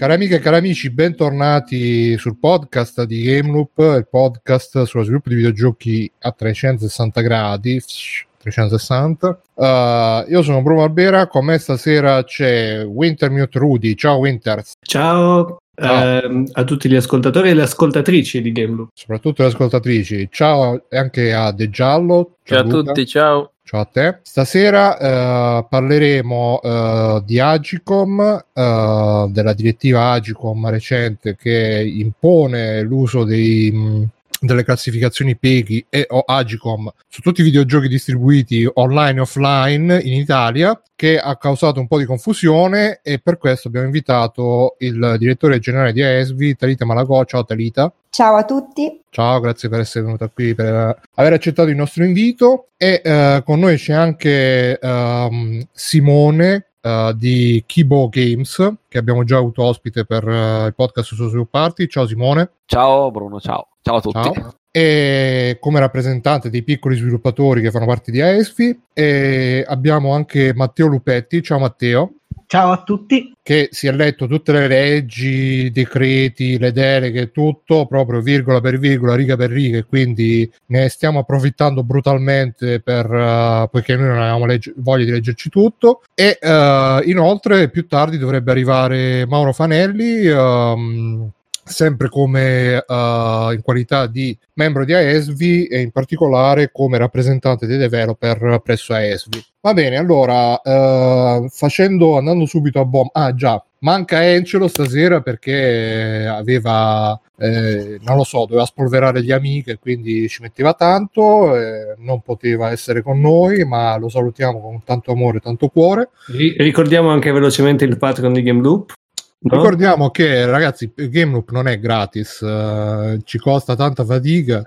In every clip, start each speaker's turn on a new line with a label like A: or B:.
A: Cari amiche e cari amici, bentornati sul podcast di Game Loop, il podcast sullo sviluppo di videogiochi a 360 gradi. 360. Uh, io sono Bruno Albera, con me stasera c'è Wintermute Rudy. Ciao Winters.
B: Ciao. Uh, a tutti gli ascoltatori e le ascoltatrici di Game Loop.
A: Soprattutto le ascoltatrici. Ciao anche a De Giallo.
C: Ciao, ciao a tutti, ciao.
A: Ciao a te. Stasera uh, parleremo uh, di Agicom, uh, della direttiva Agicom recente che impone l'uso dei, mh, delle classificazioni PEGI e o Agicom su tutti i videogiochi distribuiti online e offline in Italia che ha causato un po' di confusione e per questo abbiamo invitato il direttore generale di AESVI, Talita Malagò. Ciao Talita.
D: Ciao a tutti.
A: Ciao, grazie per essere venuta qui, per aver accettato il nostro invito. E uh, con noi c'è anche um, Simone uh, di Kibo Games, che abbiamo già avuto ospite per uh, il podcast su Swift Party. Ciao Simone.
C: Ciao Bruno, ciao. Ciao a tutti.
A: Ciao. E come rappresentante dei piccoli sviluppatori che fanno parte di AESFI e abbiamo anche Matteo Lupetti. Ciao Matteo.
E: Ciao a tutti.
A: Che si è letto tutte le leggi, i decreti, le deleghe, tutto proprio virgola per virgola, riga per riga, e quindi ne stiamo approfittando brutalmente per, uh, poiché noi non avevamo legge- voglia di leggerci tutto. E uh, inoltre più tardi dovrebbe arrivare Mauro Fanelli. Um, sempre come uh, in qualità di membro di AESVI e in particolare come rappresentante dei developer presso AESVI. Va bene, allora, uh, facendo, andando subito a bomba, ah già, manca Encelo stasera perché aveva, eh, non lo so, doveva spolverare gli amici e quindi ci metteva tanto, eh, non poteva essere con noi, ma lo salutiamo con tanto amore e tanto cuore.
B: Ricordiamo anche velocemente il patron di Game Loop.
A: No? Ricordiamo che ragazzi, Game Loop non è gratis, uh, ci costa tanta fatica,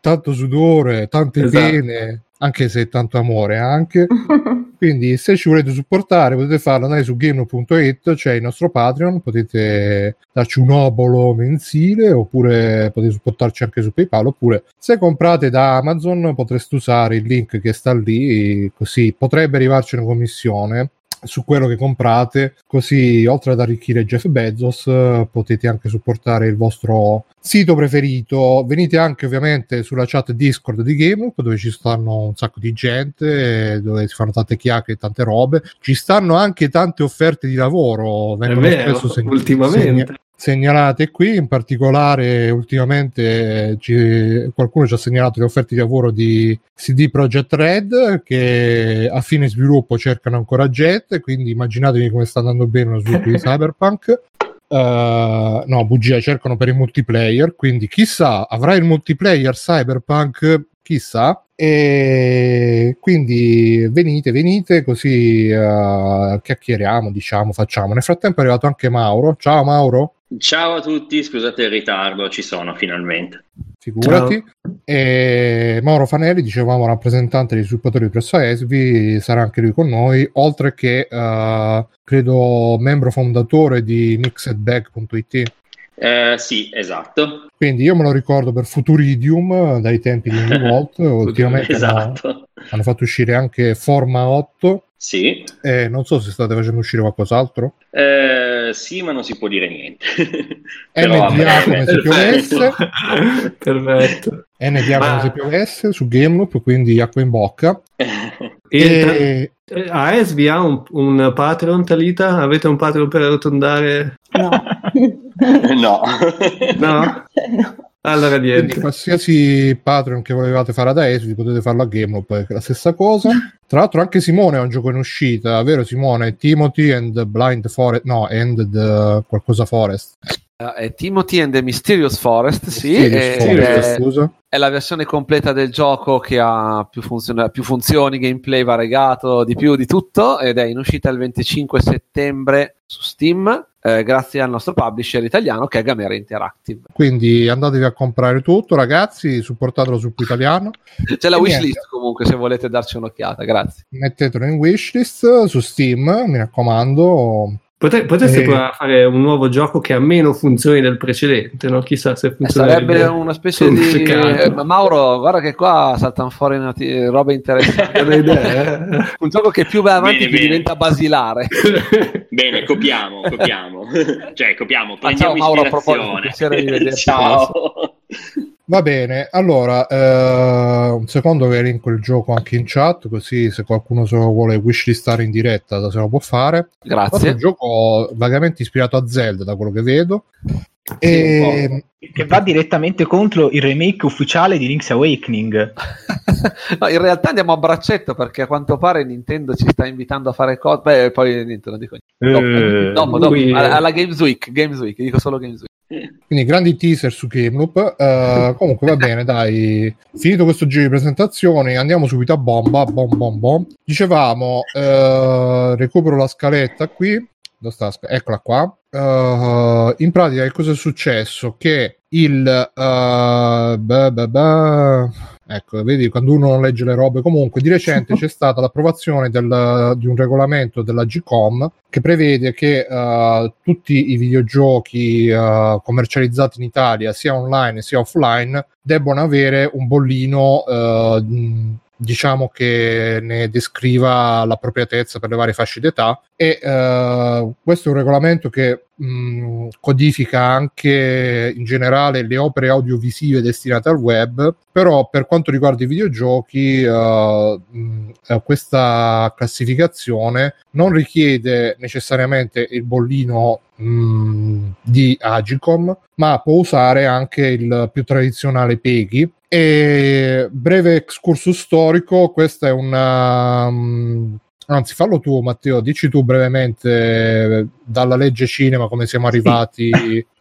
A: tanto sudore, tante esatto. pene, anche se tanto amore anche. Quindi se ci volete supportare potete farlo andare su gameloop.it, c'è il nostro Patreon, potete darci un obolo mensile oppure potete supportarci anche su PayPal oppure se comprate da Amazon potreste usare il link che sta lì, così potrebbe arrivarci una commissione su quello che comprate, così oltre ad arricchire Jeff Bezos potete anche supportare il vostro sito preferito. Venite anche ovviamente sulla chat Discord di GameUp dove ci stanno un sacco di gente, dove si fanno tante chiacchiere e tante robe. Ci stanno anche tante offerte di lavoro,
B: vengono spesso segn- ultimamente. Segna-
A: segnalate qui, in particolare ultimamente ci, qualcuno ci ha segnalato le offerte di lavoro di CD Projekt Red che a fine sviluppo cercano ancora gente, quindi immaginatevi come sta andando bene lo sviluppo di Cyberpunk. Uh, no, bugia, cercano per il multiplayer, quindi chissà, avrà il multiplayer Cyberpunk, chissà. E quindi venite, venite, così uh, chiacchieriamo, diciamo, facciamo. Nel frattempo è arrivato anche Mauro. Ciao Mauro.
F: Ciao a tutti, scusate il ritardo, ci sono finalmente.
A: Figurati. E Mauro Fanelli, dicevamo rappresentante dei sviluppatori presso ESVI, sarà anche lui con noi, oltre che uh, credo membro fondatore di mixedbag.it.
F: Eh, sì, esatto.
A: Quindi io me lo ricordo per Futuridium dai tempi di Vault, ultimamente esatto. hanno, hanno fatto uscire anche Forma 8.
F: Sì.
A: Eh, non so se state facendo uscire qualcos'altro.
F: Eh, sì, ma non si può dire niente.
A: NDA come se piovesse.
B: Perfetto.
A: NDA ma... come se piovesse su GameLoop, quindi acqua in bocca.
B: e... AESV ha un, un Patreon, Talita? Avete un Patreon per arrotondare?
D: No.
F: no.
B: no. Allora niente.
A: Quindi qualsiasi Patreon che volevate fare ad AES potete farlo a GameLoop, è la stessa cosa. Tra l'altro anche Simone ha un gioco in uscita, vero Simone? Timothy and Blind Forest, no, and the qualcosa Forest.
C: Uh, è Timothy and the Mysterious Forest, sì,
A: Mysterious
C: è,
A: Forest,
C: è, è, la versione completa del gioco che ha più, funzione, più funzioni, gameplay variegato, di più di tutto, ed è in uscita il 25 settembre su Steam, eh, grazie al nostro publisher italiano che è Gamera Interactive.
A: Quindi andatevi a comprare tutto, ragazzi, supportatelo sul italiano.
C: C'è la wishlist comunque se volete darci un'occhiata, grazie.
A: Mettetelo in wishlist su Steam, mi raccomando
B: Potre, potreste
A: Eh.
B: provare a fare un nuovo gioco che ha meno funzioni del precedente, no? Chissà se
C: Eh,
B: funziona.
C: sarebbe una specie di eh, ma Mauro guarda che qua saltano fuori eh, robe interessanti
B: eh?
C: un gioco che più va avanti
F: Bene,
C: più
F: bene.
C: diventa basilare
F: Bene, copiamo, copiamo. cioè, copiamo,
C: Ah, ciao,
F: prendiamo
C: Mauro, a proposito,
F: ispirazione.
C: piacere di vederti.
F: ciao.
A: Va bene, allora eh, un secondo che elenco il gioco anche in chat, così se qualcuno se lo vuole wishlistare in diretta se lo può fare.
C: Grazie
A: un gioco vagamente ispirato a Zelda, da quello che vedo. E,
D: Che va direttamente contro il remake ufficiale di Link's Awakening.
C: No, in realtà andiamo a braccetto perché a quanto pare Nintendo ci sta invitando a fare cose. Beh, poi niente, non dico niente.
D: Eh,
C: Dopo, dopo,
B: lui-
C: alla, alla Games Week, Games Week, dico solo Games Week.
A: quindi grandi teaser su Gameloop. Eh, comunque va bene, dai. Finito questo giro di presentazioni, andiamo subito a bomba. Bom, bom, bom. Dicevamo, eh, recupero la scaletta qui. Dove sta Eccola qua. Eh, in pratica, che cosa è successo? Che il eh, beh, beh, beh, ecco, vedi quando uno non legge le robe. Comunque, di recente c'è stata l'approvazione del- di un regolamento della GCOM che prevede che eh, tutti i videogiochi commercializzati in Italia, sia online sia offline, debbano avere un bollino. Diciamo che ne descriva l'appropriatezza per le varie fasce d'età e eh, questo è un regolamento che mh, codifica anche in generale le opere audiovisive destinate al web, però per quanto riguarda i videogiochi eh, mh, eh, questa classificazione non richiede necessariamente il bollino mh, di Agicom, ma può usare anche il più tradizionale PEGI. E breve excursus storico, questa è una. mh, Anzi, fallo tu, Matteo, dici tu brevemente eh, dalla legge cinema come siamo arrivati.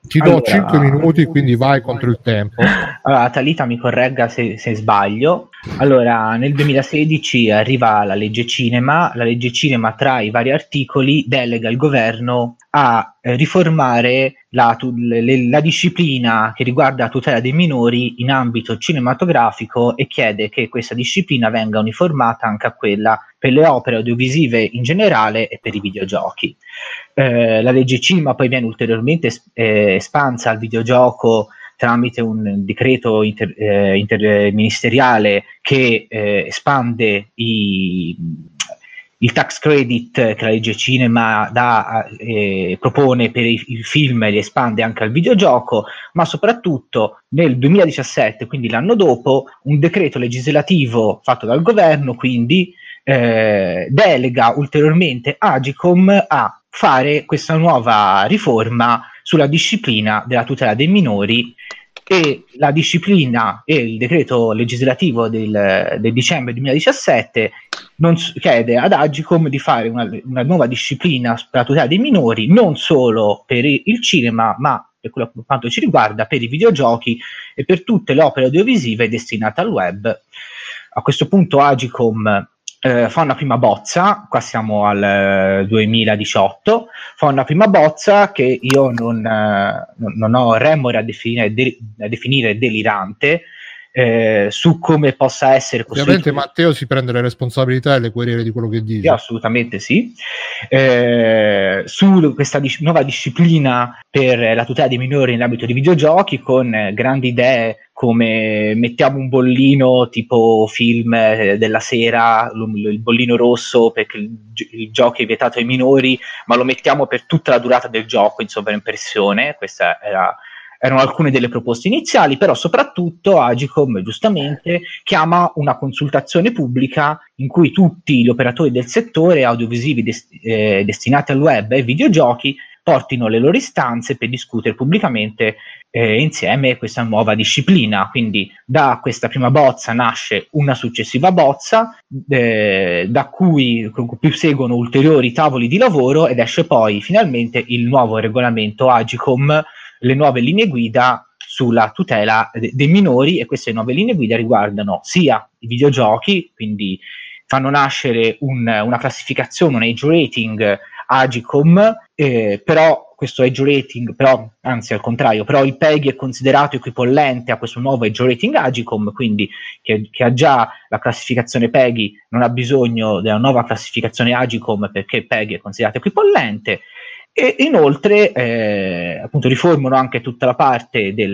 A: Ti do
D: Allora-
A: 5 minuti, quindi vai contro il tempo.
D: Allora, Talita mi corregga se, se sbaglio. Allora, nel 2016 arriva la legge cinema. La legge cinema, tra i vari articoli, delega il governo a eh, riformare la, le- la disciplina che riguarda la tutela dei minori in ambito cinematografico e chiede che questa disciplina venga uniformata anche a quella per le opere audiovisive in generale e per i videogiochi. Eh, la legge cinema poi viene ulteriormente eh, espansa al videogioco tramite un decreto inter- eh, interministeriale che eh, espande i- il tax credit che la legge cinema dà, eh, propone per i, il film e li espande anche al videogioco, ma soprattutto nel 2017, quindi l'anno dopo, un decreto legislativo fatto dal governo, quindi delega ulteriormente Agicom a fare questa nuova riforma sulla disciplina della tutela dei minori e la disciplina e il decreto legislativo del, del dicembre 2017 non chiede ad Agicom di fare una, una nuova disciplina per la tutela dei minori non solo per il cinema ma per quello per quanto ci riguarda per i videogiochi e per tutte le opere audiovisive destinate al web. A questo punto Agicom eh, fa una prima bozza, qua siamo al eh, 2018, fa una prima bozza che io non, eh, non ho remore a definire, de- a definire delirante eh, su come possa essere
A: Ovviamente
D: costruito.
A: Matteo si prende le responsabilità e le querele di quello che dice.
D: Sì, assolutamente sì. Eh, su questa dis- nuova disciplina per la tutela dei minori nell'ambito di videogiochi con grandi idee come mettiamo un bollino tipo film eh, della sera, l- il bollino rosso perché il, gi- il gioco è vietato ai minori, ma lo mettiamo per tutta la durata del gioco in sovraimpressione. Questa era erano alcune delle proposte iniziali, però soprattutto Agicom giustamente chiama una consultazione pubblica in cui tutti gli operatori del settore audiovisivi des- eh, destinati al web e videogiochi portino le loro istanze per discutere pubblicamente eh, insieme questa nuova disciplina. Quindi da questa prima bozza nasce una successiva bozza, eh, da cui cui seguono ulteriori tavoli di lavoro ed esce poi finalmente il nuovo regolamento Agicom le nuove linee guida sulla tutela de- dei minori e queste nuove linee guida riguardano sia i videogiochi, quindi fanno nascere un- una classificazione, un age rating Agicom, eh, però questo age rating, però, anzi al contrario, però il PEGI è considerato equipollente a questo nuovo age rating Agicom, quindi che, che ha già la classificazione PEGI non ha bisogno della nuova classificazione Agicom perché PEGI è considerato equipollente E inoltre eh, appunto riformano anche tutta la parte del,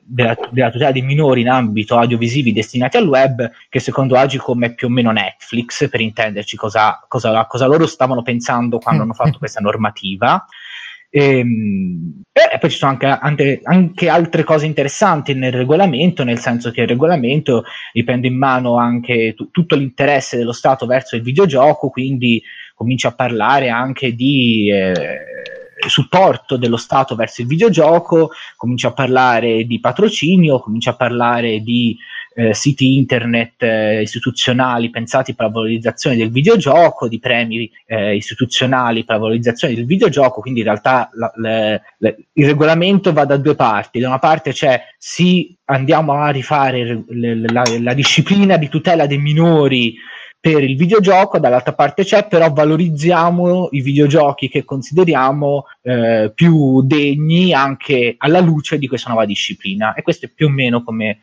D: della, della, tutela dei minori in ambito audiovisivi destinati al web, che secondo Agicom è più o meno Netflix, per intenderci cosa, cosa, cosa loro stavano pensando quando hanno fatto questa normativa. E, ehm, e, poi ci sono anche, anche, anche, altre cose interessanti nel regolamento, nel senso che il regolamento riprende in mano anche t- tutto l'interesse dello Stato verso il videogioco, quindi comincia a parlare anche di eh, supporto dello Stato verso il videogioco, comincia a parlare di patrocinio, comincia a parlare di eh, siti internet eh, istituzionali pensati per la valorizzazione del videogioco, di premi eh, istituzionali per la valorizzazione del videogioco, quindi in realtà la, le, le, il regolamento va da due parti, da una parte c'è sì andiamo a rifare le, la, la disciplina di tutela dei minori per il videogioco, dall'altra parte c'è, però valorizziamo i videogiochi che consideriamo eh, più degni anche alla luce di questa nuova disciplina. E questo è più o meno come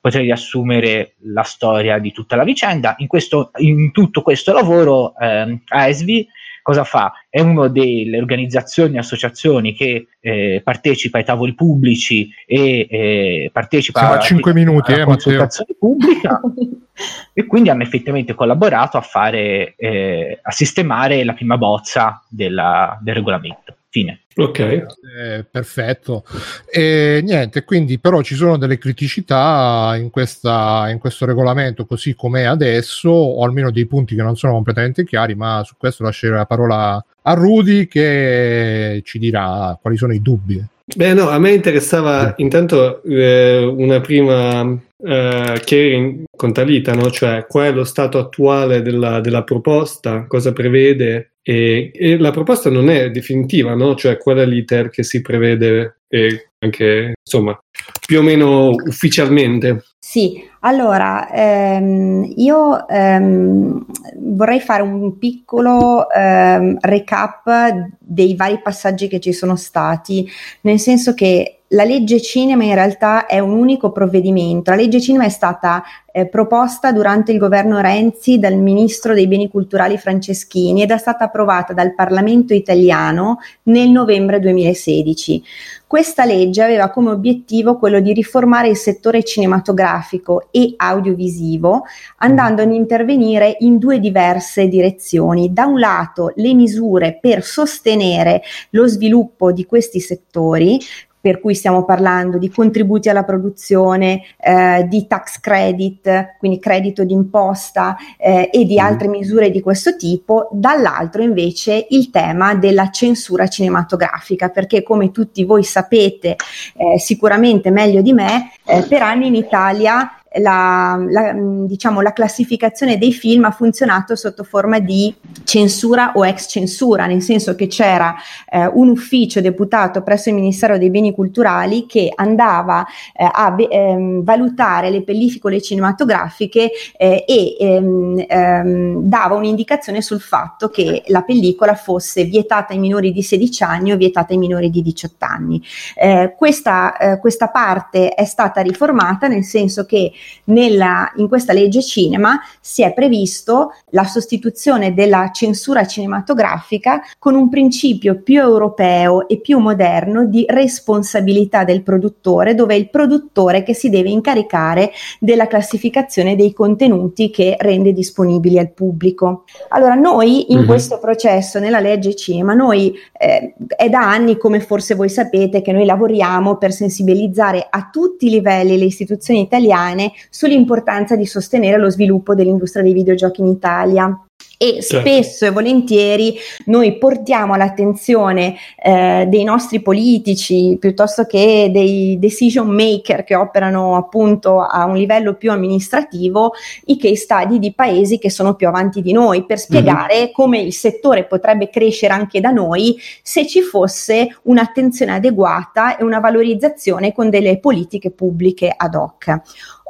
D: potrei riassumere la storia di tutta la vicenda. In, questo, in tutto questo lavoro eh, ASV cosa fa? È una delle organizzazioni e associazioni che eh, partecipa ai tavoli pubblici e eh, partecipa
A: Siamo a 5 minuti, alla
D: eh, consultazione pubblica e quindi hanno effettivamente collaborato a fare eh, a sistemare la prima bozza della, del regolamento. Fine.
A: Ok. Eh, perfetto. E niente, quindi però ci sono delle criticità in, questa, in questo regolamento così com'è adesso, o almeno dei punti che non sono completamente chiari, ma su questo lascerò la parola a Rudy che ci dirà quali sono i dubbi.
B: Beh, no, a me interessava eh. intanto eh, una prima eh, chiarire con Talita, no? cioè qual è lo stato attuale della, della proposta, cosa prevede e, e, la proposta non è definitiva, no? Cioè, qual è l'iter che si prevede e anche, insomma, più o meno ufficialmente?
E: Sì, allora ehm, io ehm, vorrei fare un piccolo ehm, recap dei vari passaggi che ci sono stati, nel senso che la legge cinema in realtà è un unico provvedimento. La legge cinema è stata eh, proposta durante il governo Renzi dal ministro dei beni culturali Franceschini ed è stata approvata dal Parlamento italiano nel novembre 2016. Questa legge aveva come obiettivo quello di riformare il settore cinematografico e audiovisivo, andando ad intervenire in due diverse direzioni. Da un lato le misure per sostenere lo sviluppo di questi settori, per cui stiamo parlando di contributi alla produzione, eh, di tax credit, quindi credito d'imposta eh, e di mm-hmm. altre misure di questo tipo, dall'altro invece il tema della censura cinematografica, perché come tutti voi sapete eh, sicuramente meglio di me, eh, per anni in Italia la, la, diciamo, la classificazione dei film ha funzionato sotto forma di censura o ex censura, nel senso che c'era eh, un ufficio deputato presso il Ministero dei Beni Culturali che andava eh, a ehm, valutare le pellicole cinematografiche eh, e ehm, ehm, dava un'indicazione sul fatto che la pellicola fosse vietata ai minori di 16 anni o vietata ai minori di 18 anni. Eh, questa, eh, questa parte è stata riformata nel senso che nella, in questa legge cinema si è previsto la sostituzione della censura cinematografica con un principio più europeo e più moderno di responsabilità del produttore, dove è il produttore che si deve incaricare della classificazione dei contenuti che rende disponibili al pubblico. Allora, noi in mm-hmm. questo processo, nella legge cinema, noi eh, è da anni, come forse voi sapete, che noi lavoriamo per sensibilizzare a tutti i livelli le istituzioni italiane sull'importanza di sostenere lo sviluppo dell'industria dei videogiochi in Italia e certo. spesso e volentieri noi portiamo all'attenzione eh, dei nostri politici piuttosto che dei decision maker che operano appunto a un livello più amministrativo i case study di paesi che sono più avanti di noi per spiegare mm-hmm. come il settore potrebbe crescere anche da noi se ci fosse un'attenzione adeguata e una valorizzazione con delle politiche pubbliche ad hoc.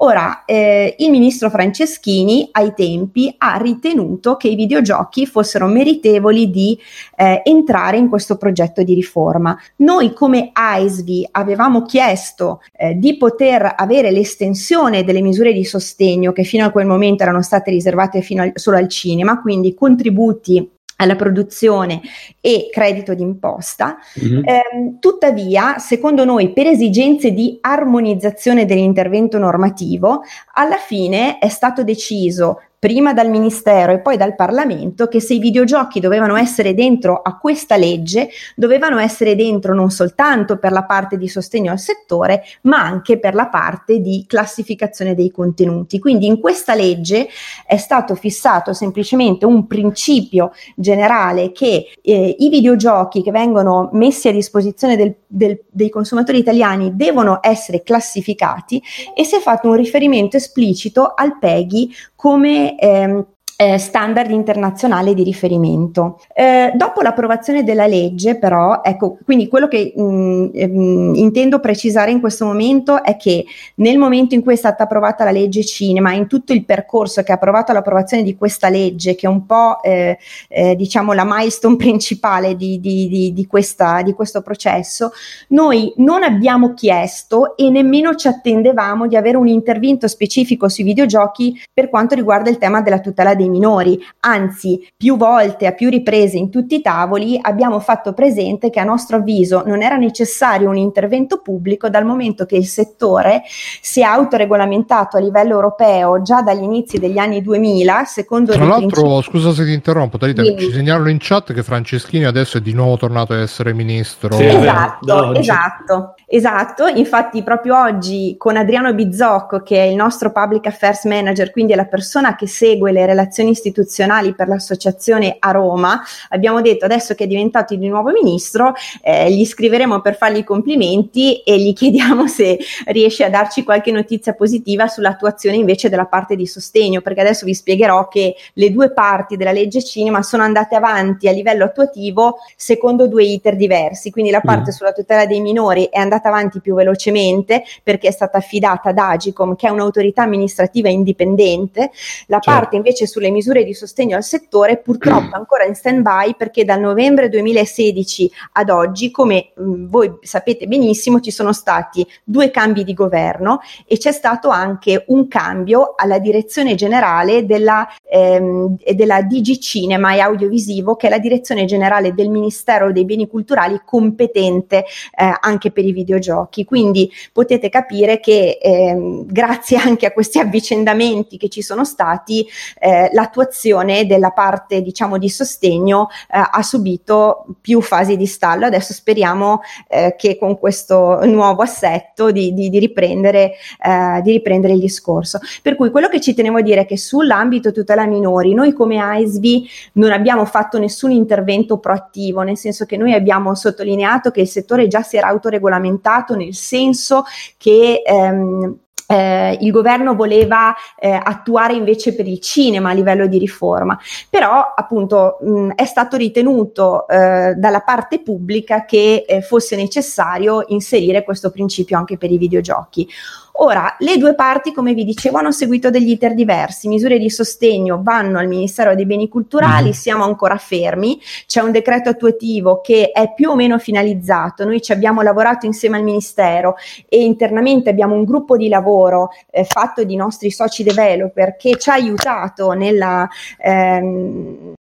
E: Ora, eh, il ministro Franceschini ai tempi ha ritenuto che i videogiochi fossero meritevoli di eh, entrare in questo progetto di riforma. Noi come AISV avevamo chiesto eh, di poter avere l'estensione delle misure di sostegno che fino a quel momento erano state riservate al, solo al cinema, quindi contributi alla produzione e credito d'imposta.
B: Mhm.
E: Ehm, tuttavia, secondo noi, per esigenze di armonizzazione dell'intervento normativo, alla fine è stato deciso prima dal Ministero e poi dal Parlamento che se i videogiochi dovevano essere dentro a questa legge, dovevano essere dentro non soltanto per la parte di sostegno al settore, ma anche per la parte di classificazione dei contenuti. Quindi in questa legge è stato fissato semplicemente un principio generale che eh, i videogiochi che vengono messi a disposizione del- del- dei consumatori italiani devono essere classificati e si è fatto un riferimento esplicito al PEGI come ehm, eh, standard internazionale di riferimento. Eh, dopo l'approvazione della legge, però, ecco, quindi quello che mh, ehm, intendo precisare in questo momento è che nel momento in cui è stata approvata la legge cinema, in tutto il percorso che ha approvato l'approvazione di questa legge, che è un po' eh, eh, diciamo la milestone principale di, di- di- di questa- di questo processo, noi non abbiamo chiesto e nemmeno ci attendevamo di avere un intervento specifico sui videogiochi per quanto riguarda il tema della tutela dei minori. Anzi, più volte, a più riprese in tutti i tavoli, abbiamo fatto presente che a nostro avviso non era necessario un intervento pubblico dal momento che il settore si è autoregolamentato a livello europeo già dagli inizi degli anni 2000, secondo
A: Tra l'altro,
E: principi-
A: scusa se ti interrompo, Talita,
E: Dimmi.
A: ci segnalano in chat che Franceschini adesso è di nuovo tornato a essere ministro.
B: Sì,
E: Esatto, esatto, esatto. Infatti, proprio oggi con Adriano Bizzocco, che è il nostro Public Affairs Manager, quindi è la persona che segue le relazioni istituzionali per l'associazione a Roma, abbiamo detto adesso che è diventato di nuovo ministro, eh, gli scriveremo per fargli i complimenti e gli chiediamo se riesce a darci qualche notizia positiva sull'attuazione invece della parte di sostegno, perché adesso vi spiegherò che le due parti della legge cinema sono andate avanti a livello attuativo secondo due iter diversi, quindi la parte
B: Mm.
E: sulla tutela dei minori è andata avanti più velocemente perché è stata affidata ad Agicom, che è un'autorità amministrativa indipendente, la
B: Certo.
E: parte invece sulle misure di sostegno al settore purtroppo è ancora in stand by perché dal novembre 2016 ad oggi, come mh, voi sapete benissimo, ci sono stati due cambi di governo e c'è stato anche un cambio alla direzione generale della, ehm, della DG Cinema e Audiovisivo, che è la direzione generale del Ministero dei Beni Culturali competente eh, anche per i videogiochi. Quindi potete capire che ehm, grazie anche a questi avvicendamenti che ci sono stati, eh, l'attuazione della parte diciamo di sostegno eh, ha subito più fasi di stallo. Adesso speriamo eh, che con questo nuovo assetto di, di- di riprendere, eh, di riprendere il discorso. Per cui quello che ci tenevo a dire è che sull'ambito tutela minori, noi come AISV non abbiamo fatto nessun intervento proattivo, nel senso che noi abbiamo sottolineato che il settore già si era autoregolamentato, nel senso che ehm, eh, il governo voleva eh, attuare invece per il cinema a livello di riforma, però appunto mh, è stato ritenuto eh, dalla parte pubblica che eh, fosse necessario inserire questo principio anche per i videogiochi. Ora, le due parti, come vi dicevo, hanno seguito degli iter diversi. Misure di sostegno vanno al Ministero dei Beni Culturali,
B: Mhm.
E: siamo ancora fermi. C'è un decreto attuativo che è più o meno finalizzato. Noi ci abbiamo lavorato insieme al Ministero e internamente abbiamo un gruppo di lavoro eh, fatto di nostri soci developer che ci ha aiutato nella, ehm,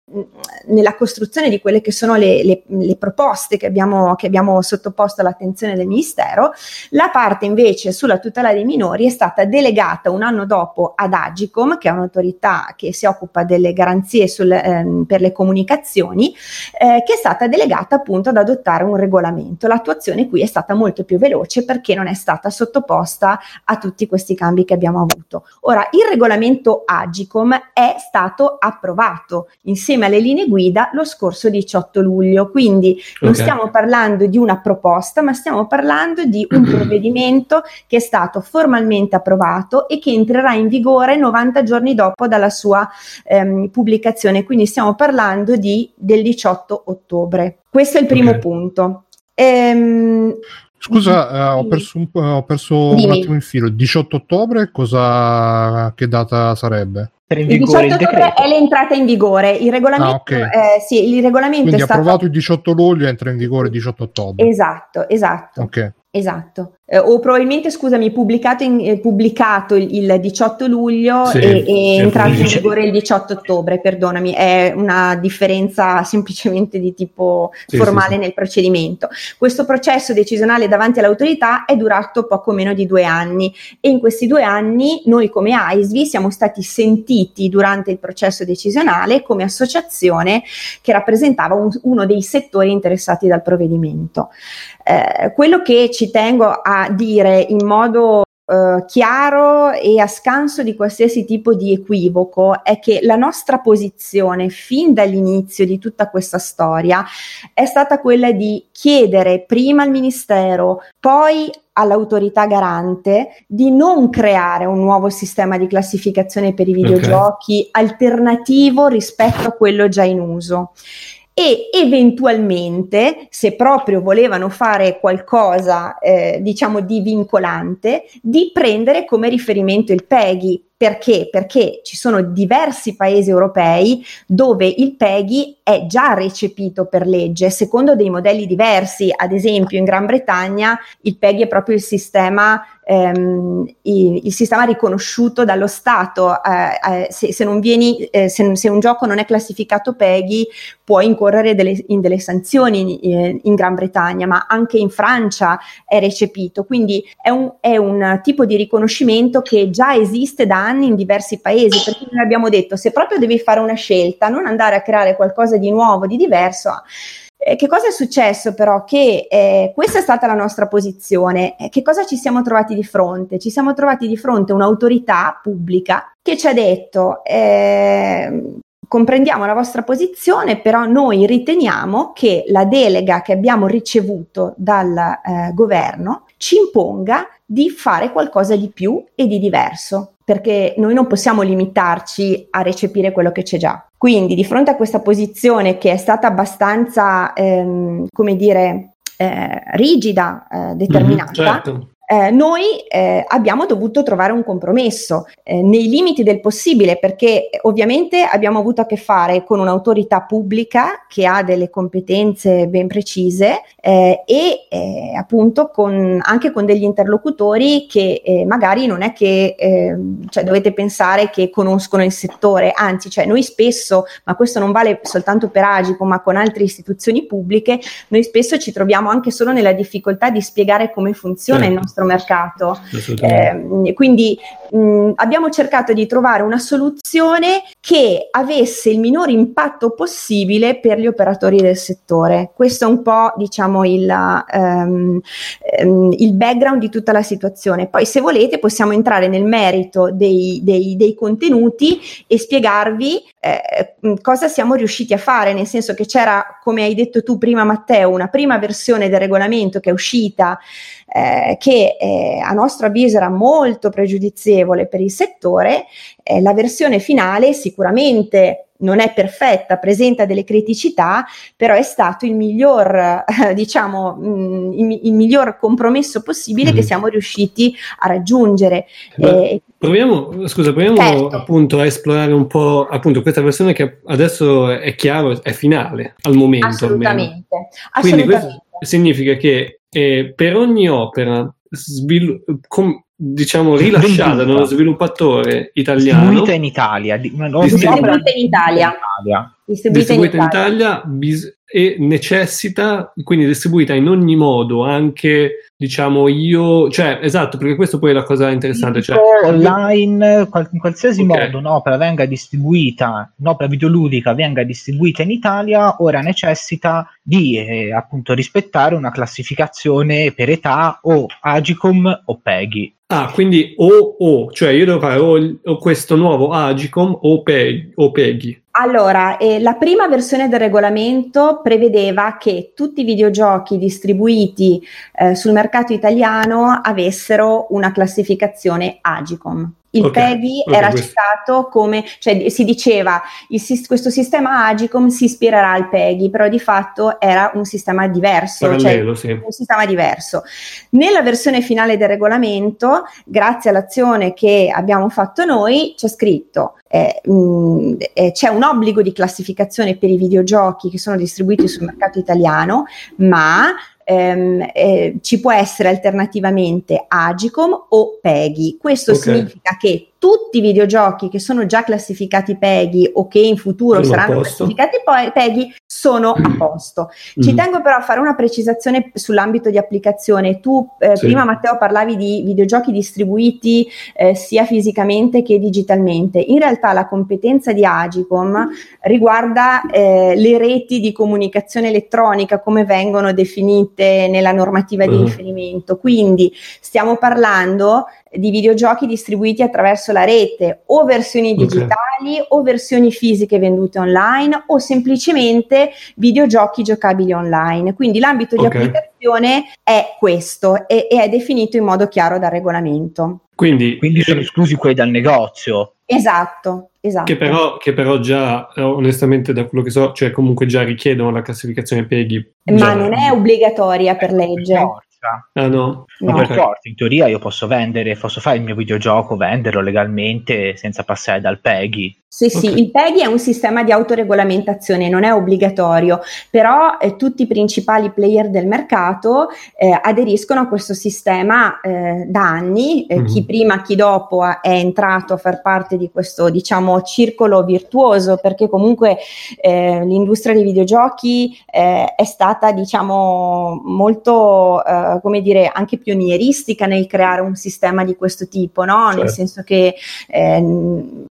E: nella costruzione di quelle che sono le, le- le proposte che abbiamo, che abbiamo sottoposto all'attenzione del Ministero. La parte invece sulla tutela dei minori è stata delegata un anno dopo ad Agicom, che è un'autorità che si occupa delle garanzie sul, ehm, per le comunicazioni, eh, che è stata delegata appunto ad adottare un regolamento. L'attuazione qui è stata molto più veloce perché non è stata sottoposta a tutti questi cambi che abbiamo avuto. Ora, il regolamento Agicom è stato approvato insieme alle linee guida lo scorso 18 luglio, quindi non
B: Ok.
E: stiamo parlando di una proposta, ma stiamo parlando di un provvedimento che è stato formalmente approvato e che entrerà in vigore 90 giorni dopo dalla sua ehm, pubblicazione, quindi stiamo parlando di, del 18 ottobre. Questo è il primo
B: Ok.
E: punto. Ehm,
A: Scusa, eh, ho perso, un, ho perso un attimo il filo. 18 ottobre, cosa, che data sarebbe?
E: Il
D: vigore
E: 18
D: il
E: ottobre
D: decreto.
E: è l'entrata in vigore, il regolamento,
A: Ah, ok.
E: eh, sì, il regolamento
A: Quindi
E: è stato
A: approvato il 18 luglio entra in vigore il 18 ottobre.
E: Esatto, esatto.
A: Ok.
E: Esatto. eh, o probabilmente, scusami, pubblicato, in, eh, pubblicato il, il, 18 luglio
B: Sì,
E: e, e entrato in vigore il 18 ottobre, perdonami, è una differenza semplicemente di tipo
B: Sì,
E: formale
B: sì.
E: nel procedimento. Questo processo decisionale davanti all'autorità è durato poco meno di due anni e in questi due anni noi come AISVI siamo stati sentiti durante il processo decisionale come associazione che rappresentava un- uno dei settori interessati dal provvedimento. Eh, quello che ci tengo a dire in modo eh, chiaro e a scanso di qualsiasi tipo di equivoco è che la nostra posizione fin dall'inizio di tutta questa storia è stata quella di chiedere prima al Ministero, poi all'autorità garante di non creare un nuovo sistema di classificazione per i videogiochi alternativo rispetto a quello già in uso e eventualmente, se proprio volevano fare qualcosa, eh, diciamo, di vincolante, di prendere come riferimento il PEGI. Perché? Perché ci sono diversi paesi europei dove il PEGI è già recepito per legge, secondo dei modelli diversi. Ad esempio, in Gran Bretagna il PEGI è proprio il sistema ehm, il, il sistema riconosciuto dallo Stato. Eh, eh, se, se vieni, eh, se, se un gioco non è classificato PEGI, puoi incorrere delle- in delle sanzioni in, in Gran Bretagna, ma anche in Francia è recepito. Quindi è un, è un tipo di riconoscimento che già esiste da anni in diversi paesi. Perché noi abbiamo detto: se proprio devi fare una scelta, non andare a creare qualcosa di nuovo, di diverso. Eh, che cosa è successo però? Che eh, questa è stata la nostra posizione. Eh, che cosa ci siamo trovati di fronte? Ci siamo trovati di fronte a un'autorità pubblica che ci ha detto eh, comprendiamo la vostra posizione, però noi riteniamo che la delega che abbiamo ricevuto dal eh, governo ci imponga di fare qualcosa di più e di diverso, perché noi non possiamo limitarci a recepire quello che c'è già. Quindi, di fronte a questa posizione che è stata abbastanza, ehm, come dire, eh, rigida, eh, determinata,
B: certo.
E: Eh, noi eh, abbiamo dovuto trovare un compromesso eh, nei limiti del possibile perché eh, ovviamente abbiamo avuto a che fare con un'autorità pubblica che ha delle competenze ben precise eh, e eh, appunto con, anche con degli interlocutori che magari non è che ehm, cioè dovete pensare che conoscono il settore, anzi cioè noi spesso, ma questo non vale soltanto per Agico ma con altre istituzioni pubbliche, noi spesso ci troviamo anche solo nella difficoltà di spiegare come funziona
B: Certo.
E: il nostro mercato.
B: Assolutamente.
E: Eh, quindi mh, abbiamo cercato di trovare una soluzione che avesse il minor impatto possibile per gli operatori del settore. Questo è un po' diciamo il, ehm, ehm, il background di tutta la situazione. Poi se volete possiamo entrare nel merito dei, dei- dei contenuti e spiegarvi eh, cosa siamo riusciti a fare, nel senso che c'era, come hai detto tu prima Matteo, una prima versione del regolamento che è uscita eh, che eh, a nostro avviso era molto pregiudizievole per il settore, eh, la versione finale sicuramente non è perfetta, presenta delle criticità, però è stato il miglior, diciamo, mh, il, il miglior compromesso possibile
B: Mhm.
E: che siamo riusciti a raggiungere. Eh,
B: Proviamo, scusa, proviamo
E: Certo.
B: appunto a esplorare un po' appunto questa versione che adesso è chiaro, è finale al momento almeno.
E: assolutamente,
B: Quindi
E: assolutamente.
B: questo significa che eh, per ogni opera svilu- com- diciamo rilasciata da uno sviluppatore italiano
D: distribuita in Italia. Di,
B: Distribuita
D: opera
E: in Italia.
D: Italia.
E: distribuita in
B: distribuita in
E: Italia.
B: Italia bis- e necessita quindi distribuita in ogni modo anche diciamo io cioè esatto perché questo poi è la cosa interessante cioè,
D: online, qual- in qualsiasi
B: Ok.
D: modo un'opera venga distribuita, un'opera videoludica venga distribuita in Italia, ora necessita di eh, appunto rispettare una classificazione per età o Agicom o PEGI.
B: ah quindi o o cioè io devo fare o, o questo nuovo Agicom o, Pe- o Peggy
E: Allora, eh, la prima versione del regolamento prevedeva che tutti i videogiochi distribuiti eh, sul mercato italiano avessero una classificazione Agicom. Il
B: Ok,
E: PEGI
B: ok,
E: era
B: questo-
E: citato come, cioè si diceva il questo sistema Agicom si ispirerà al PEGI, però di fatto era un sistema diverso, cioè
B: parallelo sì
E: un sistema diverso. Nella versione finale del regolamento, grazie all'azione che abbiamo fatto noi, c'è scritto eh, mh, eh, c'è un obbligo di classificazione per i videogiochi che sono distribuiti sul mercato italiano, ma ehm, eh, ci può essere alternativamente Agicom o PEGI. Questo
B: Ok.
E: significa che tutti i videogiochi che sono già classificati PEGI o che in futuro
B: Sono
E: saranno classificati PEGI sono a posto. Ci
B: Mm.
E: tengo però a fare una precisazione sull'ambito di applicazione. Tu eh,
B: Sì.
E: prima Matteo parlavi di videogiochi distribuiti eh, sia fisicamente che digitalmente. In realtà la competenza di Agicom riguarda eh, le reti di comunicazione elettronica come vengono definite nella normativa di
B: Mhm.
E: riferimento. Quindi stiamo parlando di videogiochi distribuiti attraverso la rete o versioni digitali o versioni fisiche vendute online o semplicemente videogiochi giocabili online. Quindi l'ambito di
B: Ok.
E: applicazione è questo e, e è definito in modo chiaro dal regolamento.
B: Quindi,
D: Quindi sono esclusi quelli dal negozio.
E: Esatto, esatto.
B: che però, che però già, eh, onestamente, da quello che so, cioè comunque già richiedono la classificazione PEGI.
E: Ma
B: Già.
E: non è obbligatoria per legge.
B: Ah no?
D: Ma
E: No.
D: per
B: Ok.
D: forza, in teoria io posso vendere, posso fare il mio videogioco, venderlo legalmente senza passare dal PEGI.
E: Sì, sì,
B: Ok.
E: il PEGI è un sistema di autoregolamentazione, non è obbligatorio, però eh, tutti i principali player del mercato eh, aderiscono a questo sistema eh, da anni, eh,
B: Mhm.
E: chi prima, chi dopo ha- è entrato a far parte di questo, diciamo, circolo virtuoso, perché comunque eh, l'industria dei videogiochi eh, è stata, diciamo, molto, eh, come dire, anche pionieristica nel creare un sistema di questo tipo, no? Nel
B: Certo.
E: senso che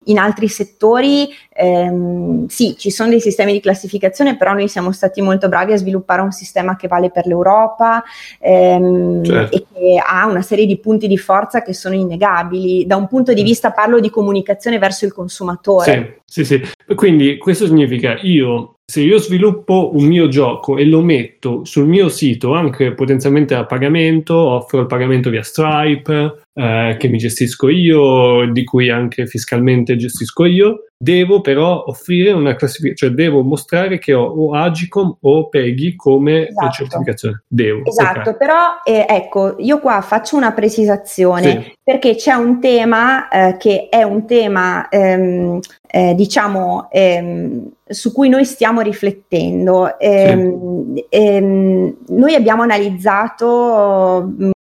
E: in altri settori ehm, sì, ci sono dei sistemi di classificazione, però noi siamo stati molto bravi a sviluppare un sistema che vale per l'Europa ehm,
B: Certo.
E: e che ha una serie di punti di forza che sono innegabili. Da un punto di vista parlo di comunicazione verso il consumatore.
B: Sì, sì, sì. Quindi questo significa io, se io sviluppo un mio gioco e lo metto sul mio sito, anche potenzialmente a pagamento, offro il pagamento via Stripe, eh, che mi gestisco io, di cui anche fiscalmente gestisco io, devo però offrire una classificazione, cioè devo mostrare che ho o Agicom o Peggy come
E: Esatto.
B: certificazione. Devo.
E: Esatto,
B: ok.
E: però eh, ecco, io qua faccio una precisazione
B: Sì.
E: perché c'è un tema eh, che è un tema, ehm, eh, diciamo, ehm, su cui noi stiamo riflettendo. Ehm, ehm, noi abbiamo analizzato.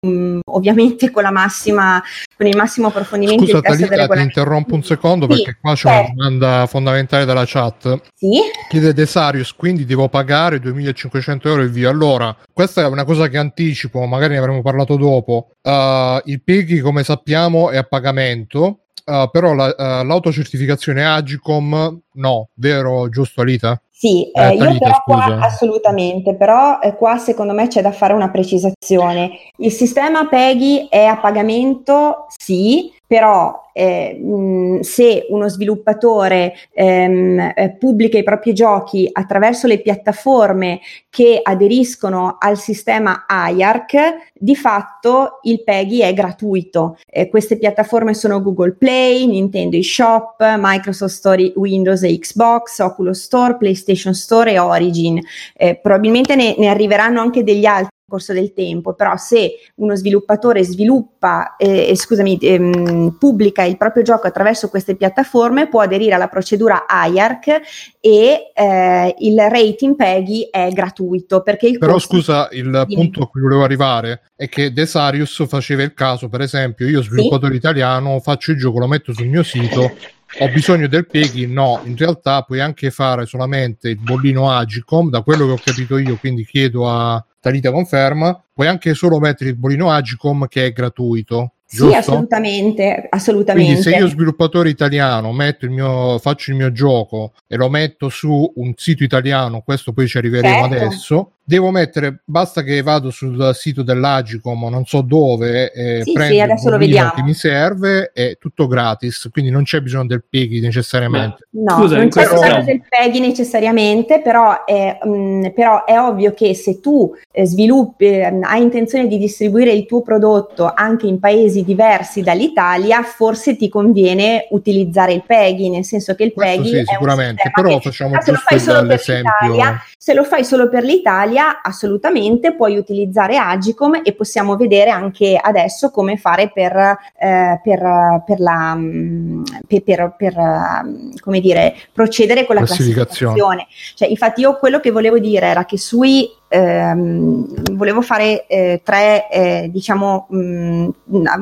E: mm, ovviamente con la massima con il massimo approfondimento
A: Scusa Talita, ti interrompo un secondo
E: Sì,
A: perché qua c'è una
E: certo.
A: domanda fondamentale dalla chat.
E: Sì,
A: Chiede Desarius, quindi devo pagare 2500 euro e via. Allora, questa è una cosa che anticipo, magari ne avremo parlato dopo. Uh, il PEGI, come sappiamo, è a pagamento, uh, però la- uh, l'autocertificazione Agicom no, vero, giusto Alita?
E: Sì,
A: Eh,
E: eh, io
A: Talita,
E: però qua assolutamente, però eh, qua secondo me c'è da fare una precisazione. Il sistema PEGI è a pagamento, sì, però eh, mh, se uno sviluppatore ehm, eh, pubblica i propri giochi attraverso le piattaforme che aderiscono al sistema IARC, di fatto il PEGI è gratuito. Eh, queste piattaforme sono Google Play, Nintendo eShop, Microsoft Store Windows e Xbox, Oculus Store, PlayStation Store e Origin. Eh, probabilmente ne, ne arriveranno anche degli altri corso del tempo, però se uno sviluppatore sviluppa, eh, scusami, ehm, pubblica il proprio gioco attraverso queste piattaforme, può aderire alla procedura IARC e eh, il rating PEGI è gratuito perché il
A: Però scusa, il
E: Dimmi.
A: punto a cui volevo arrivare è che Desarius faceva il caso, per esempio, io sviluppatore italiano faccio il gioco, lo metto sul mio sito, ho bisogno del PEGI? No, in realtà puoi anche fare solamente il bollino Agicom, da quello che ho capito io, quindi chiedo a Talita conferma, puoi anche solo mettere il bollino Agicom che è gratuito.
E: Sì,
A: giusto?
E: assolutamente, assolutamente.
A: Quindi se io sviluppatore italiano metto il mio, faccio il mio gioco e lo metto su un sito italiano, questo poi ci arriveremo
E: Certo.
A: adesso, devo mettere, basta che vado sul sito dell'Agicom, non so dove, e
E: Sì,
A: prendo
E: sì,
A: il
E: adesso lo vediamo.
A: che mi serve, è tutto gratis, quindi non c'è bisogno del PEGI necessariamente.
E: No,
B: Scusa,
E: non c'è
B: questo
E: bisogno del PEGI necessariamente, però è, mm, però è ovvio che se tu eh, sviluppi, eh, hai intenzione di distribuire il tuo prodotto anche in paesi diversi dall'Italia, forse ti conviene utilizzare il PEGI, nel senso che il
A: Questo
E: PEGI
A: sì,
E: è un
A: sicuramente, però
E: che-
A: facciamo
E: se lo
A: giusto
E: fai solo
A: il-
E: per
A: l'esempio.
E: se lo fai solo per l'Italia, assolutamente puoi utilizzare Agicom e possiamo vedere anche adesso come fare per, eh, per, per la mm, per, per- per, mm, come dire procedere con la
A: Classificazione.
E: classificazione. Cioè, infatti, io quello che volevo dire era che sui ehm, volevo fare eh, tre, eh, diciamo, mh,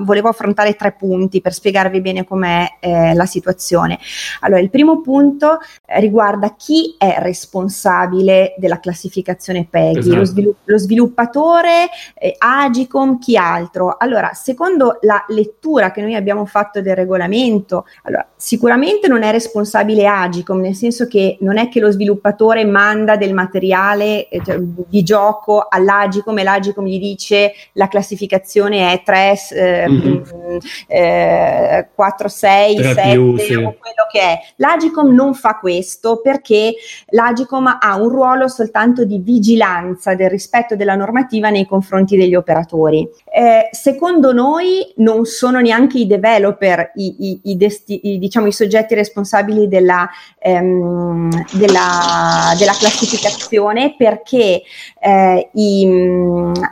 E: volevo affrontare tre punti per spiegarvi bene com'è eh, la situazione. Allora, il primo punto riguarda chi è responsabile della classificazione PEGI, esatto. lo, svilupp- lo, sviluppatore, eh, Agicom, chi altro. Allora, secondo la lettura che noi abbiamo fatto del regolamento, allora, sicuramente non è responsabile Agicom, nel senso che non è che lo sviluppatore manda del materiale eh, cioè, di gioco all'Agicom e l'Agicom gli dice la classificazione è 3, eh, mm-hmm. eh, 4, 6, 7 più, sì. o quello che è. L'Agicom non fa questo perché l'Agicom ha un ruolo soltanto di vigilanza del rispetto della normativa nei confronti degli operatori. Eh, secondo noi non sono neanche i developer i, i, i, desti, i diciamo, i soggetti responsabili della, ehm, della, della classificazione perché eh, i,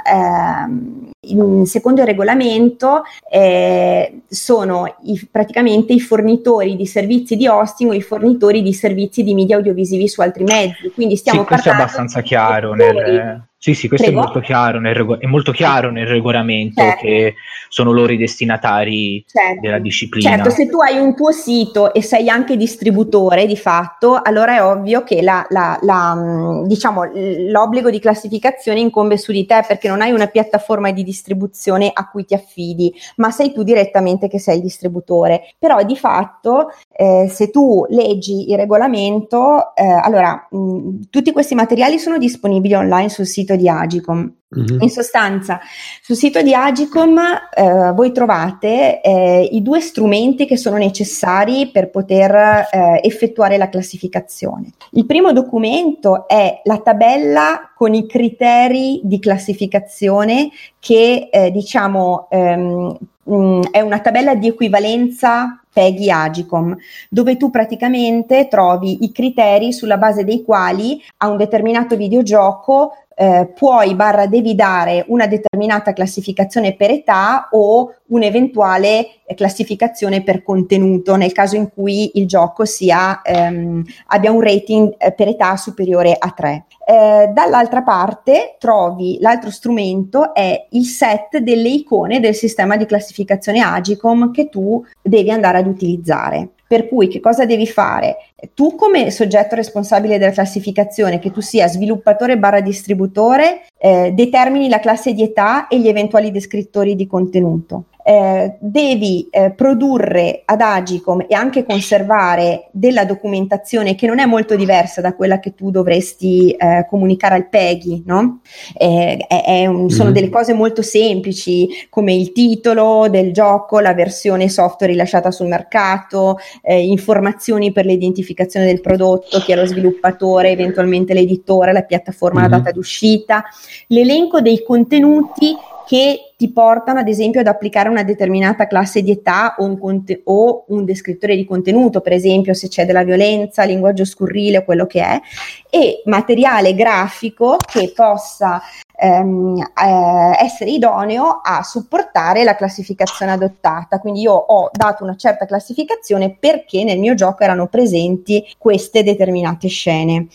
E: eh, secondo il regolamento eh, sono i, praticamente i fornitori di servizi di hosting o i fornitori di servizi di media audiovisivi su altri mezzi. Quindi stiamo
D: sì, questo è abbastanza chiaro nel, sì, sì, questo è molto, rego- è molto chiaro nel, regolamento certo. che sono loro i destinatari certo. della disciplina.
E: Certo, se tu hai un tuo sito e sei anche distributore di fatto, allora è ovvio che la, la, la, mm, diciamo, l'obbligo di classificazione incombe su di te perché non hai una piattaforma di distribuzione a cui ti affidi, ma sei tu direttamente che sei il distributore. Però di fatto, eh, se tu leggi il regolamento, eh, allora mh, mm, tutti questi materiali sono disponibili online sul sito di Agicom. Mm-hmm. In sostanza, sul sito di Agicom eh, voi trovate eh, i due strumenti che sono necessari per poter eh, effettuare la classificazione. Il primo documento è la tabella con i criteri di classificazione che eh, diciamo ehm, mh, mm, è una tabella di equivalenza PEGI Agicom, dove tu praticamente trovi i criteri sulla base dei quali a un determinato videogioco eh, puoi barra devi dare una determinata classificazione per età o un'eventuale classificazione per contenuto nel caso in cui il gioco sia, ehm, abbia un rating eh, per età superiore a 3. Eh, dall'altra parte trovi l'altro strumento è il set delle icone del sistema di classificazione Agicom che tu devi andare ad utilizzare. Per cui che cosa devi fare? Tu come soggetto responsabile della classificazione, che tu sia sviluppatore barra distributore, eh, determini la classe di età e gli eventuali descrittori di contenuto eh, devi eh, produrre ad Agicom e anche conservare della documentazione che non è molto diversa da quella che tu dovresti eh, comunicare al PEGI, no? Eh, è, è un, sono mm-hmm. delle cose molto semplici come il titolo del gioco, la versione software rilasciata sul mercato, eh, informazioni per l'identificazione del prodotto, chi è lo sviluppatore, eventualmente l'editore, la piattaforma, mm-hmm. la data d'uscita, l'elenco dei contenuti che ti portano ad esempio ad applicare una determinata classe di età o un, conte- o un descrittore di contenuto, per esempio se c'è della violenza, linguaggio scurrile o quello che è, e materiale grafico che possa ehm, eh, essere idoneo a supportare la classificazione adottata. Quindi io ho dato una certa classificazione perché nel mio gioco erano presenti queste determinate scene.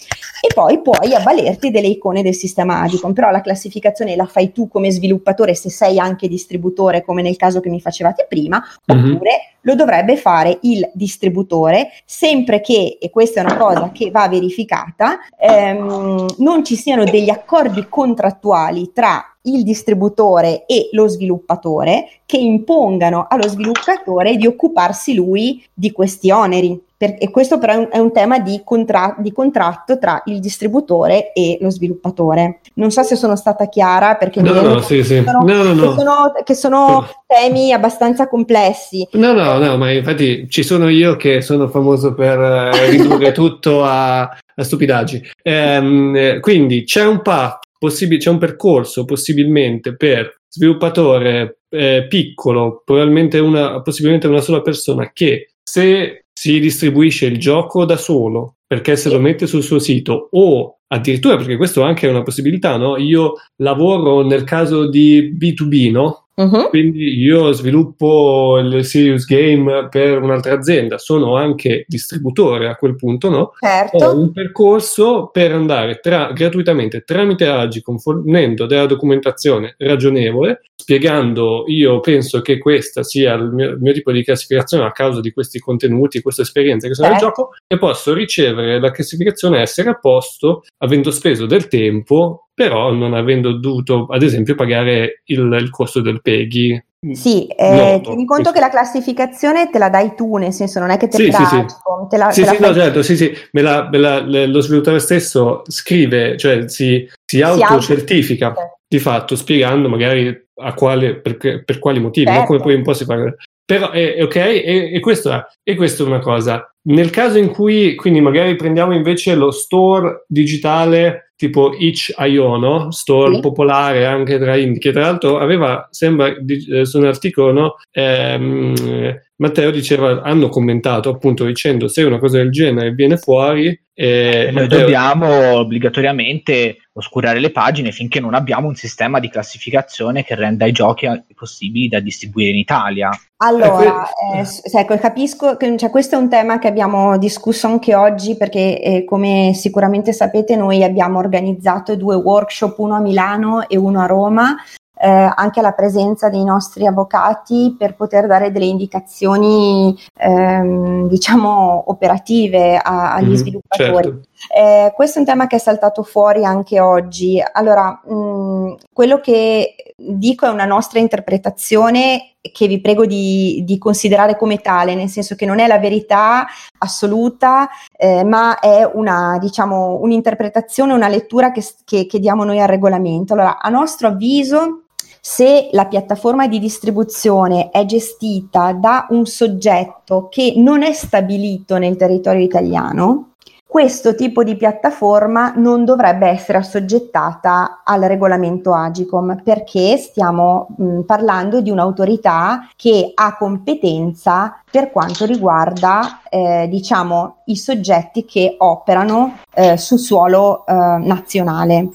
E: E poi puoi avvalerti delle icone del sistema Adicom, però la classificazione la fai tu come sviluppatore se sei anche distributore, come nel caso che mi facevate prima, mm-hmm. oppure lo dovrebbe fare il distributore, sempre che, e questa è una cosa che va verificata, ehm, non ci siano degli accordi contrattuali tra il distributore e lo sviluppatore che impongano allo sviluppatore di occuparsi lui di questi oneri. Per, e questo però è un, è un tema di, contra, di, contratto tra il distributore e lo sviluppatore. Non so se sono stata chiara perché
B: no, no, sì, sì.
E: Sono, no, no, no. Che sono, che sono temi abbastanza complessi.
B: No, no, no, ma infatti ci sono io che sono famoso per eh, ridurre tutto a, a stupidaggini. Ehm, quindi c'è un path, possib- c'è un percorso possibilmente per sviluppatore eh, piccolo, probabilmente una, possibilmente una sola persona che se si distribuisce il gioco da solo perché se lo mette sul suo sito o addirittura perché questo anche è una possibilità, no? Io lavoro nel caso di B2B, no? Uh-huh. Quindi io sviluppo il Serious Game per un'altra azienda, sono anche distributore a quel punto, no?
E: Certo.
B: Ho un percorso per andare tra, gratuitamente tramite Agicom fornendo della documentazione ragionevole, spiegando io penso che questa sia il mio, il mio tipo di classificazione a causa di questi contenuti, queste esperienze che sono certo. nel gioco e posso ricevere la classificazione essere a posto avendo speso del tempo però non avendo dovuto, ad esempio, pagare il, il costo del PEGI.
E: Sì, eh, tieni conto che la classificazione te la dai tu, nel senso non è che te
B: sì,
E: sì,
B: sì.
E: te la,
B: sì, te sì, no, certo, sì, sì, me la, me la, lo sviluppatore stesso scrive, cioè si, si autocertifica auto- di fatto, spiegando magari a quale, per, per quali motivi, certo. no? come poi un po' si parla. Però, eh, ok, e, e, questo, e questa è una cosa. Nel caso in cui, quindi magari prendiamo invece lo store digitale tipo itch.io, no? store sì. popolare anche tra indie, che tra l'altro aveva, sembra, di, eh, su un articolo, no? ehm, Matteo diceva, hanno commentato appunto dicendo se una cosa del genere viene fuori...
D: Eh, noi Matteo... dobbiamo obbligatoriamente oscurare le pagine finché non abbiamo un sistema di classificazione che renda i giochi possibili da distribuire in Italia.
E: Allora, eh, eh, ecco, capisco che cioè, questo è un tema che abbiamo discusso anche oggi perché eh, come sicuramente sapete noi abbiamo organizzato due workshop, uno a Milano e uno a Roma, eh, anche alla presenza dei nostri avvocati per poter dare delle indicazioni ehm, diciamo operative a, agli mm, sviluppatori. Certo. Eh, questo è un tema che è saltato fuori anche oggi. Allora, mh, quello che dico è una nostra interpretazione che vi prego di, di, considerare come tale, nel senso che non è la verità assoluta, eh, ma è una, diciamo, un'interpretazione, una lettura che, che, che diamo noi al regolamento. Allora, a nostro avviso, se la piattaforma di distribuzione è gestita da un soggetto che non è stabilito nel territorio italiano, questo tipo di piattaforma non dovrebbe essere assoggettata al regolamento Agicom perché stiamo mh, parlando di un'autorità che ha competenza per quanto riguarda eh, diciamo i soggetti che operano eh, sul suolo eh, nazionale.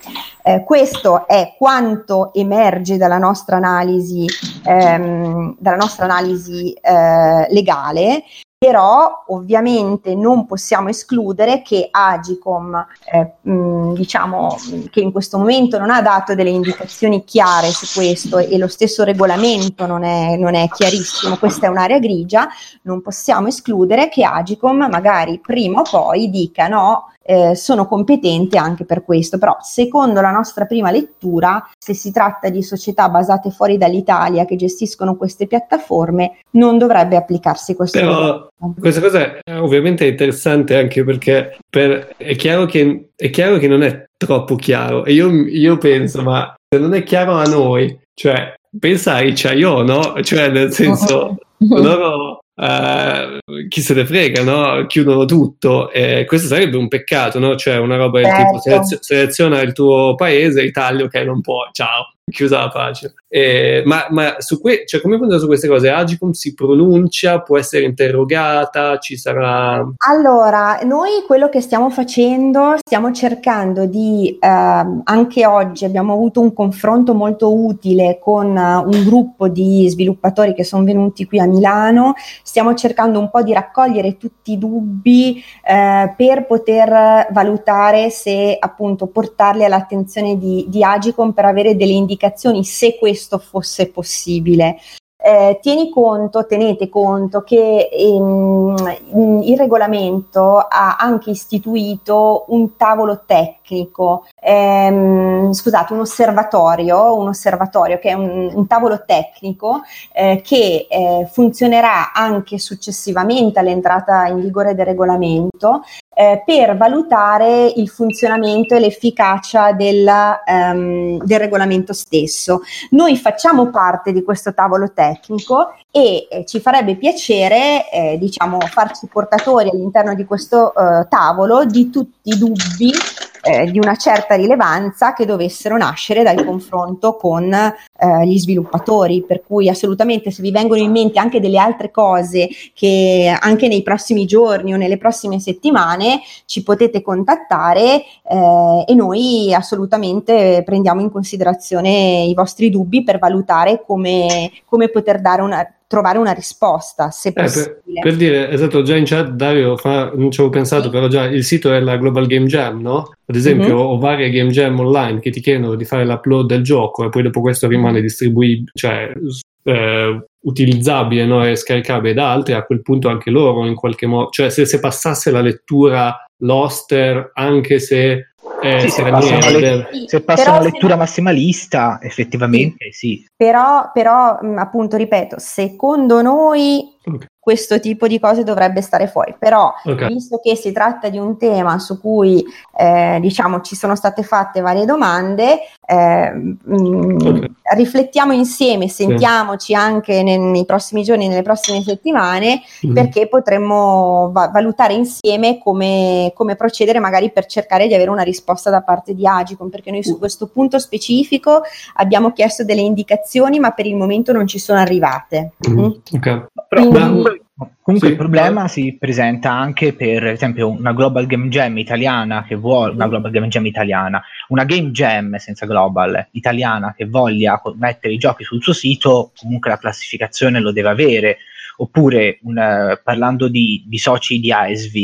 E: Eh, questo è quanto emerge dalla nostra analisi, ehm, dalla nostra analisi eh, legale però ovviamente non possiamo escludere che Agicom, eh, mh, diciamo che in questo momento non ha dato delle indicazioni chiare su questo e lo stesso regolamento non è, non è chiarissimo, questa è un'area grigia, non possiamo escludere che Agicom magari prima o poi dica no, eh, sono competente anche per questo, però secondo la nostra prima lettura, se si tratta di società basate fuori dall'Italia che gestiscono queste piattaforme, non dovrebbe applicarsi questo.
B: Però questa cosa è ovviamente interessante anche perché per, è, chiaro che, è, chiaro che, non è troppo chiaro e io, io penso, ma se non è chiaro a noi, cioè pensa a Ichaio, no? Cioè nel senso... loro Uh, chi se ne frega, no? chiudono tutto. Eh, questo sarebbe un peccato, no? cioè una roba del certo. tipo selezio- seleziona il tuo paese, Italia, ok, non può, ciao chiusa la pace. Eh, ma, ma su que- cioè, come funziona su queste cose? Agicom si pronuncia, può essere interrogata, ci sarà...
E: Allora, noi quello che stiamo facendo, stiamo cercando di, eh, anche oggi abbiamo avuto un confronto molto utile con uh, un gruppo di sviluppatori che sono venuti qui a Milano, stiamo cercando un po' di raccogliere tutti i dubbi eh, per poter valutare se appunto portarli all'attenzione di, di Agicom per avere delle indicazioni indicazioni se questo fosse possibile. Eh, tieni conto, tenete conto che ehm, il regolamento ha anche istituito un tavolo tecnico, ehm, scusate, un osservatorio, un osservatorio che è un, un tavolo tecnico eh, che eh, funzionerà anche successivamente all'entrata in vigore del regolamento eh, per valutare il funzionamento e l'efficacia della, um, del regolamento stesso. Noi facciamo parte di questo tavolo tecnico e eh, ci farebbe piacere eh, diciamo, farci portatori all'interno di questo eh, tavolo di tutti i dubbi eh, di una certa rilevanza che dovessero nascere dal confronto con eh, gli sviluppatori, per cui assolutamente se vi vengono in mente anche delle altre cose che anche nei prossimi giorni o nelle prossime settimane ci potete contattare eh, e noi assolutamente prendiamo in considerazione i vostri dubbi per valutare come, come poter dare una trovare una risposta, se possibile.
B: Eh, per, per, dire, esatto, già in chat Dario fa, non ci avevo pensato, però già il sito è la Global Game Jam, no? Ad esempio, mm-hmm. ho varie game jam online che ti chiedono di fare l'upload del gioco e poi dopo questo rimane distribuibile, cioè eh, utilizzabile no? e scaricabile da altri, a quel punto anche loro in qualche modo, cioè se, se passasse la lettura l'hoster, anche se
D: eh, sì, se, passa se passa una lettura se... massimalista, effettivamente sì. sì.
E: Però, però, appunto, ripeto, secondo noi okay questo tipo di cose dovrebbe stare fuori. Però, okay. visto che si tratta di un tema su cui eh, diciamo ci sono state fatte varie domande, eh, mh, mm, okay. riflettiamo insieme, sentiamoci sì. anche nei, nei, prossimi giorni, nelle prossime settimane, mm. perché potremmo va- valutare insieme come, come, procedere, magari per cercare di avere una risposta da parte di Agicom, perché noi su mm. questo punto specifico abbiamo chiesto delle indicazioni, ma per il momento non ci sono arrivate.
B: Mm. mm. Okay.
D: Quindi, Comunque sì, il problema ma... si presenta anche per, esempio, una Global Game Jam italiana che vuole, una Global Game Jam italiana, una Game Jam senza Global italiana che voglia mettere i giochi sul suo sito, comunque la classificazione lo deve avere, oppure un, parlando di, di, soci di ASV,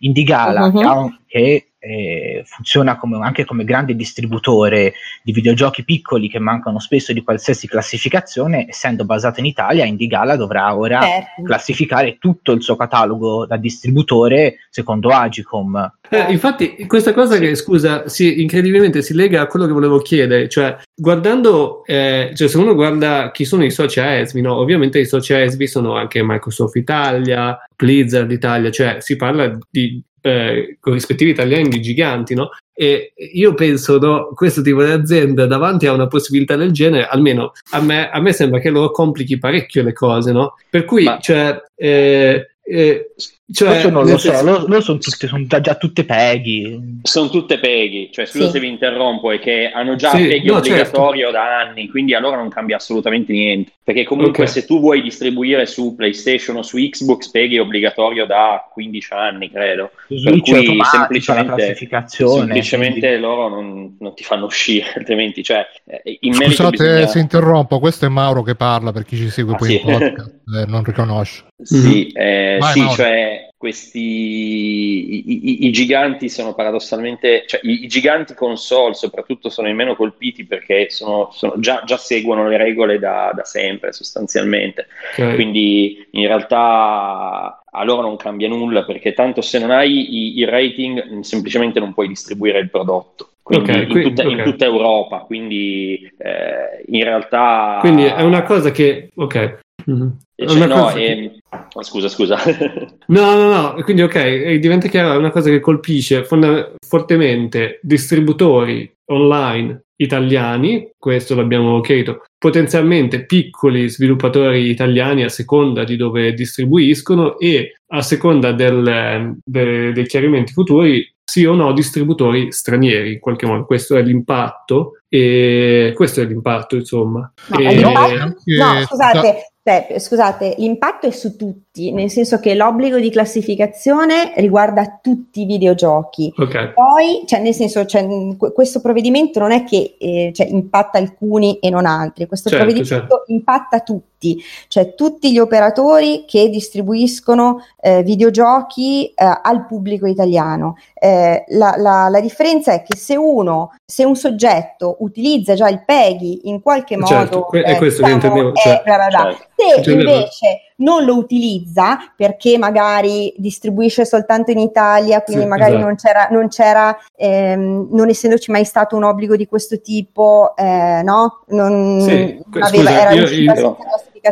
D: Indigala uh-huh. che, eh, funziona come, anche come grande distributore di videogiochi piccoli che mancano spesso di qualsiasi classificazione, essendo basato in Italia, Indigala dovrà ora certo. classificare tutto il suo catalogo da distributore secondo Agicom.
B: Eh, infatti, questa cosa che scusa, si, incredibilmente si lega a quello che volevo chiedere, cioè guardando, eh, cioè se uno guarda chi sono i soci AESVI, no? ovviamente i soci AESVI sono anche Microsoft Italia, Blizzard Italia, cioè si parla di eh, corrispettivi italiani di giganti, no? E io penso, no, questo tipo di azienda davanti a una possibilità del genere, almeno a me, a me sembra che loro complichi parecchio le cose, no? Per cui, Ma... cioè, eh, eh,
D: cioè, non lo so, senso... loro, loro sono, tutte, sono già tutte peghi.
F: Sono tutte peghi, cioè scusa sì. se vi interrompo, è che hanno già sì, peghi no, obbligatorio certo. da anni, quindi allora non cambia assolutamente niente. Perché comunque okay. se tu vuoi distribuire su PlayStation o su Xbox, peghi è obbligatorio da 15 anni, credo.
D: Su per cui semplicemente,
F: semplicemente quindi... loro non, non, ti fanno uscire, altrimenti. Cioè,
A: eh, Scusate bisogna... se interrompo, questo è Mauro che parla per chi ci segue ah, poi sì. in podcast, eh, non riconosce.
F: Sì, mm-hmm. eh, sì cioè questi i, i, i, giganti sono paradossalmente, cioè i, i, giganti console soprattutto sono i meno colpiti perché sono, sono già, già, seguono le regole da, da sempre sostanzialmente. Okay. Quindi in realtà a loro non cambia nulla perché tanto se non hai il rating semplicemente non puoi distribuire il prodotto. Quindi okay, in, tutta, okay. in, tutta, Europa, quindi eh, in realtà...
B: Quindi è una cosa che, ok,
F: Mm-hmm. Cioè, no, che... oh, scusa, scusa.
B: no, no, no, quindi ok, diventa chiaro, è una cosa che colpisce fonda- fortemente distributori online italiani, questo l'abbiamo chiarito, potenzialmente piccoli sviluppatori italiani a seconda di dove distribuiscono e a seconda del, de, dei chiarimenti futuri sì o no distributori stranieri in qualche modo. Questo è l'impatto e questo è l'impatto, insomma.
E: No, e... no scusate, cioè, scusate, l'impatto è su tutti, nel senso che l'obbligo di classificazione riguarda tutti i videogiochi.
B: Okay.
E: Poi, cioè, nel senso, cioè, questo provvedimento non è che eh, cioè, impatta alcuni e non altri, questo certo, provvedimento certo. impatta tutti, cioè tutti gli operatori che distribuiscono eh, videogiochi eh, al pubblico italiano. Eh, la, la, la, differenza è che se uno, se un soggetto utilizza già il PEGI in qualche certo, modo,
B: que- è questo diciamo, che intendevo. Cioè, bla bla bla,
E: certo. Se invece non lo utilizza perché magari distribuisce soltanto in Italia, quindi sì, magari esatto. non c'era, non, c'era ehm, non essendoci mai stato un obbligo di questo tipo, eh, no? Non
B: sì, aveva, scusa, era io, io,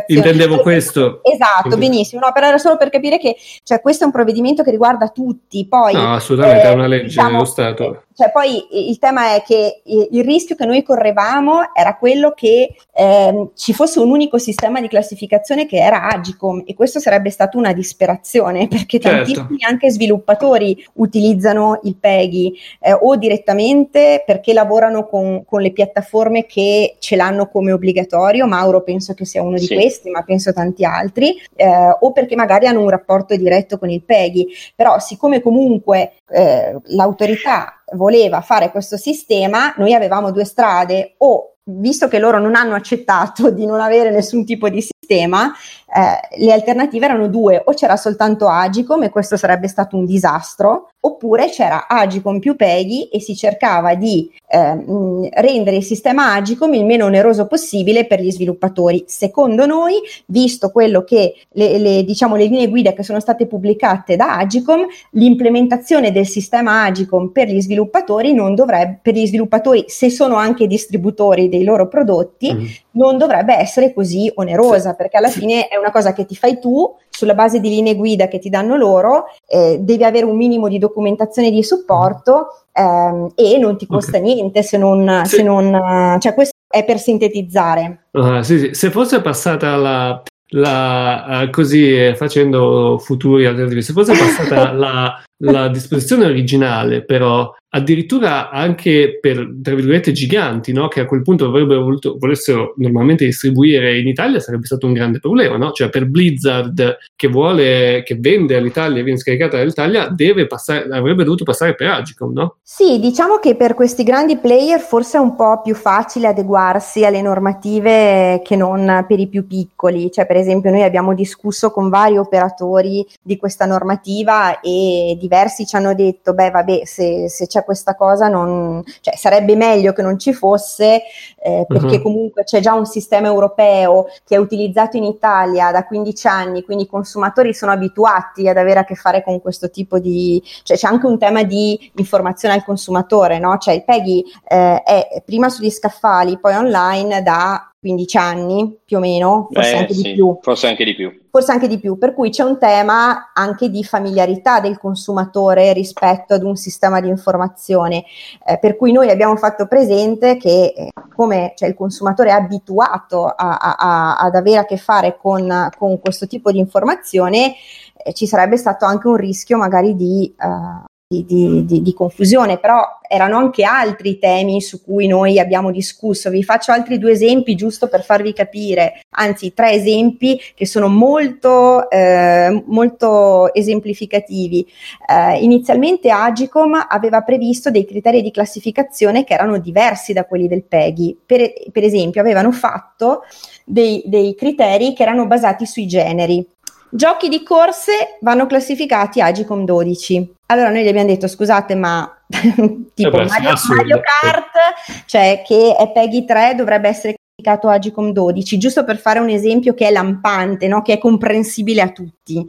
B: Intendevo questo.
E: Esatto, benissimo. No, però era solo per capire che cioè, questo è un provvedimento che riguarda tutti. Poi,
B: no, assolutamente, eh, è una legge diciamo, dello Stato.
E: cioè poi il tema è che il rischio che noi correvamo era quello che eh, ci fosse un unico sistema di classificazione che era Agicom e questo sarebbe stata una disperazione perché certo. tantissimi anche sviluppatori utilizzano il PEGI eh, o direttamente perché lavorano con, con, le piattaforme che ce l'hanno come obbligatorio, Mauro penso che sia uno di sì. Questi, ma penso tanti altri, eh, o perché magari hanno un rapporto diretto con il PEGI, però siccome comunque eh, l'autorità voleva fare questo sistema, noi avevamo due strade. O visto che loro non hanno accettato di non avere nessun tipo di sistema, eh, le alternative erano due, o c'era soltanto Agicom e questo sarebbe stato un disastro, oppure c'era Agicom più Peggy e si cercava di eh, rendere il sistema Agicom il meno oneroso possibile per gli sviluppatori. Secondo noi, visto quello che le, le, diciamo, le linee guida che sono state pubblicate da Agicom, l'implementazione del sistema Agicom per gli sviluppatori non dovrebbe, per gli sviluppatori, se sono anche distributori dei loro prodotti, mm. non dovrebbe essere così onerosa, perché alla fine è una cosa che ti fai tu sulla base di linee guida che ti danno loro, eh, devi avere un minimo di documentazione di supporto ehm, e non ti costa okay. niente se non, sì. se non, cioè questo è per sintetizzare.
B: Uh, sì, sì. Se fosse passata la, la, uh, così facendo futuri alternativi, se fosse passata la, la disposizione originale, però addirittura anche per, tra virgolette, giganti, no? che a quel punto avrebbero voluto, volessero normalmente distribuire in Italia, sarebbe stato un grande problema, no? Cioè per Blizzard che vuole, che vende all'Italia e viene scaricata dall'Italia, passare, avrebbe dovuto passare per Agicom, no?
E: Sì, diciamo che per questi grandi player forse è un po' più facile adeguarsi alle normative che non per i più piccoli, cioè per esempio noi abbiamo discusso con vari operatori di questa normativa e diversi ci hanno detto, beh vabbè, se, se c'è questa cosa, non, cioè, sarebbe meglio che non ci fosse, eh, perché uh-huh. comunque c'è già un sistema europeo che è utilizzato in Italia da 15 anni, quindi i consumatori sono abituati ad avere a che fare con questo tipo di... cioè c'è anche un tema di informazione al consumatore, no? Cioè il PEGI eh, è prima sugli scaffali, poi online da 15 anni più o meno, forse
F: eh,
E: anche
F: sì,
E: di più.
F: Forse anche di più.
E: Forse anche di più, per cui c'è un tema anche di familiarità del consumatore rispetto ad un sistema di informazione, eh, per cui noi abbiamo fatto presente che eh, come cioè, il consumatore è abituato a, a, a, ad avere a che fare con, con questo tipo di informazione, eh, ci sarebbe stato anche un rischio magari di uh, di, di, di, confusione, però erano anche altri temi su cui noi abbiamo discusso. Vi faccio altri due esempi giusto per farvi capire, anzi tre esempi che sono molto, eh, molto esemplificativi. Eh, inizialmente Agicom aveva previsto dei criteri di classificazione che erano diversi da quelli del PEGI. Per, per esempio avevano fatto dei, dei criteri che erano basati sui generi. Giochi di corse vanno classificati Agicom 12. Allora noi gli abbiamo detto scusate ma tipo eh beh, Mario, Mario, Kart, cioè che è Peggy 3 dovrebbe essere classificato Agicom 12, giusto per fare un esempio che è lampante, no? che è comprensibile a tutti.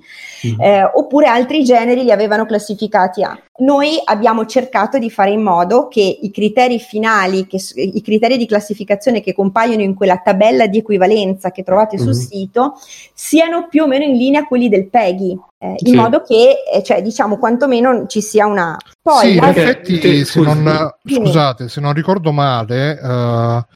E: Mm. Eh, oppure altri generi li avevano classificati a. Noi abbiamo cercato di fare in modo che i criteri finali, che, i criteri di classificazione che compaiono in quella tabella di equivalenza che trovate mm. sul sito, siano più o meno in linea quelli del PEGI. Eh, in sì. modo che, eh, cioè, diciamo, quantomeno ci sia una.
A: Poi, sì, in effetti, se non, scusate, se non ricordo male, uh,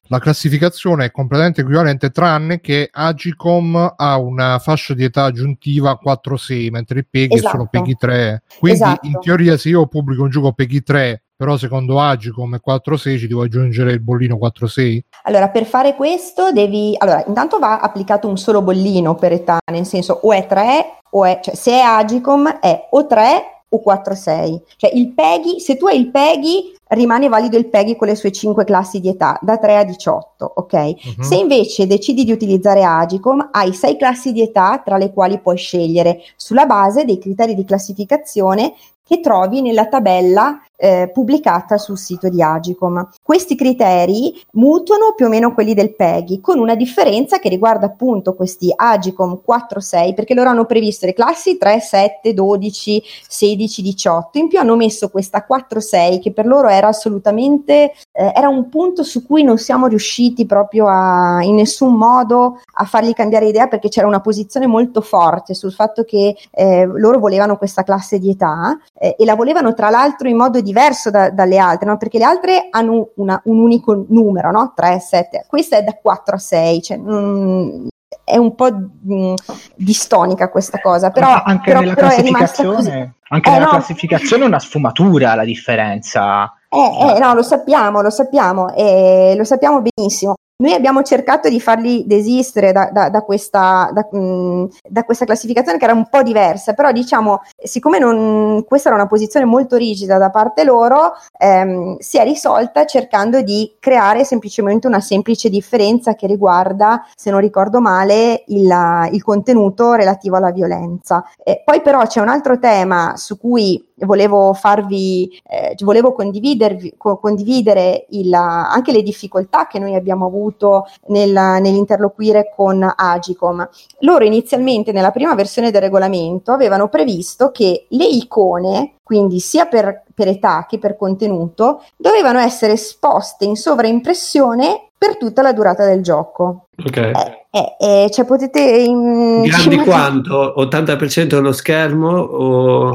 A: la classificazione è completamente equivalente, tranne che Agicom ha una fascia di età aggiuntiva 4-6, mentre i PEGI esatto. sono PEGI 3. Quindi, esatto. in teoria, se io pubblico un gioco PEGI 3 però secondo Agicom è 4-6 ci devo aggiungere il bollino 4-6?
E: Allora, per fare questo devi... Allora, intanto va applicato un solo bollino per età, nel senso o è 3 o è... cioè se è Agicom è o 3 o 4-6. Cioè il PEGI, se tu hai il PEGI, rimane valido il PEGI con le sue 5 classi di età, da 3 a 18, ok? Uh-huh. Se invece decidi di utilizzare Agicom, hai 6 classi di età tra le quali puoi scegliere sulla base dei criteri di classificazione che trovi nella tabella eh, pubblicata sul sito di Agicom. Questi criteri mutuano più o meno quelli del PEGI, con una differenza che riguarda appunto questi Agicom 4-6, perché loro hanno previsto le classi 3, 7, 12, 16, 18, in più hanno messo questa 4-6 che per loro era assolutamente, eh, era un punto su cui non siamo riusciti proprio a, in nessun modo a fargli cambiare idea perché c'era una posizione molto forte sul fatto che eh, loro volevano questa classe di età eh, e la volevano tra l'altro in modo diverso da, dalle altre, no? perché le altre hanno una, un unico numero, no? 3, 7, questa è da 4 a 6, cioè, mm, è un po' mh, distonica questa cosa, però
D: anche
E: però,
D: nella
E: però
D: classificazione, anche
E: eh,
D: nella
E: no.
D: classificazione una sfumatura la differenza.
E: Eh, eh, no, lo sappiamo, lo sappiamo, eh, lo sappiamo benissimo. Noi abbiamo cercato di farli desistere da, da, da, questa, mh, da, questa, classificazione che era un po' diversa, però diciamo, siccome non, questa era una posizione molto rigida da parte loro, ehm, si è risolta cercando di creare semplicemente una semplice differenza che riguarda, se non ricordo male, il, il contenuto relativo alla violenza. Eh, poi però c'è un altro tema su cui volevo farvi, eh, volevo condividervi, co- condividere il, anche le difficoltà che noi abbiamo avuto nel, nell'interloquire con Agicom. Loro inizialmente nella prima versione del regolamento avevano previsto che le icone, quindi sia per, per età che per contenuto, dovevano essere esposte in sovraimpressione per tutta la durata del gioco.
B: Ok.
E: Eh, eh, eh, cioè potete... In...
B: Grandi quanto? 80% dello schermo? O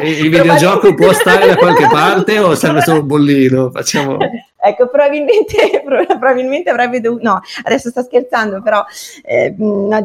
B: eh, il videogioco può stare da qualche parte o serve solo un bollino? Facciamo...
E: Ecco, probabilmente, probabilmente avrebbe dovuto, no, adesso sto scherzando, però eh,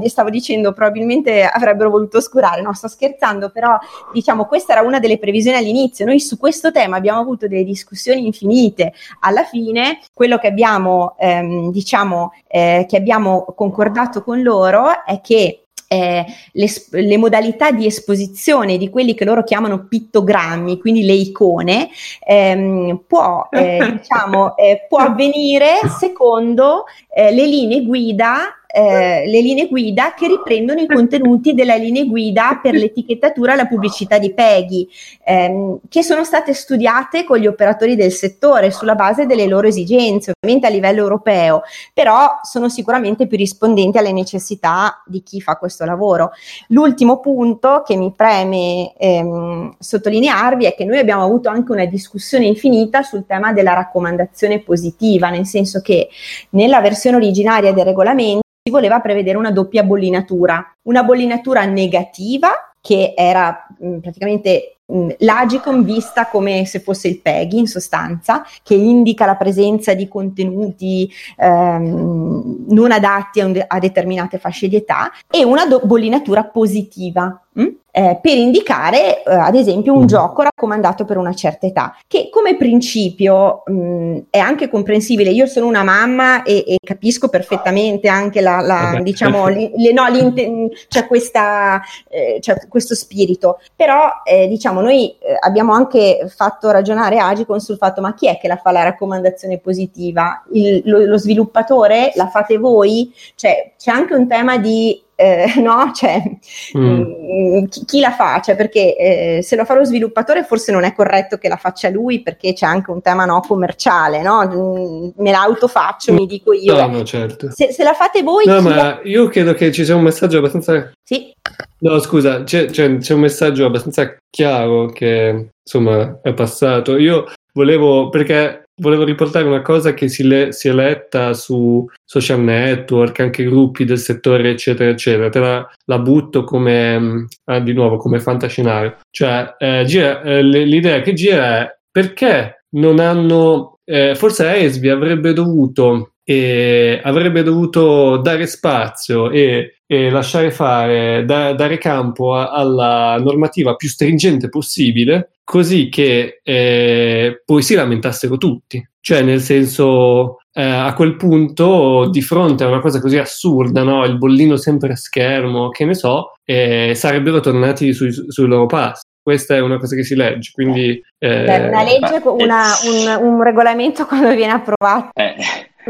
E: stavo dicendo probabilmente avrebbero voluto oscurare, no, sto scherzando, però diciamo questa era una delle previsioni all'inizio, noi su questo tema abbiamo avuto delle discussioni infinite, alla fine quello che abbiamo, ehm, diciamo, eh, che abbiamo concordato con loro è che eh, le, le, modalità di esposizione di quelli che loro chiamano pittogrammi, quindi le icone, ehm, può, eh, diciamo, eh, può avvenire secondo eh, le linee guida eh, le linee guida che riprendono i contenuti della linee guida per l'etichettatura e la pubblicità di Peggy, ehm, che sono state studiate con gli operatori del settore sulla base delle loro esigenze, ovviamente a livello europeo, però sono sicuramente più rispondenti alle necessità di chi fa questo lavoro. L'ultimo punto che mi preme ehm, sottolinearvi è che noi abbiamo avuto anche una discussione infinita sul tema della raccomandazione positiva, nel senso che nella versione originaria del regolamento si voleva prevedere una doppia bollinatura, una bollinatura negativa che era mh, praticamente mh, l'Agicom vista come se fosse il PEGI in sostanza, che indica la presenza di contenuti ehm, non adatti a, de- a, determinate fasce di età, e una do- bollinatura positiva. Mh? eh, per indicare eh, ad esempio un mm. gioco raccomandato per una certa età, che come principio mh, è anche comprensibile. Io sono una mamma e, e capisco perfettamente anche la, la diciamo, li, le, no, c'è, questa, eh, c'è questo spirito, però eh, diciamo noi eh, abbiamo anche fatto ragionare Agicon sul fatto ma chi è che la fa la raccomandazione positiva? Il, lo, lo sviluppatore? La fate voi? Cioè c'è anche un tema di eh, no? Cioè, mm. mm. chi, chi, la fa? Cioè, perché eh, se lo fa lo sviluppatore forse non è corretto che la faccia lui perché c'è anche un tema no, commerciale, no? Mm, me la autofaccio, mi dico io.
B: No, no, certo.
E: Se, se, la fate voi...
B: No, ma la... io credo che ci sia un messaggio abbastanza...
E: Sì.
B: No, scusa, c'è, c'è, c'è un messaggio abbastanza chiaro che insomma è passato. Io volevo, perché volevo riportare una cosa che si, le, si, è letta su social network, anche gruppi del settore, eccetera, eccetera. Te la, la butto come, ah, di nuovo, come fantascenario. Cioè, eh, gira, eh, l'idea che gira è perché non hanno, eh, forse Esvi avrebbe dovuto, avrebbe dovuto dare spazio e e lasciare fare, da, dare campo alla normativa più stringente possibile, così che eh, poi si lamentassero tutti. Cioè, nel senso, eh, a quel punto, di fronte a una cosa così assurda, no? il bollino sempre a schermo, che ne so, eh, sarebbero tornati sui, sui loro passi questa è una cosa che si legge. Quindi,
E: eh, Beh, una legge, una, un, un, regolamento quando viene approvato.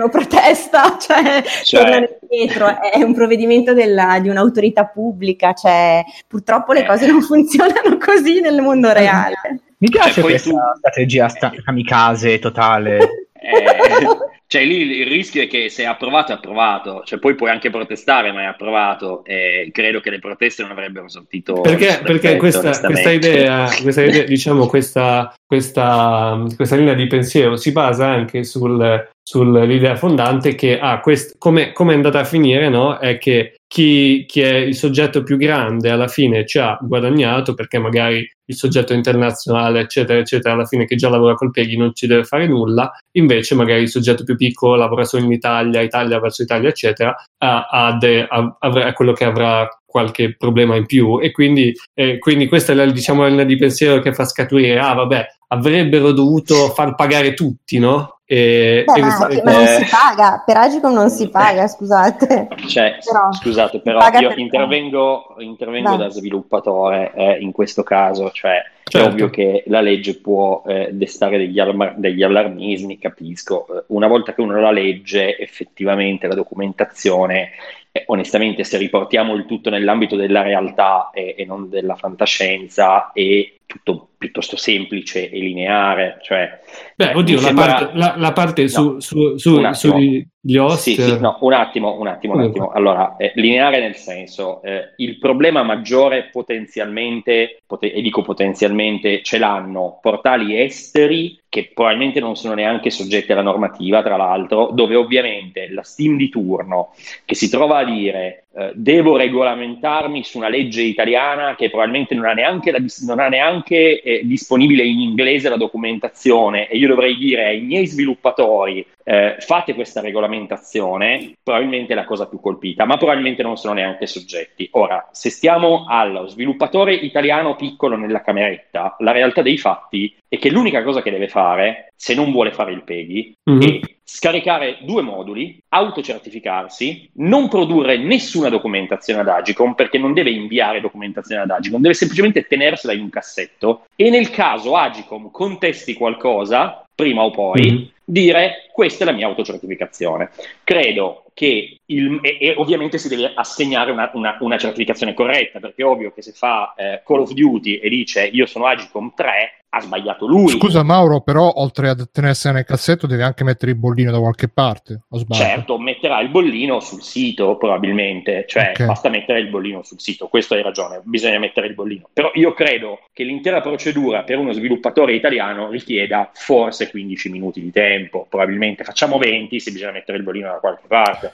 E: Eh, protesta, cioè, cioè... tornano indietro, è un provvedimento della, di un'autorità pubblica, cioè, purtroppo le cose non funzionano così nel mondo reale.
D: Mi piace cioè, questa tu... strategia sta- kamikaze totale.
F: Eh, cioè lì il rischio è che se è approvato è approvato, cioè poi puoi anche protestare ma è approvato. E credo che le proteste non avrebbero sortito
B: perché, perché questa, questa, idea, questa idea diciamo questa, questa, questa linea di pensiero si basa anche sul, sull'idea fondante che ah, quest- come, è andata a finire no? è che chi, chi, è il soggetto più grande alla fine ci ha guadagnato perché magari il soggetto internazionale, eccetera, eccetera, alla fine che già lavora col Peggy non ci deve fare nulla, invece magari il soggetto più piccolo lavora solo in Italia, Italia verso Italia, eccetera, ha, ha ha, è quello che avrà qualche problema in più e quindi, eh, quindi questa è la, diciamo, la linea di pensiero che fa scaturire, ah vabbè, avrebbero dovuto far pagare tutti, no?
E: E, Beh, e ma, ma, non si paga, per Agicom non si paga, scusate.
F: Cioè, però, scusate, però io intervengo, intervengo da sviluppatore eh, in questo caso, cioè certo. è ovvio che la legge può eh, destare degli, allar- degli, allarmismi, capisco. Una volta che uno la legge, effettivamente la documentazione eh, onestamente se riportiamo il tutto nell'ambito della realtà e, e non della fantascienza è tutto piuttosto semplice e lineare. Cioè,
B: Beh, oddio, sembra... la, parte, la, la parte, su, no, su, su, sugli host...
F: Sì, sì, no, un attimo, un attimo, un attimo. Allora, eh, lineare nel senso, eh, il problema maggiore potenzialmente, pot- e dico potenzialmente, ce l'hanno portali esteri che probabilmente non sono neanche soggetti alla normativa, tra l'altro, dove ovviamente la Steam di turno che si trova a dire eh, devo regolamentarmi su una legge italiana che probabilmente non ha neanche, la, non ha neanche eh, disponibile in inglese la documentazione e io dovrei dire ai miei sviluppatori eh, fate questa regolamentazione, probabilmente è la cosa più colpita, ma probabilmente non sono neanche soggetti. Ora, se stiamo allo sviluppatore italiano piccolo nella cameretta, la realtà dei fatti è che l'unica cosa che deve fare, se non vuole fare il PEGI, mm-hmm. è scaricare due moduli, autocertificarsi, non produrre nessuna documentazione ad Agicom perché non deve inviare documentazione ad Agicom, deve semplicemente tenersela in un cassetto e nel caso Agicom contesti qualcosa, prima o poi, mm-hmm. Dire questa è la mia autocertificazione. Credo che, il, e, e ovviamente si deve assegnare una, una, una, certificazione corretta, perché è ovvio che se fa eh, Call of Duty e dice io sono Agicom 3, ha sbagliato lui.
A: Scusa Mauro, però oltre a tenersene nel cassetto deve anche mettere il bollino da qualche parte,
F: Certo, metterà il bollino sul sito probabilmente, cioè okay. basta mettere il bollino sul sito, questo hai ragione, bisogna mettere il bollino. Però io credo che l'intera procedura per uno sviluppatore italiano richieda forse 15 minuti di tempo, probabilmente facciamo 20 se bisogna mettere il bollino da qualche parte.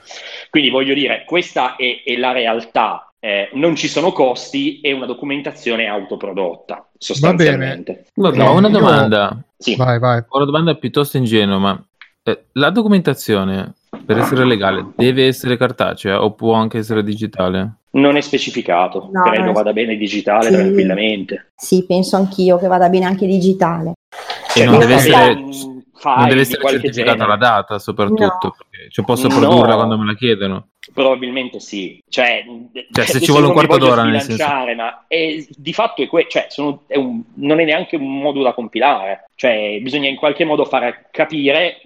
F: Quindi voglio dire, questa è, è la realtà eh, non ci sono costi e una documentazione autoprodotta sostanzialmente.
G: Va bene. No, una domanda. Sì. Vai, vai. Una domanda piuttosto ingenua, ma eh, la documentazione per essere legale deve essere cartacea o può anche essere digitale?
F: Non è specificato, no, credo vada bene digitale sì. tranquillamente.
E: Sì, penso anch'io che vada bene anche digitale.
G: E non deve essere, non deve essere certificata genere. la data, soprattutto, no. perché cioè, posso produrla no. quando me la chiedono.
F: Probabilmente sì, cioè,
G: cioè se ci vuole un quarto d'ora nel senso.
F: ma è, di fatto è que- cioè, sono, è un, non è neanche un modo da compilare, cioè bisogna in qualche modo far capire,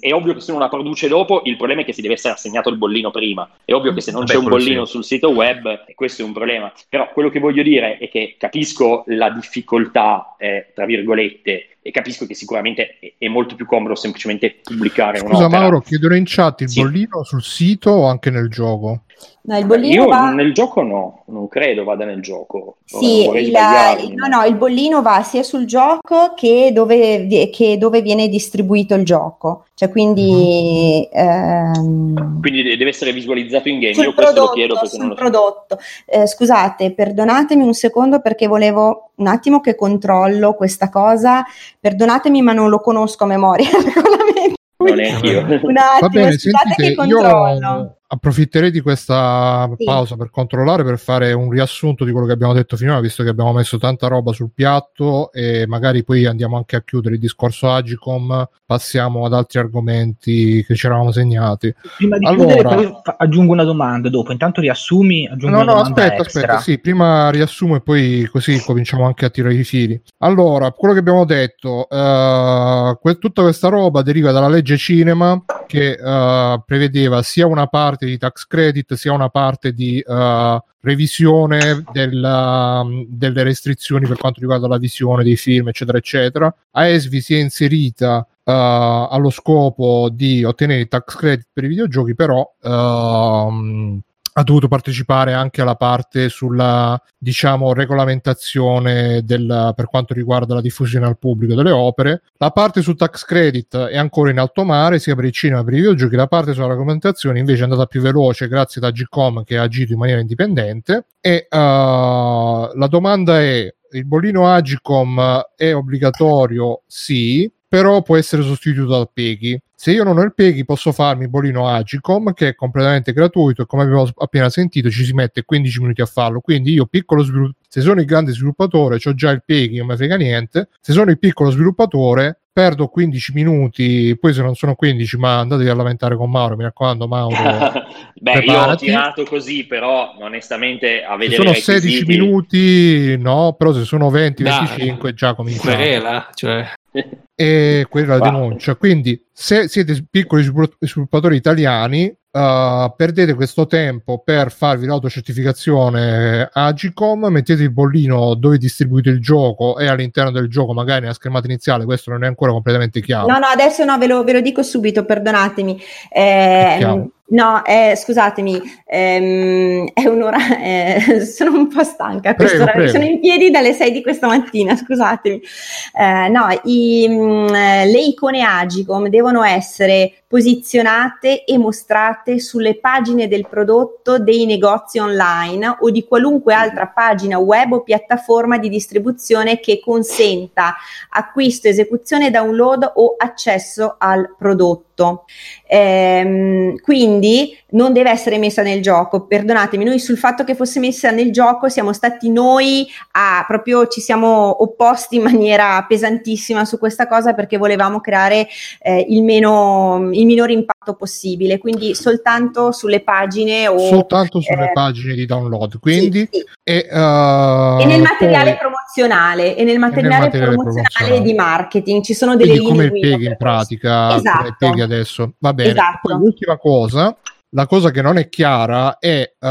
F: è ovvio che se uno la produce dopo, il problema è che si deve essere assegnato il bollino prima, è ovvio che se non Beh, c'è un bollino sì. sul sito web, questo è un problema, però quello che voglio dire è che capisco la difficoltà, eh, tra virgolette, e capisco che sicuramente è, è molto più comodo semplicemente pubblicare
A: Scusa un'opera. Mauro, chiedono in chat il sì. bollino sul sito o anche nel gioco?
E: No, il bollino
F: Io
E: va...
F: nel gioco no, non credo vada nel gioco.
E: Sì, il, no, no, il bollino va sia sul gioco che dove, che dove viene distribuito il gioco. Cioè, quindi,
F: mm-hmm. ehm... quindi deve essere visualizzato in game. Sul Io prodotto, lo chiedo perché non lo
E: prodotto. Eh, scusate, perdonatemi un secondo perché volevo un attimo che controllo questa cosa. Perdonatemi, ma non lo conosco a memoria.
F: non è io.
E: Un attimo, Va bene, scusate che controllo.
A: Io approfitterei di questa sì. pausa per controllare, per fare un riassunto di quello che abbiamo detto finora, visto che abbiamo messo tanta roba sul piatto e magari poi andiamo anche a chiudere il discorso Agicom, passiamo ad altri argomenti che ci eravamo segnati.
D: Prima di allora... chiudere aggiungo una domanda dopo, intanto riassumi, aggiungo no, una no,
A: aspetta,
D: extra.
A: aspetta, sì, prima riassumo e poi così cominciamo anche a tirare i fili. Allora, quello che abbiamo detto, uh, que- tutta questa roba deriva dalla legge cinema che uh, prevedeva sia una parte parte di tax credit sia una parte di uh, revisione della, delle restrizioni per quanto riguarda la visione dei film, eccetera, eccetera. AESVI si è inserita uh, allo scopo di ottenere tax credit per i videogiochi, però uh, ha dovuto partecipare anche alla parte sulla diciamo regolamentazione del, per quanto riguarda la diffusione al pubblico delle opere. La parte sul tax credit è ancora in alto mare sia per il cinema che per i videogiochi. La parte sulla regolamentazione invece è andata più veloce grazie ad Agicom che ha agito in maniera indipendente. E uh, la domanda è il bollino Agicom è obbligatorio? Sì però può essere sostituito dal PEGI. Se io non ho il PEGI posso farmi il bolino Agicom che è completamente gratuito e come abbiamo appena sentito ci si mette 15 minuti a farlo. Quindi io piccolo sviluppatore, se sono il grande sviluppatore, ho già il PEGI, non mi frega niente. Se sono il piccolo sviluppatore perdo 15 minuti, poi se non sono 15, ma andatevi a lamentare con Mauro, mi raccomando Mauro.
F: Beh, preparati. io ho tirato così, però onestamente a vedere
A: se sono 16 minuti, no, però se sono 20, 25 già comincia.
C: Querela, cioè
A: e quella wow. denuncia. Quindi, se siete piccoli sviluppatori italiani, uh, perdete questo tempo per farvi l'autocertificazione Agicom, mettete il bollino dove distribuite il gioco e all'interno del gioco, magari nella schermata iniziale, questo non è ancora completamente chiaro.
E: No, no, adesso no, ve lo, ve lo dico subito, perdonatemi. Eh, No, eh, scusatemi, ehm, è un'ora, eh, sono un po' stanca quest'ora, prego, sono in piedi dalle 6 di questa mattina, scusatemi. Eh, no, i, mm, le icone Agicom devono essere posizionate e mostrate sulle pagine del prodotto dei negozi online o di qualunque altra pagina web o piattaforma di distribuzione che consenta acquisto, esecuzione, download o accesso al prodotto. Ehm, quindi non deve essere messa nel gioco. Perdonatemi, noi sul fatto che fosse messa nel gioco siamo stati noi a proprio ci siamo opposti in maniera pesantissima su questa cosa perché volevamo creare eh, il, meno, il minor impatto possibile. Quindi soltanto sulle pagine o
A: soltanto sulle eh, pagine di download. Quindi
E: sì, sì. E, uh, e, nel materiale poi, promozionale e nel materiale, nel materiale promozionale, promozionale, di marketing ci sono delle
A: Quindi linee come il in pratica, esatto. come il adesso. Va bene. Esatto. Poi, l'ultima cosa la cosa che non è chiara è uh,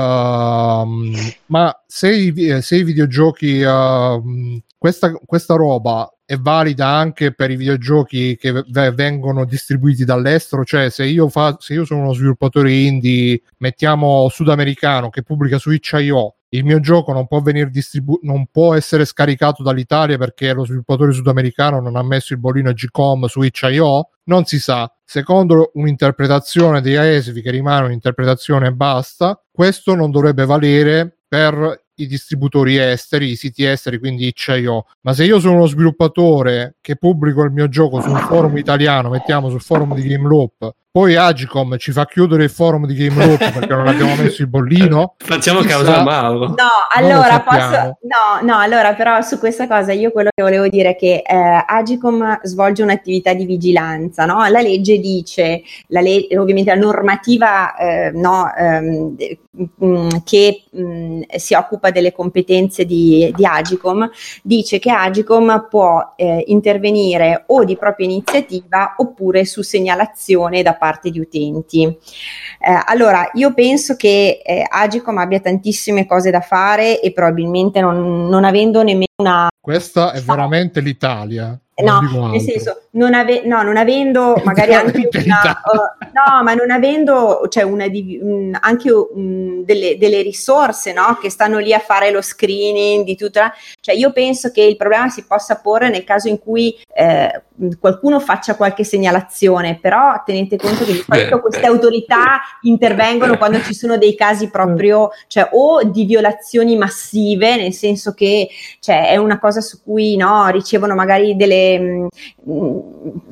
A: ma se i, se i videogiochi uh, questa, questa roba è valida anche per i videogiochi che v- vengono distribuiti dall'estero, cioè se io, fa- se io sono uno sviluppatore indie, mettiamo sudamericano che pubblica su itch.io, il mio gioco non può, venire distribu- non può essere scaricato dall'Italia perché lo sviluppatore sudamericano non ha messo il bollino Gcom su itch.io? Non si sa. Secondo un'interpretazione di AESVI che rimane un'interpretazione e basta, questo non dovrebbe valere per i distributori esteri, i siti esteri, quindi itch.io. Ma se io sono uno sviluppatore che pubblico il mio gioco su un forum italiano, mettiamo sul forum di Game Loop, poi Agicom ci fa chiudere il forum di Game Loop perché non abbiamo messo il bollino.
C: Facciamo causa a Mauro.
E: No, allora posso. No, no, allora, però su questa cosa io quello che volevo dire è che eh, Agicom svolge un'attività di vigilanza, no? La legge dice, la le- ovviamente la normativa eh, no, ehm, mh, mm, che mh, mm, si occupa delle competenze di, di, Agicom dice che Agicom può eh, intervenire o di propria iniziativa oppure su segnalazione da parte di utenti. Eh, allora, io penso che eh, Agicom abbia tantissime cose da fare e probabilmente non, non avendo nemmeno una...
A: Questa è veramente l'Italia.
E: No, nel senso, non, ave- no, non avendo magari anche una, uh, no, ma non avendo cioè una di, um, anche um, delle, delle, risorse no? che stanno lì a fare lo screening di tutta, cioè io penso che il problema si possa porre nel caso in cui eh, qualcuno faccia qualche segnalazione, però tenete conto che di solito queste autorità intervengono quando ci sono dei casi proprio, cioè o di violazioni massive, nel senso che cioè, è una cosa su cui no, ricevono magari delle mh, mm,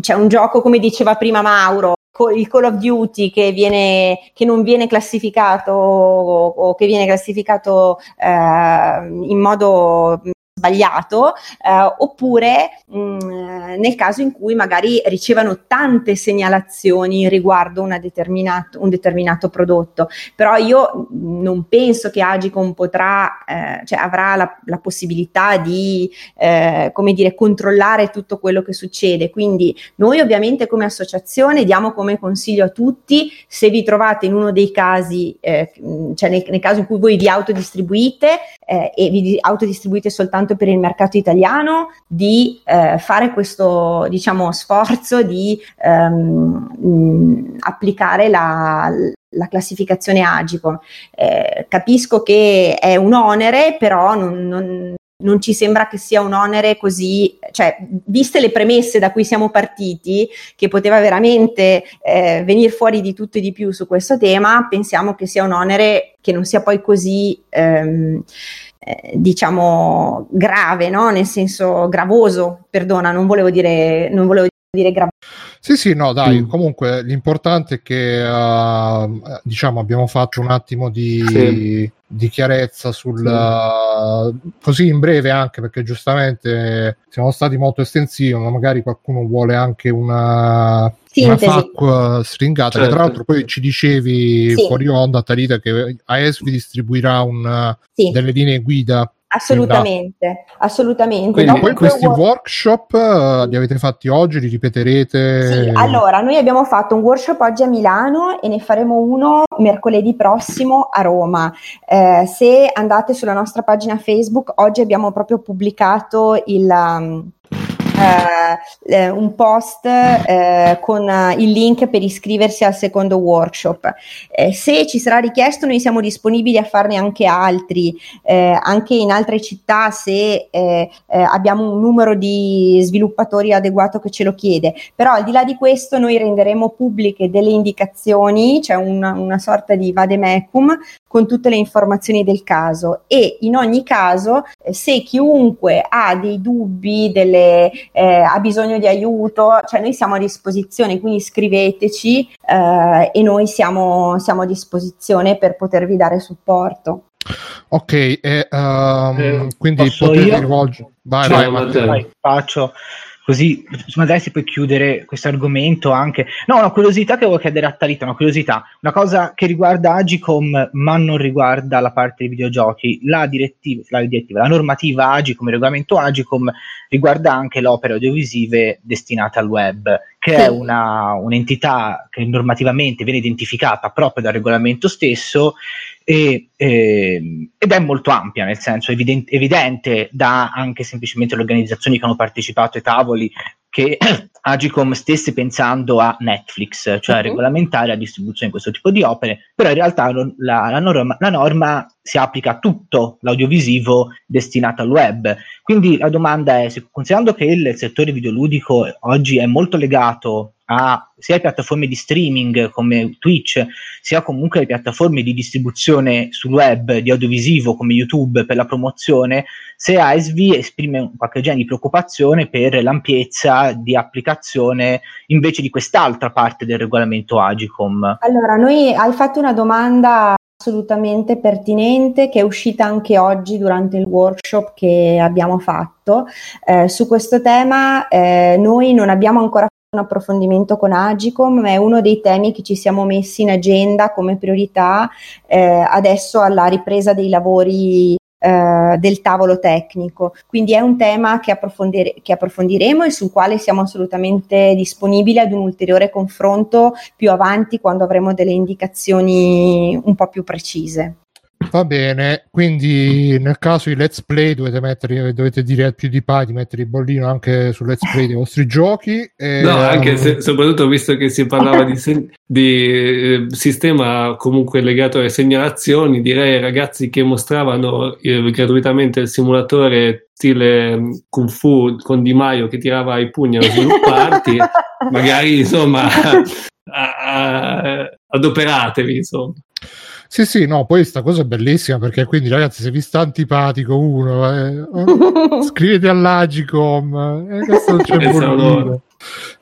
E: c'è un gioco, come diceva prima Mauro, il Call of Duty che, viene, che non viene classificato o, o che viene classificato eh, in modo sbagliato, eh, oppure mh, mm, nel caso in cui magari ricevano tante segnalazioni riguardo determinato, un determinato prodotto. Però io non penso che Agicom potrà, eh, cioè avrà la, la possibilità di, eh, come dire, controllare tutto quello che succede. Quindi noi ovviamente come associazione diamo come consiglio a tutti, se vi trovate in uno dei casi, eh, cioè nel, nel, caso in cui voi vi autodistribuite eh, e vi autodistribuite soltanto per il mercato italiano di eh, fare questo diciamo, sforzo di ehm, mh, applicare la, la classificazione Agicom. Eh, capisco che è un onere, però non, non, non ci sembra che sia un onere così, cioè, viste le premesse da cui siamo partiti, che poteva veramente eh, venire fuori di tutto e di più su questo tema, pensiamo che sia un onere che non sia poi così, ehm, eh, diciamo, grave, no? Nel senso gravoso, perdona, non volevo dire, non volevo dire gravoso.
A: Sì, sì, no, dai, mm. comunque l'importante è che uh, diciamo abbiamo fatto un attimo di, sì. di chiarezza sul sì. uh, così in breve anche perché giustamente siamo stati molto estensivi, ma magari qualcuno vuole anche una Sintesi. una FAQ stringata certo. che tra l'altro poi ci dicevi sì. fuori onda Talita che AES vi distribuirà un, delle linee guida
E: Assolutamente, assolutamente.
A: Quindi, no, poi questi work... workshop uh, li avete fatti oggi, li ripeterete?
E: Sì, allora noi abbiamo fatto un workshop oggi a Milano e ne faremo uno mercoledì prossimo a Roma. Eh, se andate sulla nostra pagina Facebook, oggi abbiamo proprio pubblicato il... Um, eh, eh, un post eh, con eh, il link per iscriversi al secondo workshop. Eh, se ci sarà richiesto, noi siamo disponibili a farne anche altri, eh, anche in altre città se abbiamo un numero di sviluppatori adeguato che ce lo chiede. Però al di là di questo noi renderemo pubbliche delle indicazioni, cioè una, una sorta di vademecum con tutte le informazioni del caso e in ogni caso se chiunque ha dei dubbi, delle, eh, ha bisogno di aiuto, cioè noi siamo a disposizione, quindi scriveteci eh, e noi siamo, siamo, a disposizione per potervi dare supporto.
A: Ok, e, um, quindi potete rivolgere.
D: Vai, cioè, vai, vai, vai, faccio così magari si può chiudere questo argomento anche. No, una curiosità che volevo chiedere a Talita, una curiosità, una cosa che riguarda Agicom ma non riguarda la parte dei videogiochi, la direttiva, la, direttiva, la normativa Agicom, il regolamento Agicom riguarda anche le opere audiovisive destinate al web, che sì. è una, un'entità che normativamente viene identificata proprio dal regolamento stesso e, eh, ed è molto ampia, nel senso evidente, evidente da anche semplicemente le organizzazioni che hanno partecipato ai tavoli che Agicom stesse pensando a Netflix, cioè uh-huh. regolamentare la distribuzione di questo tipo di opere, però in realtà la, la, norma, la norma si applica a tutto l'audiovisivo destinato al web. Quindi la domanda è, considerando che il settore videoludico oggi è molto legato a sia le piattaforme di streaming come Twitch, sia comunque le piattaforme di distribuzione sul web di audiovisivo come YouTube per la promozione, se ASV esprime qualche genere di preoccupazione per l'ampiezza di applicazione invece di quest'altra parte del regolamento Agicom.
E: Allora, noi hai fatto una domanda assolutamente pertinente che è uscita anche oggi durante il workshop che abbiamo fatto eh, su questo tema. Eh, noi non abbiamo ancora un approfondimento con Agicom, è uno dei temi che ci siamo messi in agenda come priorità eh, adesso alla ripresa dei lavori eh, del tavolo tecnico. Quindi è un tema che, approfondire- che approfondiremo e sul quale siamo assolutamente disponibili ad un ulteriore confronto più avanti quando avremo delle indicazioni un po' più precise.
A: Va bene, quindi nel caso di let's play dovete, mettere, dovete dire al più di PewDiePie di mettere il bollino anche sul let's play dei vostri giochi.
B: E, no, anche se, soprattutto visto che si parlava di, se, di eh, sistema comunque legato alle segnalazioni, direi ai ragazzi che mostravano eh, gratuitamente il simulatore stile mm, Kung Fu con Di Maio che tirava i pugni allo svilupparti, magari insomma a, a, adoperatevi insomma.
A: Sì, sì, no, poi sta cosa è bellissima perché quindi ragazzi se vi sta antipatico uno, eh, oh, scrivete all'Agicom, eh, questo non c'è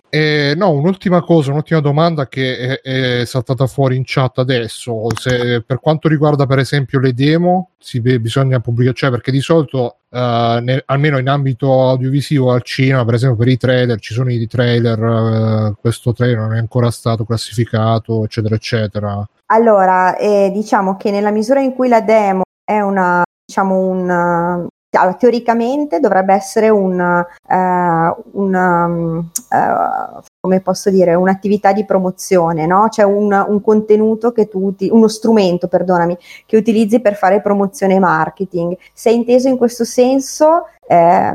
A: eh, no, un'ultima cosa, un'ultima domanda che è, è, saltata fuori in chat adesso. Se, per quanto riguarda, per esempio, le demo, si, bisogna pubblicare, cioè perché di solito, uh, ne, almeno in ambito audiovisivo al cinema, per esempio, per i trailer ci sono i trailer, uh, questo trailer non è ancora stato classificato, eccetera, eccetera.
E: Allora, eh, diciamo che nella misura in cui la demo è una, diciamo, un, allora, teoricamente dovrebbe essere un, uh, un uh, come posso dire, un'attività di promozione, no? C'è un, un contenuto che tu, uti- uno strumento, perdonami, che utilizzi per fare promozione e marketing. Se inteso in questo senso, eh,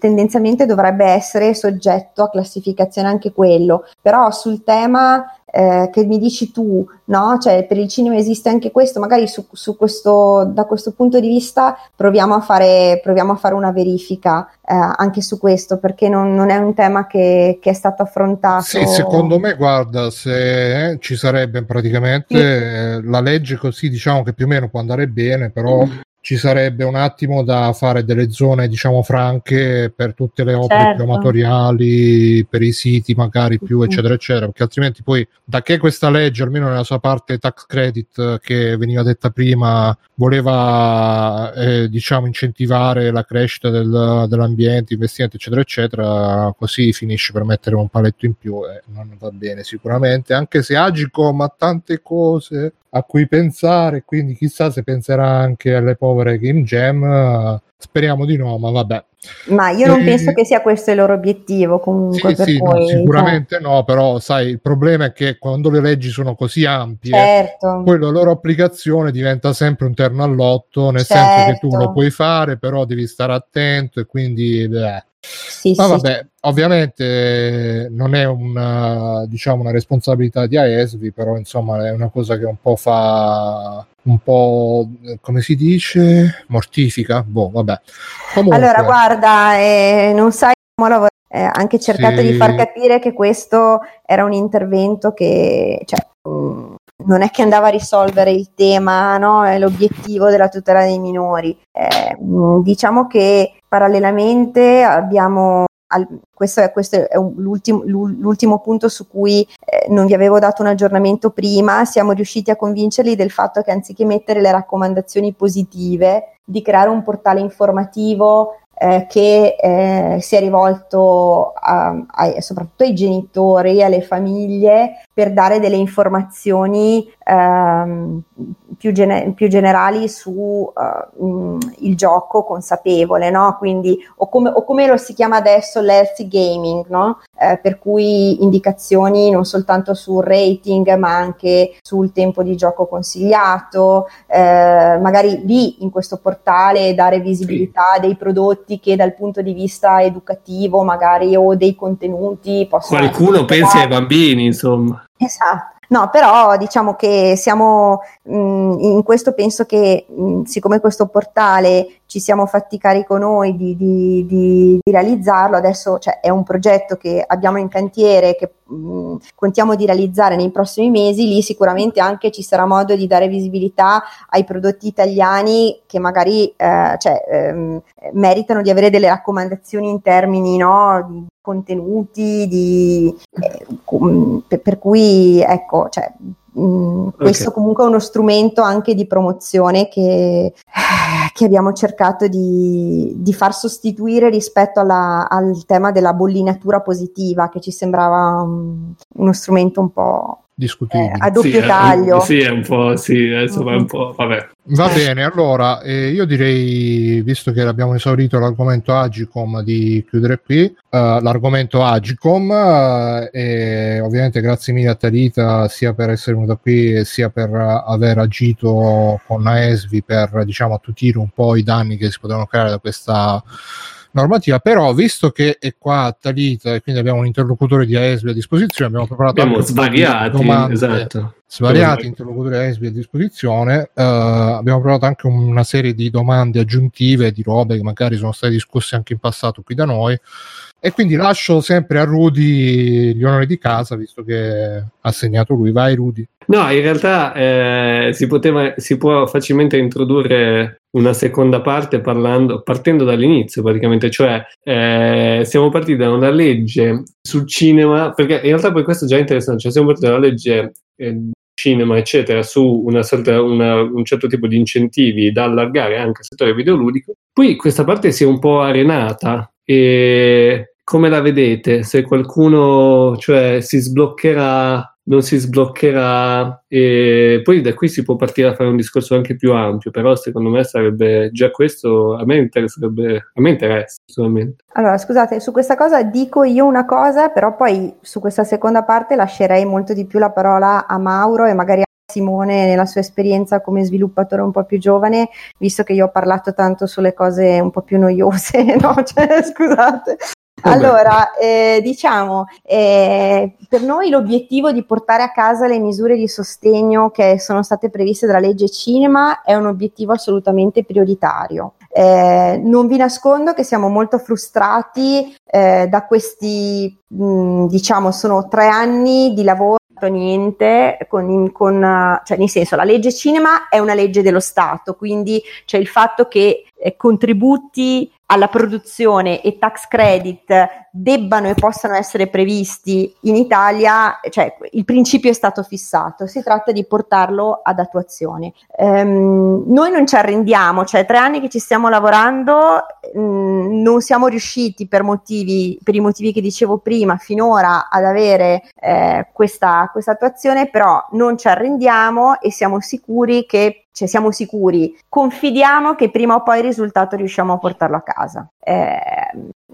E: tendenzialmente dovrebbe essere soggetto a classificazione anche quello, però sul tema eh, che mi dici tu, no? Cioè per il cinema esiste anche questo, magari su, su questo, da questo punto di vista proviamo a fare, proviamo a fare una verifica eh, anche su questo, perché non, non è un tema che, che, è stato affrontato.
A: Sì, secondo me, guarda, se eh, ci sarebbe praticamente sì. la legge così, diciamo che più o meno può andare bene, però mm ci sarebbe un attimo da fare delle zone diciamo franche per tutte le opere certo. più amatoriali per i siti magari più eccetera eccetera perché altrimenti poi da che questa legge almeno nella sua parte tax credit che veniva detta prima voleva eh, diciamo incentivare la crescita del, dell'ambiente investimenti eccetera eccetera così finisce per mettere un paletto in più e non va bene sicuramente anche se Agicom ha tante cose a cui pensare, quindi chissà se penserà anche alle povere Game Jam. Speriamo di no, ma vabbè.
E: Ma io non e... penso che sia questo il loro obiettivo comunque.
A: Sì, sì
E: cui,
A: no, sicuramente cioè... no, però sai, il problema è che quando le leggi sono così ampie, certo. poi la loro applicazione diventa sempre un terno all'otto, nel certo. senso che tu lo certo. puoi fare, però devi stare attento e quindi... Beh. Sì, Ma vabbè, sì. ovviamente non è una, diciamo, una responsabilità di AESVI, però insomma è una cosa che un po' fa un po' come si dice mortifica. Boh, vabbè.
E: Comunque... Allora, guarda, eh, non sai come lavorare. Eh, anche cercato sì. di far capire che questo era un intervento che cioè, mh, mm, non è che andava a risolvere il tema, no? L'obiettivo della tutela dei minori. Eh, diciamo che parallelamente abbiamo questo è, questo è l'ultimo, l'ultimo, punto su cui eh, non vi avevo dato un aggiornamento prima, siamo riusciti a convincerli del fatto che anziché mettere le raccomandazioni positive, di creare un portale informativo eh, che eh, si è rivolto a, a, soprattutto ai genitori, alle famiglie, per dare delle informazioni ehm, più, gene- più, generali su uh, il gioco consapevole, no? Quindi, o come, o come, lo si chiama adesso l'healthy gaming, no? Eh, per cui indicazioni non soltanto sul rating, ma anche sul tempo di gioco consigliato, eh, magari lì in questo portale dare visibilità sì. dei prodotti che dal punto di vista educativo, magari o dei contenuti possono
B: Qualcuno pensi ai bambini, insomma.
E: Esatto. No, però diciamo che siamo mh, in questo penso che mh, siccome questo portale ci siamo fatti carico noi di, di, di, di realizzarlo, adesso cioè, è un progetto che abbiamo in cantiere che mh, contiamo di realizzare nei prossimi mesi, lì sicuramente anche ci sarà modo di dare visibilità ai prodotti italiani che magari eh, cioè, ehm, meritano di avere delle raccomandazioni in termini no, contenuti, di, eh, per, per, cui ecco, cioè, mm, questo okay. comunque è uno strumento anche di promozione che, che abbiamo cercato di, di, far sostituire rispetto alla, al tema della bollinatura positiva, che ci sembrava um, uno strumento un po'
A: discutibili. Eh,
E: a doppio sì, taglio.
B: Sì, è un po', sì, insomma, è un po', vabbè.
A: Va bene, allora eh, io direi, visto che abbiamo esaurito l'argomento Agicom, di chiudere qui uh, l'argomento Agicom uh, e ovviamente grazie mille a Talita sia per essere venuta qui sia per uh, aver agito con AESVI per diciamo attutire un po' i danni che si potevano creare da questa normativa, però visto che è qua Talita e quindi abbiamo un interlocutore di AESB a disposizione, abbiamo preparato
B: abbiamo svariati, domande, esatto.
A: svariati interlocutori AESB a disposizione, uh, abbiamo preparato anche una serie di domande aggiuntive di robe che magari sono state discusse anche in passato qui da noi e quindi lascio sempre a Rudy gli onori di casa, visto che ha segnato lui. Vai, Rudy.
B: No, in realtà eh, si, poteva, si può facilmente introdurre una seconda parte parlando, partendo dall'inizio praticamente, cioè eh, siamo partiti da una legge sul cinema, perché in realtà poi questo è già interessante, cioè siamo partiti da una legge eh, cinema, eccetera, su una sorta, una, un certo tipo di incentivi da allargare anche al settore videoludico. Poi questa parte si è un po' arenata e come la vedete? Se qualcuno cioè, si sbloccherà non si sbloccherà e poi da qui si può partire a fare un discorso anche più ampio, però secondo me sarebbe già questo, a me interesserebbe, a me interessa solamente.
E: Allora, scusate, su questa cosa dico io una cosa, però poi su questa seconda parte lascerei molto di più la parola a Mauro e magari a Simone nella sua esperienza come sviluppatore un po' più giovane, visto che io ho parlato tanto sulle cose un po' più noiose, no? Cioè, scusate. Allora, eh, diciamo, eh, per noi l'obiettivo di portare a casa le misure di sostegno che sono state previste dalla legge cinema è un obiettivo assolutamente prioritario. Eh, non vi nascondo che siamo molto frustrati eh, da questi, mh, diciamo, sono tre anni di lavoro niente con, con, cioè nel senso la legge cinema è una legge dello Stato quindi c'è il fatto che eh, contributi alla produzione e tax credit debbano e possano essere previsti in Italia, cioè il principio è stato fissato, si tratta di portarlo ad attuazione. Um, noi non ci arrendiamo, cioè tre anni che ci stiamo lavorando, um, non siamo riusciti per, motivi, per i motivi che dicevo prima finora ad avere eh, questa, questa attuazione, però non ci arrendiamo e siamo sicuri che cioè siamo sicuri, confidiamo che prima o poi il risultato riusciamo a portarlo a casa. Eh,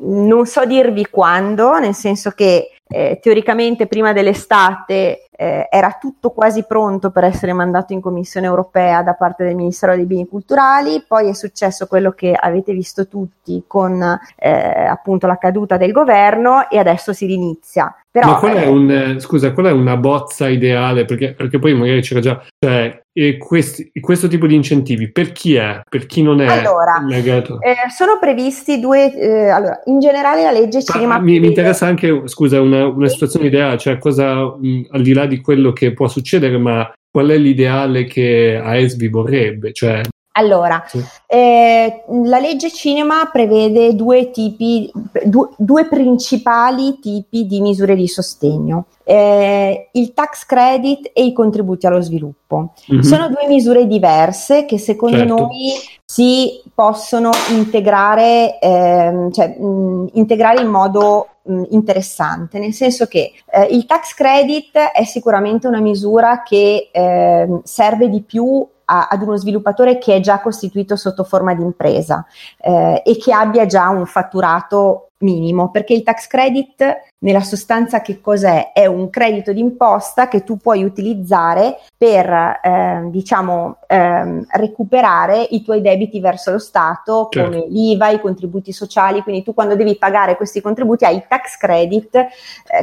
E: non so dirvi quando, nel senso che eh, teoricamente prima dell'estate eh, era tutto quasi pronto per essere mandato in Commissione europea da parte del Ministero dei Beni Culturali, poi è successo quello che avete visto tutti con eh, appunto la caduta del governo e adesso si rinizia. Però,
B: Ma qual è, un, scusa, qual è una bozza ideale? Perché, perché poi magari c'era già, cioè, e questi, questo tipo di incentivi per chi è? Per chi non è
E: allora, legato? Eh, sono previsti due, eh, allora, in generale la legge cinema...
B: Mi, mi, interessa anche, scusa, una, una situazione ideale, cioè cosa, mh, al di là di quello che può succedere, ma qual è l'ideale che AESBI vorrebbe? Cioè,
E: allora, sì. eh, la legge cinema prevede due, tipi, due, due principali tipi di misure di sostegno, eh, il tax credit e i contributi allo sviluppo. Mm-hmm. Sono due misure diverse che secondo certo. noi si possono integrare, eh, cioè, mh, integrare in modo interessante, nel senso che eh, il tax credit è sicuramente una misura che eh, serve di più a, ad uno sviluppatore che è già costituito sotto forma di impresa eh, e che abbia già un fatturato minimo, perché il tax credit nella sostanza che cos'è? È un credito d'imposta che tu puoi utilizzare per, eh, diciamo, eh, recuperare i tuoi debiti verso lo Stato, certo. come l'IVA, i contributi sociali, quindi tu quando devi pagare questi contributi hai il tax credit eh,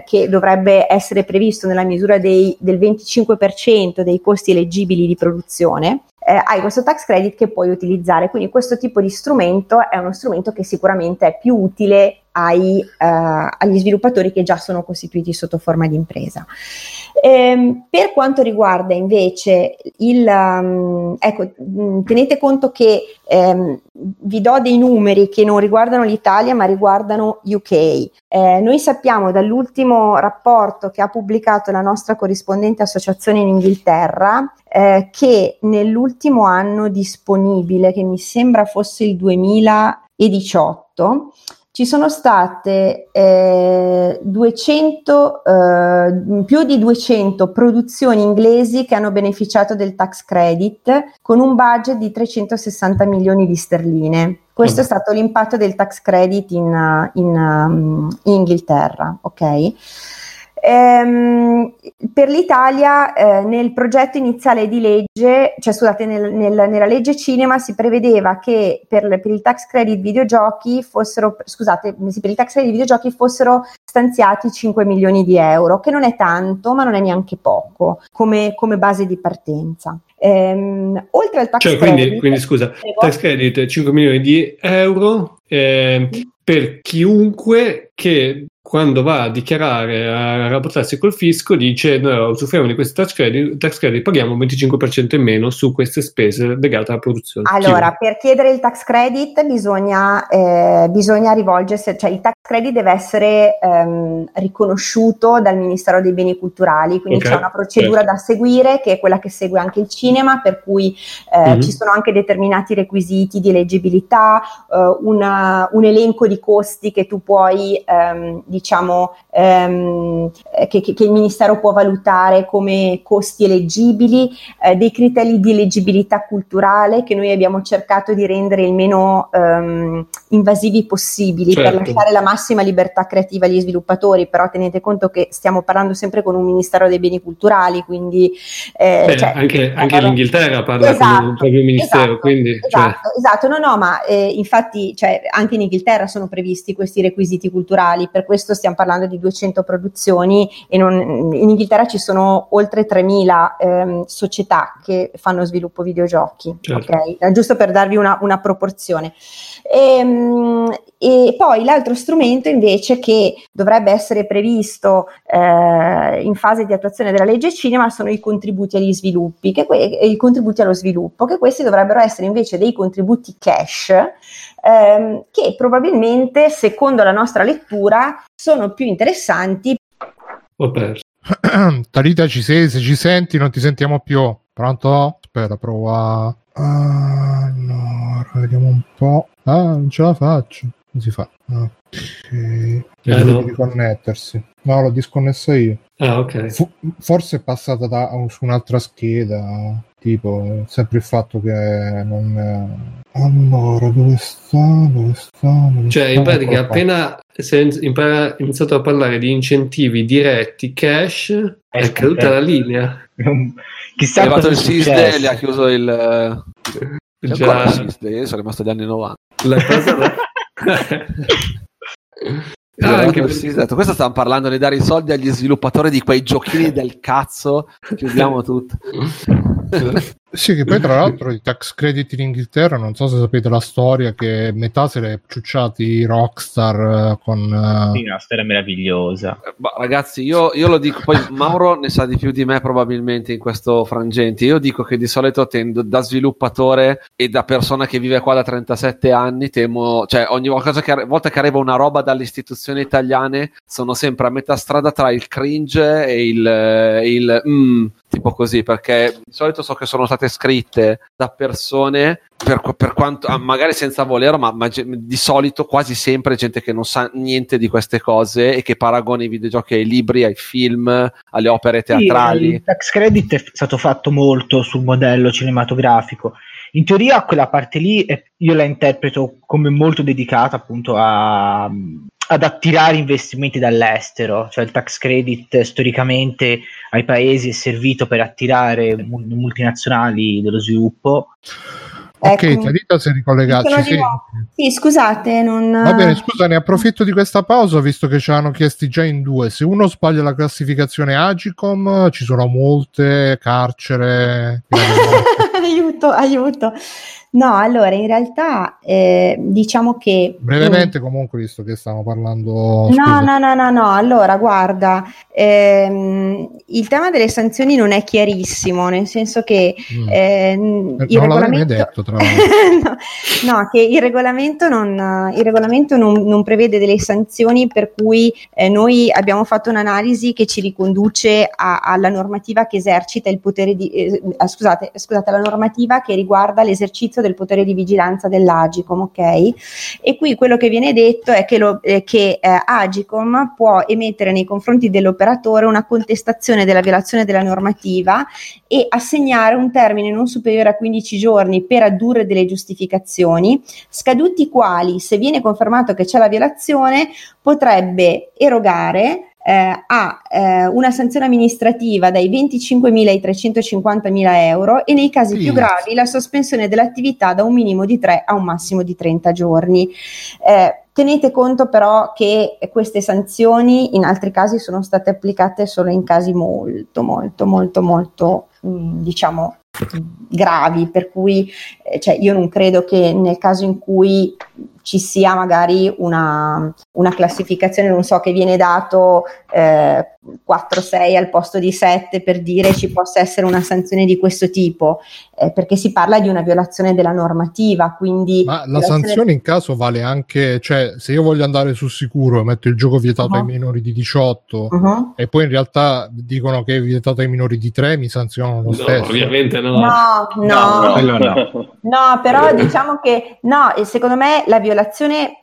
E: che dovrebbe essere previsto nella misura dei, del 25% dei costi eleggibili di produzione eh, hai questo tax credit che puoi utilizzare. Quindi questo tipo di strumento è uno strumento che sicuramente è più utile ai, uh, agli sviluppatori che già sono costituiti sotto forma di impresa. Ehm, per quanto riguarda invece il, um, ecco, mm, tenete conto che ehm, vi do dei numeri che non riguardano l'Italia ma riguardano UK. Eh, noi sappiamo dall'ultimo rapporto che ha pubblicato la nostra corrispondente associazione in Inghilterra eh, che nell'ultimo anno disponibile, che mi sembra fosse il 2018, ci sono state eh, 200, eh, più di 200 produzioni inglesi che hanno beneficiato del tax credit con un budget di 360 milioni di sterline. Questo è stato l'impatto del tax credit in, in, um, in Inghilterra, ok? Ehm, per l'Italia eh, nel progetto iniziale di legge, cioè scusate, nel, nel, nella legge cinema si prevedeva che per, per, il tax credit videogiochi fossero, scusate, per il tax credit videogiochi fossero stanziati 5 milioni di euro, che non è tanto, ma non è neanche poco come, come base di partenza. Ehm, oltre al tax
B: cioè,
E: credit,
B: quindi, quindi scusa, tax credit 5 milioni di euro eh, per chiunque che quando va a dichiarare, a rapportarsi col fisco, dice noi usufruiamo di questi tax credit, tax credit, paghiamo un 25% in meno su queste spese legate alla produzione.
E: Allora, Chiudo. per chiedere il tax credit bisogna, eh, bisogna rivolgersi, cioè il tax credit deve essere ehm, riconosciuto dal Ministero dei Beni Culturali, quindi okay. c'è una procedura certo. da seguire che è quella che segue anche il cinema, per cui eh, mm-hmm. ci sono anche determinati requisiti di eleggibilità, eh, una, un elenco di costi che tu puoi ehm, diciamo ehm, che, che, che, il Ministero può valutare come costi eleggibili, eh, dei criteri di eleggibilità culturale che noi abbiamo cercato di rendere il meno ehm, invasivi possibili certo. per lasciare la massima libertà creativa agli sviluppatori, però tenete conto che stiamo parlando sempre con un Ministero dei beni culturali, quindi...
B: Eh, Beh, cioè, anche, anche l'Inghilterra parla esatto, con un proprio ministero,
E: esatto,
B: quindi...
E: Esatto, cioè... esatto, no, no, ma eh, infatti cioè, anche in Inghilterra sono previsti questi requisiti culturali, per questo stiamo parlando di 200 produzioni e non, in Inghilterra ci sono oltre 3.000 ehm, società che fanno sviluppo videogiochi, certo. okay? giusto per darvi una, una proporzione. E, ehm, e, poi l'altro strumento invece che dovrebbe essere previsto eh, in fase di attuazione della legge cinema sono i contributi agli sviluppi, che que- i contributi allo sviluppo, che questi dovrebbero essere invece dei contributi cash ehm, che probabilmente, secondo la nostra lettura, sono più interessanti.
A: Ho perso. Talita, ci sei? Se ci senti, non ti sentiamo più. Pronto? Aspetta, prova. Allora, vediamo un po'. Ah, non ce la faccio. Come si fa? Ok. Eh, no. riconnettersi. No, l'ho disconnessa io.
B: Ah, ok.
A: Fu- forse è passata da, su un'altra scheda. Tipo, sempre il fatto che non. Allora, dove sta? Dove sta? Dove
B: cioè, sta? in pratica, appena si è iniziato a parlare di incentivi diretti cash, è, è caduta la linea.
C: Chissà è arrivato il SISDE e ha chiuso il. Già. il SISDE, io sono rimasto agli anni 90. La cosa. Ah, anche per... detto, questo stavamo parlando di dare i soldi agli sviluppatori di quei giochini del cazzo. Chiudiamo tutto.
A: Sì, che poi tra l'altro i tax credit in Inghilterra, non so se sapete la storia, che metà se le ciucciati Rockstar eh, con... Uh...
D: Sì, una storia meravigliosa.
C: Eh, bah, ragazzi, io, io, lo dico, poi Mauro ne sa di più di me probabilmente in questo frangente. Io dico che di solito tendo da sviluppatore e da persona che vive qua da 37 anni, temo, cioè ogni volta che, volta che arriva una roba dalle istituzioni italiane, sono sempre a metà strada tra il cringe e il... Il mm, tipo così, perché di solito so che sono state scritte da persone per, per quanto ah, magari senza volerlo, ma, ma, di solito quasi sempre gente che non sa niente di queste cose e che paragona i videogiochi ai libri, ai film, alle opere teatrali. Sì,
D: il tax credit è stato fatto molto sul modello cinematografico. In teoria quella parte lì io la interpreto come molto dedicata appunto a, ad attirare investimenti dall'estero, cioè il tax credit storicamente ai paesi è servito per attirare multinazionali dello sviluppo.
A: Ok, ecco, Talita si è ricollegata. Sì.
E: sì, scusate, non...
A: Va bene, scusa, ne approfitto di questa pausa visto che ci hanno chiesti già in due. Se uno sbaglia la classificazione Agicom, ci sono molte, carcere...
E: aiuto, aiuto. No, allora in realtà eh, diciamo che...
A: Brevemente mm, comunque, visto che stiamo parlando...
E: No, no, no, no, no, allora guarda, ehm, il tema delle sanzioni non è chiarissimo, nel senso che mm. eh, il non regolamento... detto, tra no, no, che il regolamento, non, il regolamento non, non prevede delle sanzioni per cui eh, noi abbiamo fatto un'analisi che ci riconduce a, alla normativa che esercita il potere di... Eh, scusate, scusate, alla normativa che riguarda l'esercizio del potere di vigilanza dell'Agicom, ok? E qui quello che viene detto è che, lo, eh, che eh, Agicom può emettere nei confronti dell'operatore una contestazione della violazione della normativa e assegnare un termine non superiore a 15 giorni per addurre delle giustificazioni, scaduti i quali, se viene confermato che c'è la violazione, potrebbe erogare eh, ha eh, una sanzione amministrativa dai 25.000 ai 350.000 euro e nei casi sì. più gravi la sospensione dell'attività da un minimo di 3 a un massimo di 30 giorni. Eh, tenete conto però che queste sanzioni in altri casi sono state applicate solo in casi molto, molto, molto, molto, mh, mm, diciamo, gravi, per cui eh, cioè, io non credo che nel caso in cui ci sia magari una, una classificazione, non so, che viene dato eh, 4-6 al posto di 7 per dire ci possa essere una sanzione di questo tipo, eh, perché si parla di una violazione della normativa. Quindi
A: Ma la sanzione in caso vale anche, cioè se io voglio andare sul sicuro e metto il gioco vietato uh-huh. ai minori di 18 uh-huh. e poi in realtà dicono che è vietato ai minori di 3, mi sanzionano lo
B: no,
A: stesso.
B: Ovviamente no.
E: No, no, no, no. no però diciamo che no, e secondo me la violazione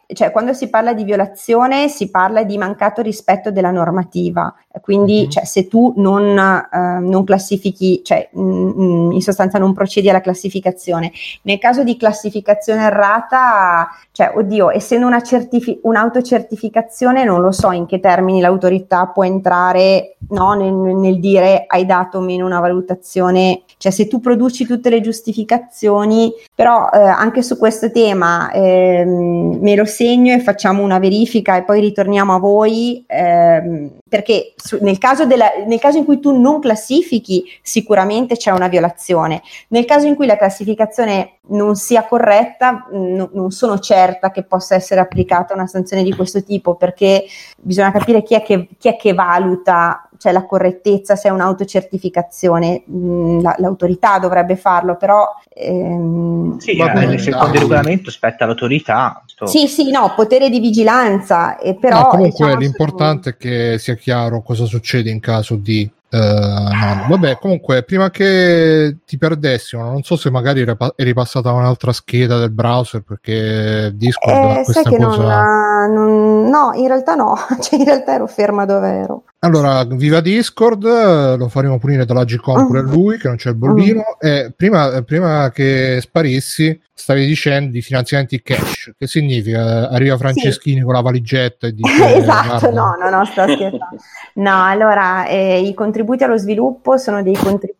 E: cioè quando si parla di violazione si parla di mancato rispetto della normativa, quindi mm-hmm. cioè, se tu non, uh, non classifichi, cioè mh, in sostanza non procedi alla classificazione. Nel caso di classificazione errata, cioè oddio, essendo una certifi- un'autocertificazione non lo so in che termini l'autorità può entrare no, nel, nel dire hai dato o meno una valutazione, cioè se tu produci tutte le giustificazioni, però eh, anche su questo tema eh, me lo segno e facciamo una verifica e poi ritorniamo a voi eh, perché su, nel, caso della, nel caso in cui tu non classifichi sicuramente c'è una violazione, nel caso in cui la classificazione non sia corretta n- non sono certa che possa essere applicata una sanzione di questo tipo perché bisogna capire chi è che, chi è che valuta cioè la correttezza, se è un'autocertificazione, mh, la, l'autorità dovrebbe farlo, però...
D: Ehm, sì, eh, secondo il regolamento spetta all'autorità.
E: Sto... Sì, sì, no, potere di vigilanza, e però...
A: No, comunque diciamo, l'importante su... è che sia chiaro cosa succede in caso di Uh, no. Vabbè, comunque, prima che ti perdessimo, non so se magari eri passata a un'altra scheda del browser perché Discord
E: eh, questa cosa. Non, non, no, in realtà no, cioè in realtà ero ferma dove ero.
A: Allora, viva Discord, lo faremo punire dalla Gcom pure mm. lui, che non c'è il bollino. Mm. E prima, prima, che sparissi, stavi dicendo di finanziamenti cash. Che significa? Arriva Franceschini sì. con la valigetta e dice...
E: esatto, no, no, no, sto scherzando. no, allora, eh, i contributi allo sviluppo sono dei contributi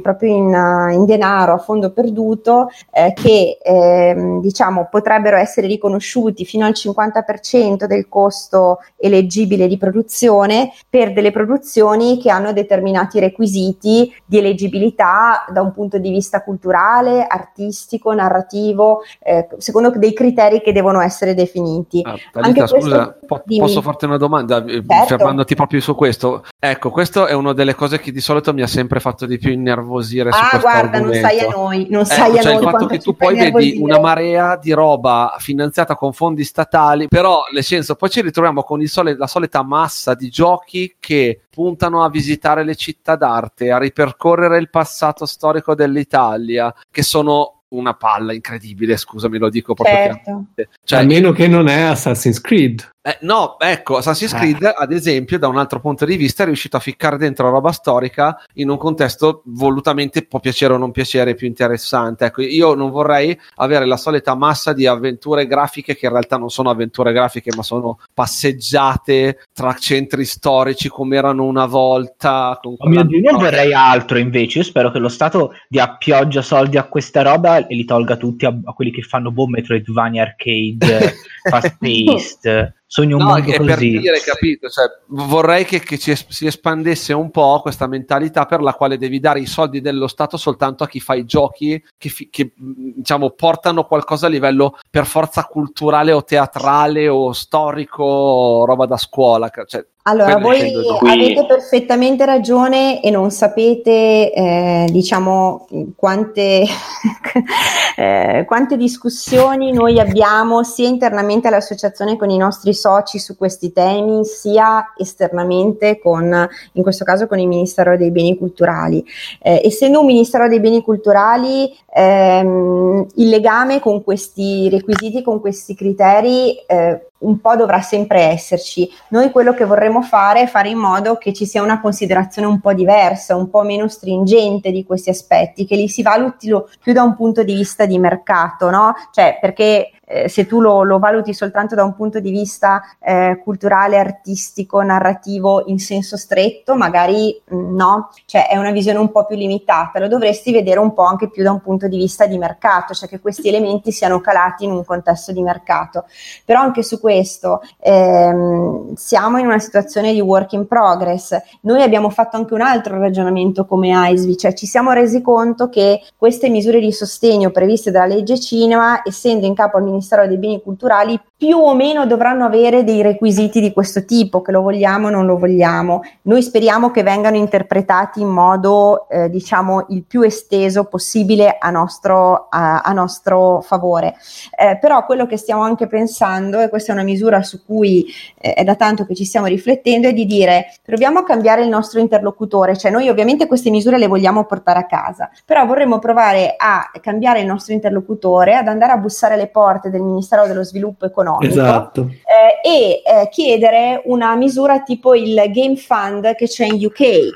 E: proprio in, in denaro, a fondo perduto, eh, che eh, diciamo potrebbero essere riconosciuti fino al 50% del costo eleggibile di produzione per delle produzioni che hanno determinati requisiti di eleggibilità da un punto di vista culturale, artistico, narrativo, eh, secondo dei criteri che devono essere definiti.
C: Ah, Talita, scusa, po- posso farti una domanda eh, certo. fermandoti proprio su questo? Ecco, questa è una delle cose che di solito mi ha sempre fatto di più innervosire
E: ah, guarda, non sai a noi, non sai
C: ecco,
E: a
C: cioè
E: noi
C: il fatto che tu poi vedi una marea di roba finanziata con fondi statali, però nel senso poi ci ritroviamo con sole- la solita massa di giochi giochi che puntano a visitare le città d'arte, a ripercorrere il passato storico dell'Italia, che sono una palla incredibile, scusami, lo dico proprio
B: certo. Cioè, a meno che non è Assassin's Creed.
C: Eh, no, ecco, Assassin's eh. Creed, ad esempio, da un altro punto di vista, è riuscito a ficcare dentro roba storica in un contesto volutamente può piacere o non piacere più interessante. Ecco, io non vorrei avere la solita massa di avventure grafiche che in realtà non sono avventure grafiche, ma sono passeggiate tra centri storici come erano una volta.
D: Con oh mio Dio, non vorrei altro invece. Io spero che lo Stato dia pioggia soldi a questa roba e li tolga tutti a, a quelli che fanno boh, Metroidvania arcade, fast paced. Sogno un no, mondo
C: per dire, capito? Cioè, vorrei che, che ci es- si espandesse un po' questa mentalità per la quale devi dare i soldi dello Stato soltanto a chi fa i giochi che, fi- che diciamo, portano qualcosa a livello per forza culturale o teatrale o storico o roba da scuola. Cioè,
E: allora, voi avete perfettamente ragione e non sapete, eh, diciamo, quante, eh, quante discussioni noi abbiamo sia internamente all'associazione con i nostri soci su questi temi, sia esternamente con, in questo caso, con il Ministero dei Beni Culturali. Eh, essendo un Ministero dei Beni Culturali, ehm, il legame con questi requisiti, con questi criteri, eh, un po' dovrà sempre esserci. Noi quello che vorremmo fare è fare in modo che ci sia una considerazione un po' diversa, un po' meno stringente di questi aspetti, che li si valutino più da un punto di vista di mercato, no? Cioè, perché eh, se tu lo, lo, valuti soltanto da un punto di vista eh, culturale, artistico, narrativo in senso stretto, magari mh, mm, no, cioè è una visione un po' più limitata, lo dovresti vedere un po' anche più da un punto di vista di mercato, cioè che questi elementi siano calati in un contesto di mercato. Però anche su questo ehm, siamo in una situazione di work in progress. Noi abbiamo fatto anche un altro ragionamento come AISVI, cioè ci siamo resi conto che queste misure di sostegno previste dalla legge cinema, essendo in capo al Ministero Ministero dei Beni Culturali più o meno dovranno avere dei requisiti di questo tipo, che lo vogliamo o non lo vogliamo. Noi speriamo che vengano interpretati in modo, eh, diciamo, il più esteso possibile a nostro, a, a nostro favore. Eh, però quello che stiamo anche pensando, e questa è una misura su cui eh, è da tanto che ci stiamo riflettendo, è di dire proviamo a cambiare il nostro interlocutore, cioè noi ovviamente queste misure le vogliamo portare a casa, però vorremmo provare a cambiare il nostro interlocutore, ad andare a bussare alle porte parte del Ministero dello Sviluppo Economico
B: esatto.
E: eh, e eh, chiedere una misura tipo il Game Fund che c'è in UK. Eh,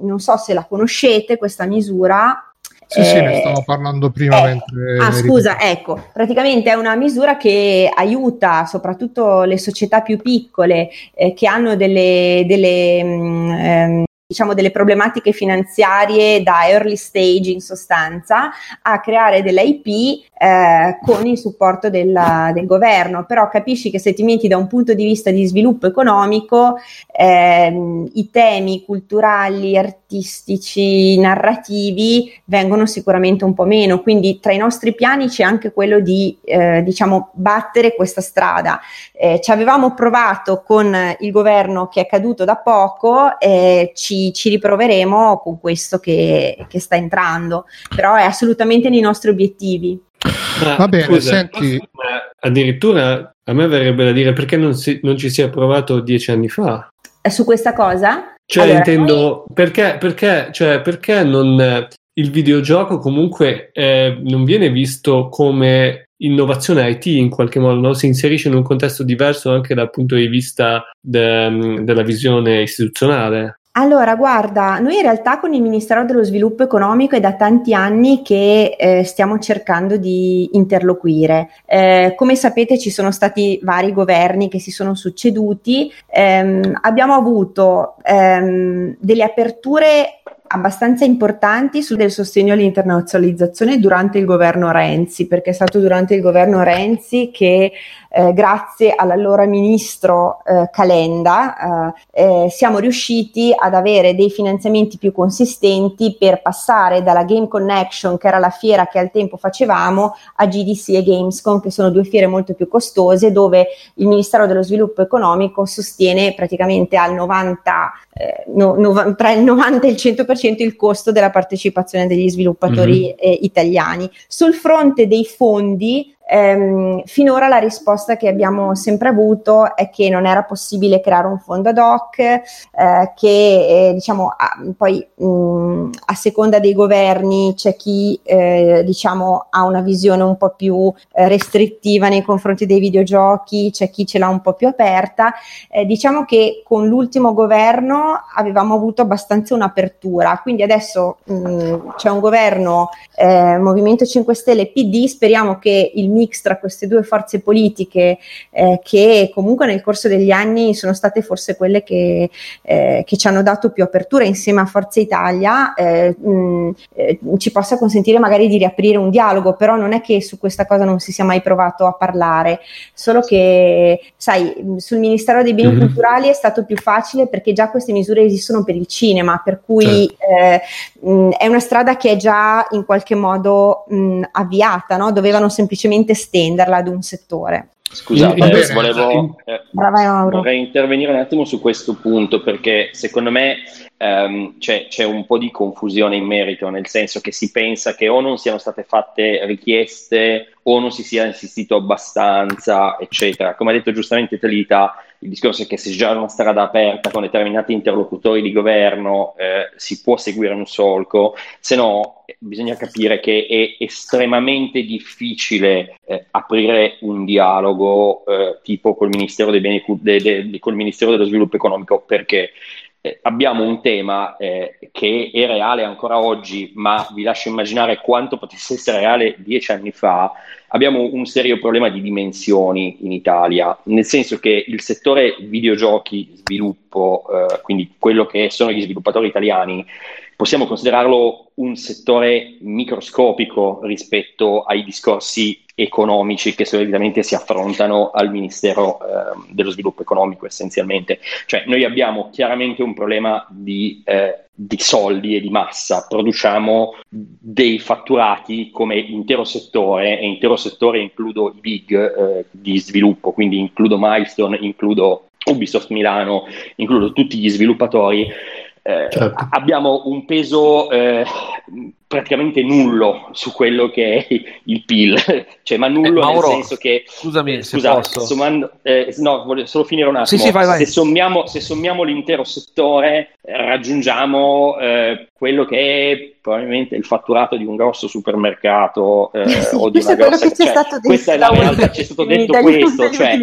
E: non so se la conoscete questa misura,
A: sì, eh, sì, ne stavo parlando prima.
E: Eh,
A: mentre
E: ah, scusa, ecco, praticamente è una misura che aiuta soprattutto le società più piccole eh, che hanno delle, delle mh, mm, ehm, diciamo delle problematiche finanziarie da early stage in sostanza a creare delle IP eh, con il supporto della, del governo, però capisci che se ti metti da un punto di vista di sviluppo economico eh, i temi culturali, artistici, narrativi vengono sicuramente un po' meno, quindi tra i nostri piani c'è anche quello di eh, diciamo battere questa strada. Eh, ci avevamo provato con il governo che è caduto da poco, eh, ci ci, riproveremo con questo che, che, sta entrando, però è assolutamente nei nostri obiettivi.
B: Ma, Va bene, scusa, senti... addirittura a me verrebbe da dire perché non, si, non ci si è provato dieci anni fa.
E: Su questa cosa?
B: Cioè, allora, intendo, noi... perché, perché, cioè, perché non, il videogioco comunque eh, non viene visto come innovazione IT in qualche modo, no? si inserisce in un contesto diverso anche dal punto di vista de, della visione istituzionale.
E: Allora, guarda, noi in realtà con il Ministero dello Sviluppo Economico è da tanti anni che eh, stiamo cercando di interloquire. Eh, come sapete ci sono stati vari governi che si sono succeduti, ehm, abbiamo avuto ehm, delle aperture abbastanza importanti sul sostegno all'internazionalizzazione durante il governo Renzi, perché è stato durante il governo Renzi che eh, grazie all'allora ministro eh, Calenda eh, eh, siamo riusciti ad avere dei finanziamenti più consistenti per passare dalla Game Connection, che era la fiera che al tempo facevamo, a GDC e Gamescom, che sono due fiere molto più costose, dove il Ministero dello Sviluppo Economico sostiene praticamente al 90, eh, no, no, tra il 90 e il 100% il costo della partecipazione degli sviluppatori mm-hmm. italiani. Sul fronte dei fondi, Ehm, finora la risposta che abbiamo sempre avuto è che non era possibile creare un fondo ad hoc, eh, che eh, diciamo a, poi mh, a seconda dei governi c'è chi eh, diciamo ha una visione un po' più eh, restrittiva nei confronti dei videogiochi, c'è chi ce l'ha un po' più aperta. Eh, diciamo che con l'ultimo governo avevamo avuto abbastanza un'apertura, quindi adesso mh, c'è un governo eh, Movimento 5 Stelle PD, speriamo che il mix tra queste due forze politiche eh, che comunque nel corso degli anni sono state forse quelle che, eh, che ci hanno dato più apertura insieme a Forza Italia eh, mh, eh, ci possa consentire magari di riaprire un dialogo, però non è che su questa cosa non si sia mai provato a parlare, solo che sai, sul Ministero dei Beni mm-hmm. Culturali è stato più facile perché già queste misure esistono per il cinema, per cui certo. Eh, mh, è una strada che è già in qualche modo mh, avviata, no? dovevano semplicemente semplicemente estenderla ad un settore.
F: Scusate, eh, volevo, eh, vorrei intervenire un attimo su questo punto perché secondo me ehm, c'è, c'è, un po' di confusione in merito, nel senso che si pensa che o non siano state fatte richieste o non si sia insistito abbastanza, eccetera. Come ha detto giustamente Telita, il discorso è che se già una strada aperta con determinati interlocutori di governo eh, si può seguire un solco, se no eh, bisogna capire che è estremamente difficile eh, aprire un dialogo eh, tipo col Ministero, dei beni, de, de, col Ministero dello Sviluppo Economico perché eh, abbiamo un tema eh, che è reale ancora oggi, ma vi lascio immaginare quanto potesse essere reale dieci anni fa. Abbiamo un serio problema di dimensioni in Italia, nel senso che il settore videogiochi, sviluppo, eh, quindi quello che sono gli sviluppatori italiani, possiamo considerarlo un settore microscopico rispetto ai discorsi economici che solitamente si affrontano al Ministero eh, dello Sviluppo Economico essenzialmente. Cioè noi abbiamo chiaramente un problema di, eh, di, soldi e di massa, produciamo dei fatturati come intero settore e intero settore includo i big eh, di sviluppo, quindi includo Milestone, includo Ubisoft Milano, includo tutti gli sviluppatori. Eh, certo. Abbiamo un peso eh, praticamente nullo su quello che è il PIL, cioè ma nullo eh, Mauro, nel senso che
C: scusami eh, scusa, posso.
F: Sommando, eh, no, voglio solo finire un attimo.
C: Sì, sì, vai, vai.
F: Se, sommiamo, se sommiamo l'intero settore raggiungiamo eh, quello che è probabilmente il fatturato di un grosso supermercato eh, o di una grossa cioè, questa è la realtà, ci è stato detto questo cioè,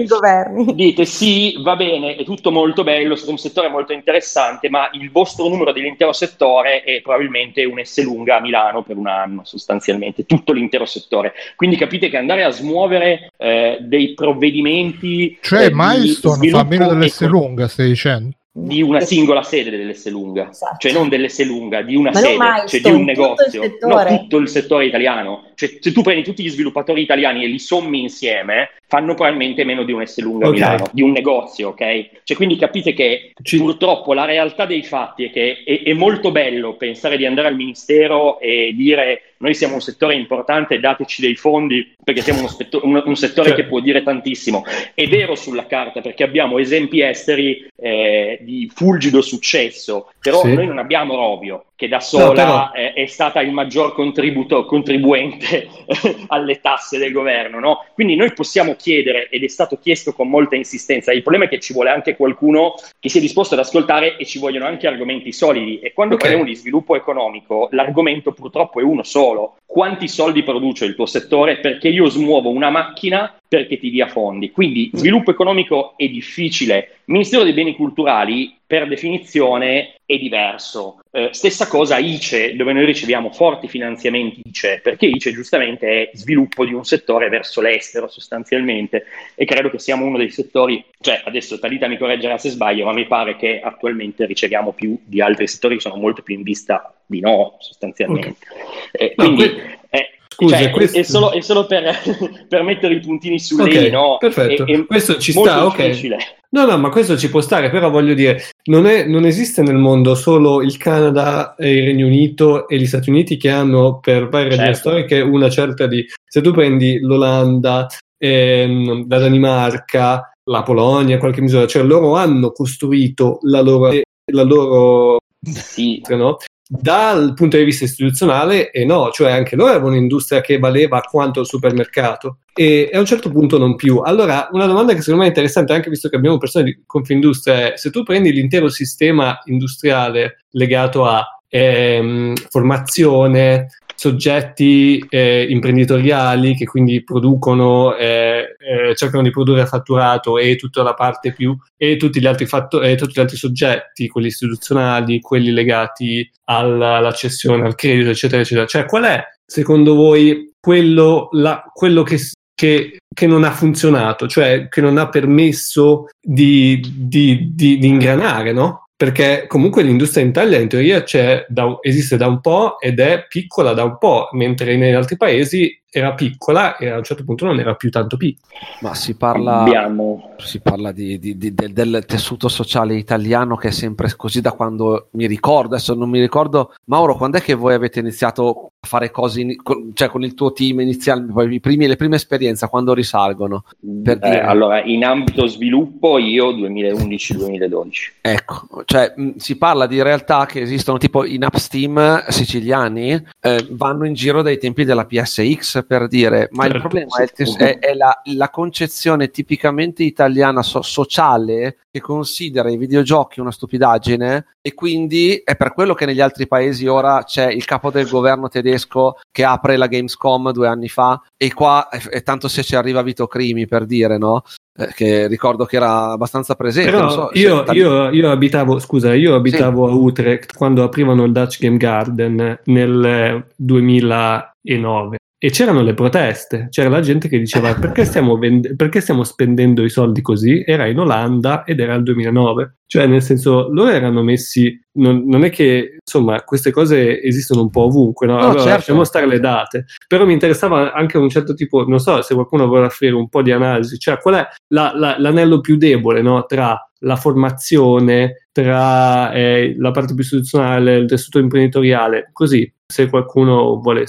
F: dite sì, va bene, è tutto molto bello, è un settore molto interessante ma il vostro numero dell'intero settore è probabilmente un S lunga a Milano per un anno sostanzialmente, tutto l'intero settore quindi capite che andare a smuovere eh, dei provvedimenti
A: cioè eh, Milestone fa meno dell'S lunga stai dicendo?
F: di una singola sede dell'S lunga, esatto. cioè non dell'S lunga, di una Ma sede, cioè di un negozio, tutto no, tutto il settore italiano. Cioè, se tu prendi tutti gli sviluppatori italiani e li sommi insieme, fanno probabilmente meno di un S lunga okay. Milano, di un negozio, ok? Cioè, quindi capite che Ci... purtroppo la realtà dei fatti è che è, è molto bello pensare di andare al ministero e dire noi siamo un settore importante, dateci dei fondi perché siamo uno spetto- un, un, settore cioè. che può dire tantissimo. È vero sulla carta perché abbiamo esempi esteri eh, di fulgido successo, però sì. noi non abbiamo Rovio, che da sola no, è, è, stata il maggior contribuente alle tasse del governo. No? Quindi noi possiamo chiedere, ed è stato chiesto con molta insistenza, il problema è che ci vuole anche qualcuno che sia disposto ad ascoltare e ci vogliono anche argomenti solidi. E quando okay. parliamo di sviluppo economico, l'argomento purtroppo è uno solo. Quanti soldi produce il tuo settore? Perché io smuovo una macchina perché ti dia fondi. Quindi sviluppo economico è difficile. Ministero dei beni culturali, per definizione, è diverso. Eh, stessa cosa ICE, dove noi riceviamo forti finanziamenti ICE, perché ICE giustamente è sviluppo di un settore verso l'estero sostanzialmente e credo che siamo uno dei settori, cioè adesso Talita mi correggerà se sbaglio, ma mi pare che attualmente riceviamo più di altri settori che sono molto più in vista di no sostanzialmente. Okay. Eh, no, quindi... Que- eh, Scusa, cioè, questo... è, solo, è solo per, per, mettere i puntini su okay, no?
B: Perfetto, è, è questo ci sta, ok. Difficile. No, no, ma questo ci può stare, però voglio dire, non, è, non, esiste nel mondo solo il Canada e il Regno Unito e gli Stati Uniti che hanno per varie certo. ragioni storiche una certa di... Se tu prendi l'Olanda, ehm, la Danimarca, la Polonia, qualche misura, cioè loro hanno costruito la loro, la loro sì. no? Dal punto di vista istituzionale, eh no, cioè anche loro avevano un'industria che valeva quanto il supermercato e, e, a un certo punto non più. Allora, una domanda che secondo me è interessante, anche visto che abbiamo persone di Confindustria, è se tu prendi l'intero sistema industriale legato a ehm, formazione, soggetti eh, imprenditoriali che quindi producono, eh, eh, cercano di produrre fatturato e tutta la parte più e tutti gli altri, fatto- e tutti gli altri soggetti, quelli istituzionali, quelli legati alla, all'accessione al credito, eccetera, eccetera. Cioè, qual è secondo voi quello, la, quello che, che, che, non ha funzionato, cioè che non ha permesso di, di, di, di ingranare, no? Perché comunque l'industria in Italia in teoria da, esiste da un po' ed è piccola da un po', mentre negli altri paesi era piccola e a un certo punto non era più tanto piccola.
C: Ma si parla, Abbiamo... si parla di, di, di, del, del, tessuto sociale italiano che è sempre così da quando mi ricordo, adesso non mi ricordo, Mauro, quando è che voi avete iniziato fare cose, in, con, cioè con il tuo team iniziale, poi primi, le prime esperienze, quando risalgono?
F: Eh, allora, in ambito sviluppo io 2011-2012.
C: Ecco, cioè mh, si parla di realtà che esistono tipo in Upsteam siciliani, eh, vanno in giro dai tempi della PSX per dire, ma certo, il problema è, è, è la, la, concezione tipicamente italiana so- sociale che considera i videogiochi una stupidaggine e quindi è per quello che negli altri paesi ora c'è il capo del governo tedesco che apre la Gamescom due anni fa e qua è, tanto se ci arriva Vito Crimi per dire, no? Eh, che ricordo che era abbastanza presente.
B: Però so, io, io, io, abitavo, scusa, io abitavo sì. a Utrecht quando aprivano il Dutch Game Garden nel 2009 e c'erano le proteste, c'era la gente che diceva perché stiamo, vende- perché stiamo spendendo i soldi così? Era in Olanda ed era il 2009. Cioè, nel senso, loro erano messi. Non, non, è che insomma queste cose esistono un po' ovunque, no? no allora certo. lasciamo stare le date. Però mi interessava anche un certo tipo, non so se qualcuno vuole offrire un po' di analisi, cioè qual è la, la, l'anello più debole no? tra la formazione, tra eh, la parte più istituzionale, il tessuto imprenditoriale, così se qualcuno vuole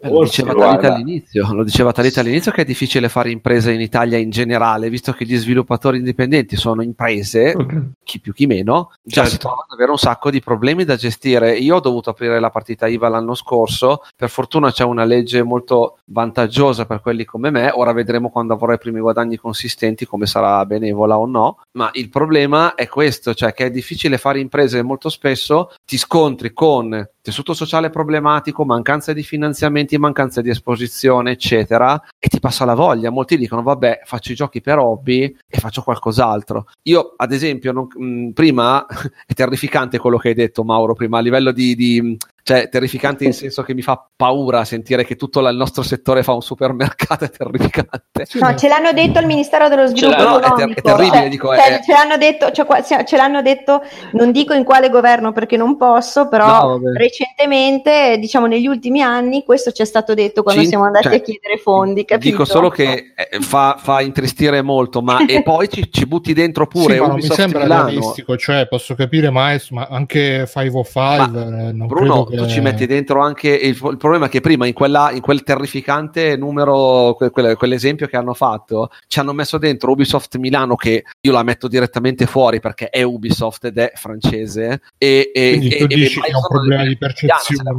C: eh, lo diceva Talita all'inizio, lo diceva Talita all'inizio che è difficile fare impresa in Italia in generale, visto che gli sviluppatori indipendenti sono imprese, okay. Chi più chi meno, già certo. si trovano ad avere un sacco di problemi da gestire. Io ho dovuto aprire la partita IVA l'anno scorso, per fortuna c'è una legge molto vantaggiosa per quelli come me, ora vedremo quando avrò i primi guadagni consistenti come sarà benevola o no, ma il problema è questo, cioè che è difficile fare imprese molto spesso, ti scontri con tessuto sociale problematico, mancanza di finanziamenti, mancanza di esposizione, eccetera, e ti passa la voglia. Molti dicono, vabbè, faccio i giochi per hobby e faccio qualcos'altro. Io, ad esempio, non, prima è terrificante quello che hai detto, Mauro, prima a livello di, di cioè terrificante in senso che mi fa paura sentire che tutto il nostro settore fa un supermercato è terrificante.
E: No ce l'hanno detto al ministero dello sviluppo. no, è, ter-
C: è, terribile cioè, dico
E: cioè, è... ce l'hanno detto cioè, ce l'hanno detto non dico in quale governo perché non posso però no, recentemente diciamo negli ultimi anni questo ci è stato detto quando ci, siamo andati cioè, a chiedere fondi capito?
C: dico solo che eh, fa, fa intristire molto ma e poi ci, ci, butti dentro pure
A: sì, ma mi sembra Milano. realistico cioè posso capire ma, ma anche 505 ma,
C: eh, Bruno che tu ci metti dentro anche il, il problema è che prima in, quella, in quel terrificante numero, que, que, quell'esempio che hanno fatto, ci hanno messo dentro Ubisoft Milano che io la metto direttamente fuori perché è Ubisoft ed è francese e, e,
A: Quindi tu e, dici che è un problema di percezione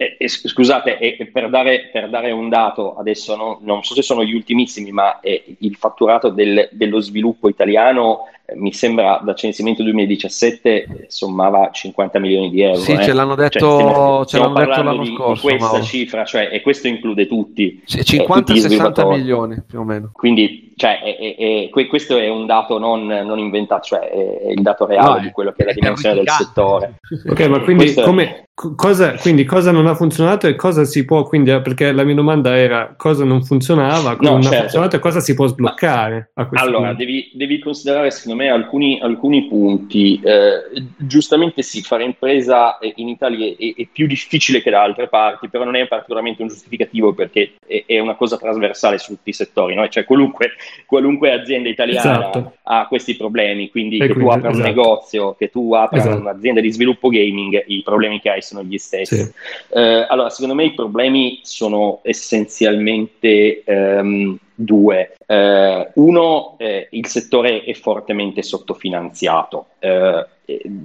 F: eh, eh, scusate, eh, per, dare, per, dare, un dato, adesso no, non so se sono gli ultimissimi, ma il fatturato del, dello sviluppo italiano mi sembra da censimento 2017 sommava 50 milioni di euro.
C: Sì,
F: eh.
C: ce l'hanno cioè, detto, cioè, stiamo, ce l'hanno detto l'anno
F: di,
C: scorso.
F: Di questa Mauro. cifra, cioè, e questo include tutti.
C: Sì, 50-60 eh, milioni più o meno.
F: Quindi cioè, è, è, è, questo è un dato non, non inventato, cioè è, il dato reale no, di quello che è la dimensione del settore.
B: Ok, ma quindi, come, cosa, quindi cosa non ha funzionato e cosa si può, quindi, perché la mia domanda era cosa non funzionava, cosa no, non certo. ha funzionato e cosa si può sbloccare.
F: allora, devi, devi, considerare secondo me alcuni, alcuni punti. Eh, giustamente sì, fare impresa in Italia è, è, più difficile che da altre parti, però non è particolarmente un giustificativo perché è, una cosa trasversale su tutti i settori, no? cioè qualunque qualunque azienda italiana esatto. ha questi problemi, quindi e che quindi, tu apra esatto. un negozio, che tu apra esatto. un'azienda di sviluppo gaming, i problemi che hai sono gli stessi. Sì. Eh, allora, secondo me i problemi sono essenzialmente ehm, due. Eh, uno, eh, il settore è fortemente sottofinanziato. Eh,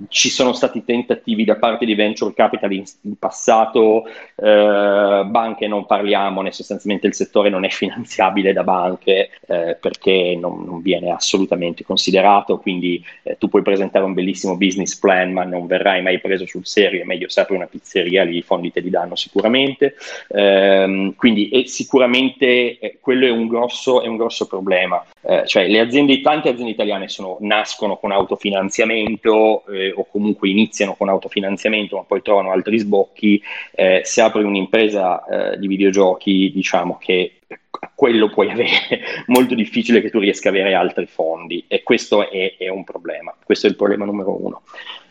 F: ci sono stati tentativi da parte di venture capital in, in passato, eh, banche non parliamone, sostanzialmente il settore non è finanziabile da banche eh, perché non, non, viene assolutamente considerato, quindi eh, tu puoi presentare un bellissimo business plan ma non verrai mai preso sul serio, è meglio se apri una pizzeria, lì i fondi te li danno sicuramente, ehm, quindi sicuramente eh, quello è un grosso, è un grosso problema, eh, cioè le aziende, tante aziende italiane sono, nascono con autofinanziamento, eh, o comunque iniziano con autofinanziamento ma poi trovano altri sbocchi, eh, se apri un'impresa eh, di videogiochi diciamo che quello puoi avere, molto difficile che tu riesca a avere altri fondi e questo è, è un problema, questo è il problema numero uno.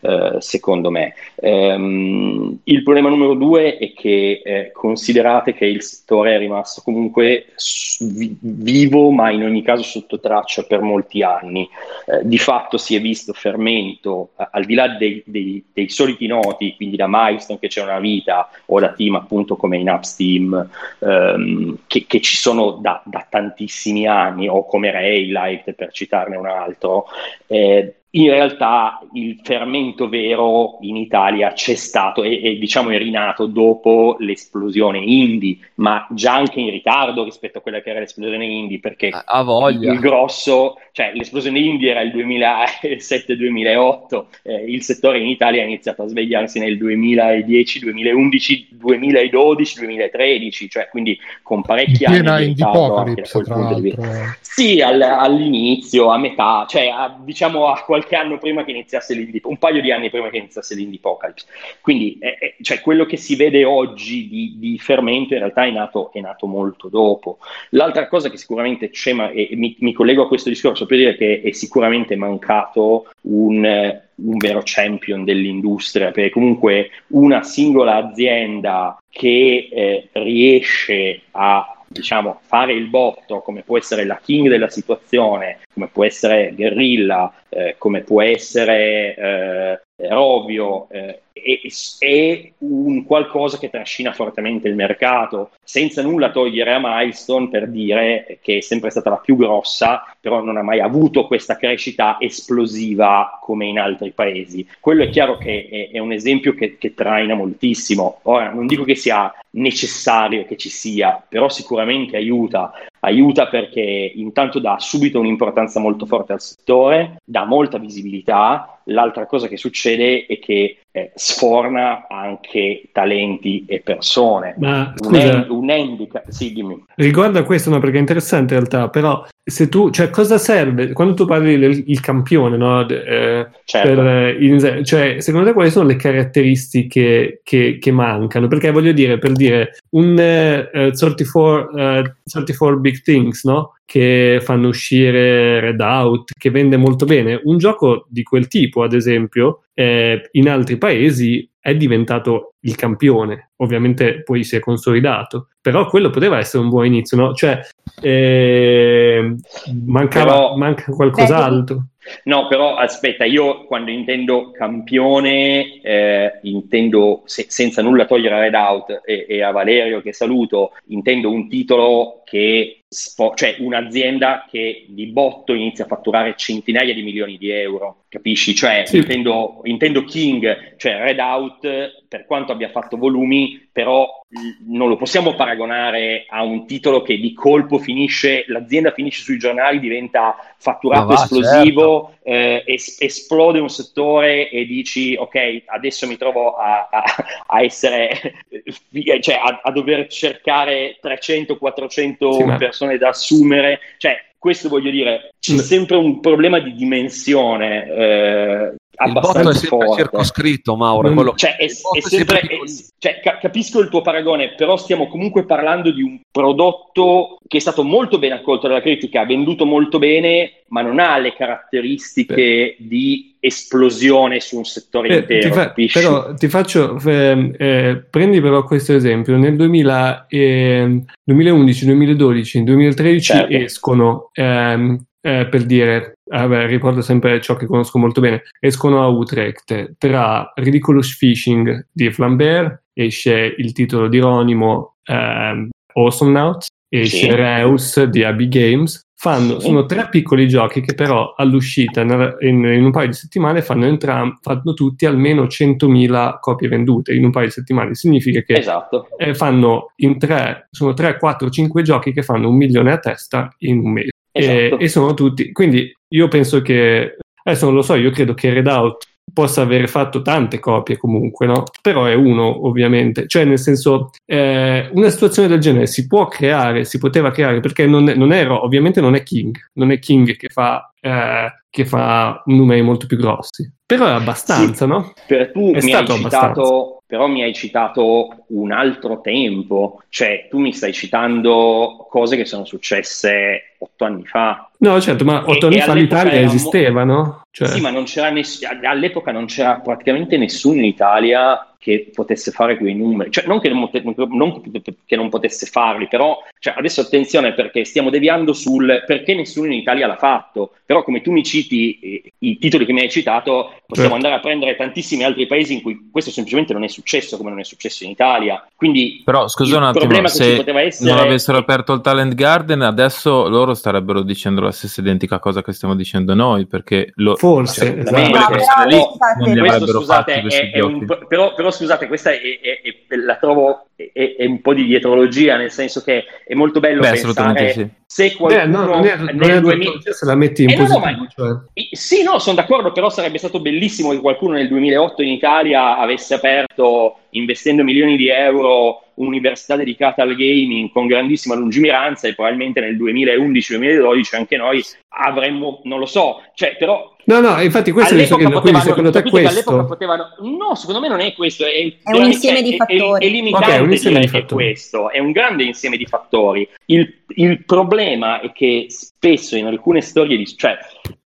F: Eh, secondo me. Um, il problema numero due è che eh, considerate che il settore è rimasto comunque vi- vivo, ma in ogni caso sotto traccia per molti anni. Eh, di fatto si è visto fermento, al di là dei, dei, dei, soliti noti, quindi da Milestone che c'è una vita, o da team appunto come in Upsteam, um, che, che, ci sono da, da, tantissimi anni, o come Raylight per citarne un altro. Eh, in realtà il fermento vero in Italia c'è stato e, e, diciamo è rinato dopo l'esplosione indie, ma già anche in ritardo rispetto a quella che era l'esplosione indie, perché
C: a voglia.
F: il grosso, cioè l'esplosione indie era il 2007-2008, eh, il settore in Italia ha iniziato a svegliarsi nel 2010, 2011, 2012, 2013, cioè quindi con parecchi anni di ritardo anche da quel punto di vista. Sì, all, all'inizio, a metà, cioè a, diciamo a qualche qualche anno prima che iniziasse l'indie, un paio di anni prima che iniziasse l'indie apocalypse. Quindi eh, eh, cioè, quello che si vede oggi di, di fermento in realtà è nato, è nato, molto dopo. L'altra cosa che sicuramente c'è, ma, e mi, mi, collego a questo discorso per dire che è sicuramente mancato un, un vero champion dell'industria, perché comunque una singola azienda che eh, riesce a diciamo, fare il botto, come può essere la king della situazione, come può essere Guerrilla, eh, come può essere eh, Rovio, eh, è, è, un qualcosa che trascina fortemente il mercato, senza nulla togliere a Milestone per dire che è sempre stata la più grossa, però non ha mai avuto questa crescita esplosiva come in altri paesi. Quello è chiaro che è, è un esempio che, che traina moltissimo. Ora, non dico che sia necessario che ci sia, però sicuramente aiuta. Aiuta perché intanto dà subito un'importanza molto forte al settore, dà molta visibilità. L'altra cosa che succede è che eh, sforna anche talenti e persone.
B: Ma un, scusa,
F: un handicap, sì, dimmi.
B: Riguardo a questo, no, perché è interessante in realtà, però se tu, cioè, cosa serve quando tu parli del il campione, no? Eh, certo. per, in, cioè, secondo te quali sono le caratteristiche che, che mancano? Perché voglio dire, per dire, un uh, 34, uh, 34 Big Things, no? che fanno uscire Redout, che vende molto bene. Un gioco di quel tipo, ad esempio, eh, in altri paesi è diventato il campione. Ovviamente poi si è consolidato, però quello poteva essere un buon inizio, no? Cioè, eh, mancava, però, manca qualcos'altro.
F: No, però aspetta, io quando intendo campione, eh, intendo se, senza nulla togliere a Redout e, e a Valerio che saluto, intendo un titolo che cioè un'azienda che di botto inizia a fatturare centinaia di milioni di euro, capisci? Cioè, sì. intendo, intendo, King, cioè Redout, per quanto abbia fatto volumi, però non lo possiamo paragonare a un titolo che di colpo finisce, l'azienda finisce sui giornali, diventa fatturato va, esplosivo, certo. eh, es- esplode un settore e dici ok, adesso mi trovo a, a, a essere, cioè a, a, dover cercare 300-400 sì, persone da assumere, cioè questo voglio dire, c'è sempre un problema di dimensione eh, abbastanza il botto è sempre forte.
C: circoscritto, Mauro. Mm. Quello...
F: Cioè, è, è sempre, è, cioè, ca- capisco il tuo paragone, però stiamo comunque parlando di un prodotto che è stato molto ben accolto dalla critica, ha venduto molto bene, ma non ha le caratteristiche Beh. di esplosione su un settore eh, intero.
B: Ti fa- però ti faccio, eh, eh, prendi però questo esempio, nel 2000, 2011, 2012, 2013 certo. escono ehm, eh, per dire, vabbè, ricordo sempre ciò che conosco molto bene, escono a Utrecht tra Ridiculous Fishing di Flambert, esce il titolo di Ronimo eh, Awesome Nauts, esce sì. Reus di Abbey Games, fanno, sì. sono tre piccoli giochi che però all'uscita in, in, in un paio di settimane fanno, entram- fanno tutti almeno 100.000 copie vendute in un paio di settimane, significa che
F: esatto.
B: eh, fanno in tre, sono 3, 4, 5 giochi che fanno un milione a testa in un mese. Esatto. E, e, sono tutti. Quindi io penso che, adesso non lo so, io credo che Redout possa aver fatto tante copie comunque, no? Però è uno, ovviamente. Cioè, nel senso, eh, una situazione del genere si può creare, si poteva creare, perché non, è, non è, ovviamente non è King, non è King che fa, eh, che fa numeri molto più grossi. Però è abbastanza,
F: sì,
B: no?
F: Per tu è mi hai citato però mi hai citato un altro tempo, cioè tu mi stai citando cose che sono successe otto anni fa.
B: No, certo, ma otto anni fa l'Italia esisteva, no?
F: Cioè... Sì, ma non c'era ness- all'epoca non c'era praticamente nessuno in Italia che potesse fare quei numeri, cioè non che non, non, che non potesse farli, però cioè, adesso attenzione perché stiamo deviando sul perché nessuno in Italia l'ha fatto, però come tu mi citi eh, i titoli che mi hai citato, possiamo certo. andare a prendere tantissimi altri paesi in cui questo semplicemente non è successo come non è successo in Italia, quindi
G: però scusa un attimo, se essere... non avessero aperto il Talent Garden adesso loro starebbero dicendo la stessa identica cosa che stiamo dicendo noi, perché lo...
B: forse, cioè, esatto.
F: no, lì non li avrebbero scusate, fatti è, è un, però, però scusate, questa è, è, è, la trovo è, un po' di dietrologia, nel senso che è molto bello Beh, pensare sì. Se qualcuno Beh, no, non è, non nel 2000
B: se la metti in eh, positivo, no, cioè.
F: Sì, no, sono d'accordo, però sarebbe stato bellissimo che qualcuno nel 2008 in Italia avesse aperto, investendo milioni di euro, un'università dedicata al gaming con grandissima lungimiranza e probabilmente nel 2011-2012 anche noi avremmo, non lo so, cioè però
B: No, no, infatti questo è potevano, quindi secondo te questo...
F: Potevano, no, secondo me non è questo, è,
E: è un insieme di fattori.
F: È, è, è limitante okay, un insieme di fattori. questo, è un grande insieme di fattori. Il, il problema è che spesso in alcune storie, di, cioè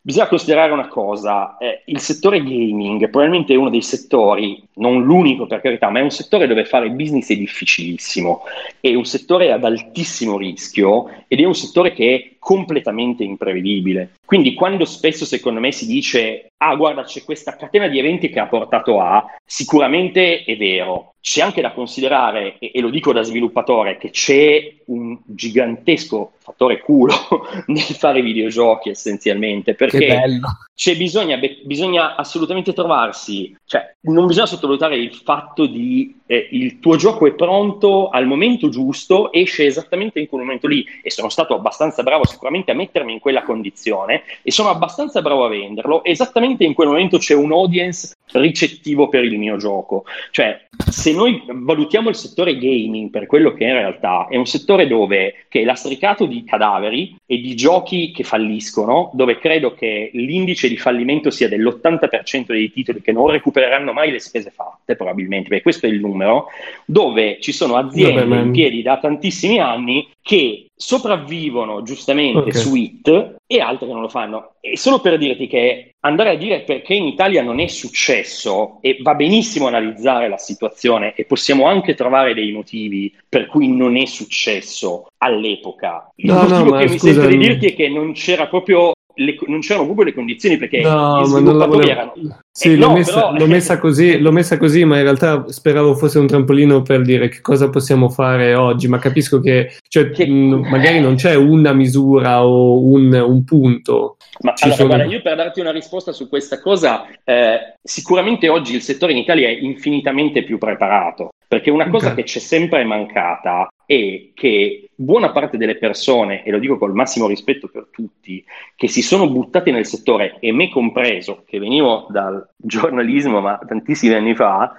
F: Bisogna considerare una cosa, eh, il settore gaming probabilmente è uno dei settori, non l'unico per carità, ma è un settore dove fare business è difficilissimo, è un settore ad altissimo rischio ed è un settore che completamente imprevedibile. Quindi quando spesso secondo me si dice ah guarda c'è questa catena di eventi che ha portato a, sicuramente è vero, c'è anche da considerare, e, e, lo dico da sviluppatore, che c'è un gigantesco fattore culo nel fare videogiochi essenzialmente, perché c'è bisogna, bisogna, assolutamente trovarsi, cioè non bisogna sottovalutare il fatto di eh, il tuo gioco è pronto al momento giusto, esce esattamente in quel momento lì. E sono stato abbastanza bravo sicuramente a mettermi in quella condizione e sono abbastanza bravo a venderlo, esattamente in quel momento c'è un audience ricettivo per il mio gioco, cioè se noi valutiamo il settore gaming per quello che in realtà è un settore dove che è lastricato di cadaveri e di giochi che falliscono, dove credo che l'indice di fallimento sia dell'80% dei titoli che non recupereranno mai le spese fatte, probabilmente, perché questo è il numero, dove ci sono aziende Vabbè, in piedi da tantissimi anni che sopravvivono giustamente okay. su IT e altre che non lo fanno. E solo per dirti che andare a dire perché in Italia non è successo e va benissimo analizzare la situazione e possiamo anche trovare dei motivi per cui non è successo all'epoca. Il no, motivo no, che mi sento di dirti è che non c'era proprio le, non c'erano proprio le condizioni perché
B: no, gli sviluppatori erano... Sì, eh, l'ho, no, messa, però... l'ho, messa così, l'ho, messa, così, ma in realtà speravo fosse un trampolino per dire che cosa possiamo fare oggi, ma capisco che, cioè, che... Mh, magari non c'è una misura o un, un punto.
F: Ma allora, sono... guarda, io per darti una risposta su questa cosa, eh, sicuramente oggi il settore in Italia è infinitamente più preparato, perché una cosa okay. che c'è sempre mancata è che buona parte delle persone, e lo dico col massimo rispetto per tutti, che si sono buttate nel settore, e me compreso, che venivo dal giornalismo ma tantissimi anni fa,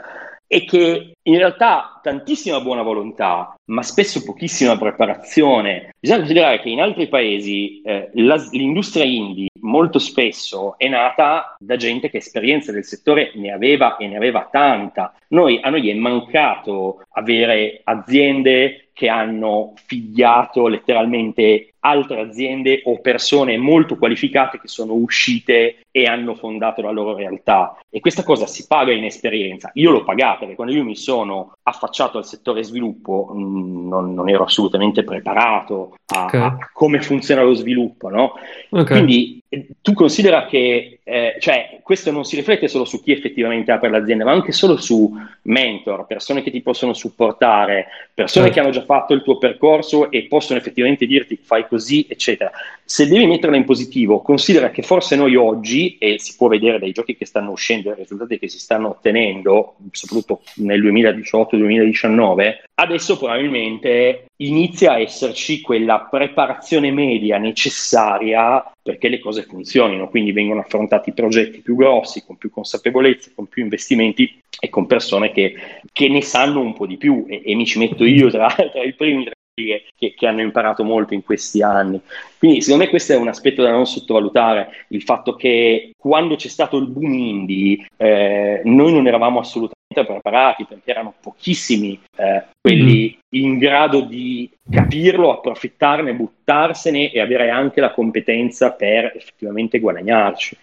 F: e che in realtà tantissima buona volontà, ma spesso pochissima preparazione. Bisogna considerare che in altri paesi eh, la, l'industria indie molto spesso è nata da gente che esperienza del settore ne aveva e ne aveva tanta. Noi, a noi è mancato avere aziende che hanno figliato letteralmente altre aziende o persone molto qualificate che sono uscite e hanno fondato la loro realtà. E questa cosa si paga in esperienza. Io l'ho pagata perché quando io mi sono affacciato al settore sviluppo mh, mm, non, non, ero assolutamente preparato a, okay. a, come funziona lo sviluppo. No? Okay. Quindi eh, tu considera che eh, cioè, questo non si riflette solo su chi effettivamente apre l'azienda, ma anche solo su mentor, persone che ti possono supportare, persone certo. che hanno già fatto il tuo percorso e possono effettivamente dirti fai così, eccetera. Se devi metterla in positivo, considera che forse noi oggi, e si può vedere dai giochi che stanno uscendo, i risultati che si stanno ottenendo, soprattutto nel 2018-2019, adesso probabilmente inizia a esserci quella preparazione media necessaria perché le cose funzionino, quindi vengono affrontati progetti più grossi, con più consapevolezza, con più investimenti e con persone che, che ne sanno un po' di più e, e mi ci metto io tra, tra i primi che, che, hanno imparato molto in questi anni. Quindi secondo me questo è un aspetto da non sottovalutare, il fatto che quando c'è stato il boom indie eh, noi non eravamo assolutamente preparati perché erano pochissimi eh, quelli mm. in grado di capirlo, approfittarne, buttarsene e avere anche la competenza per effettivamente guadagnarci.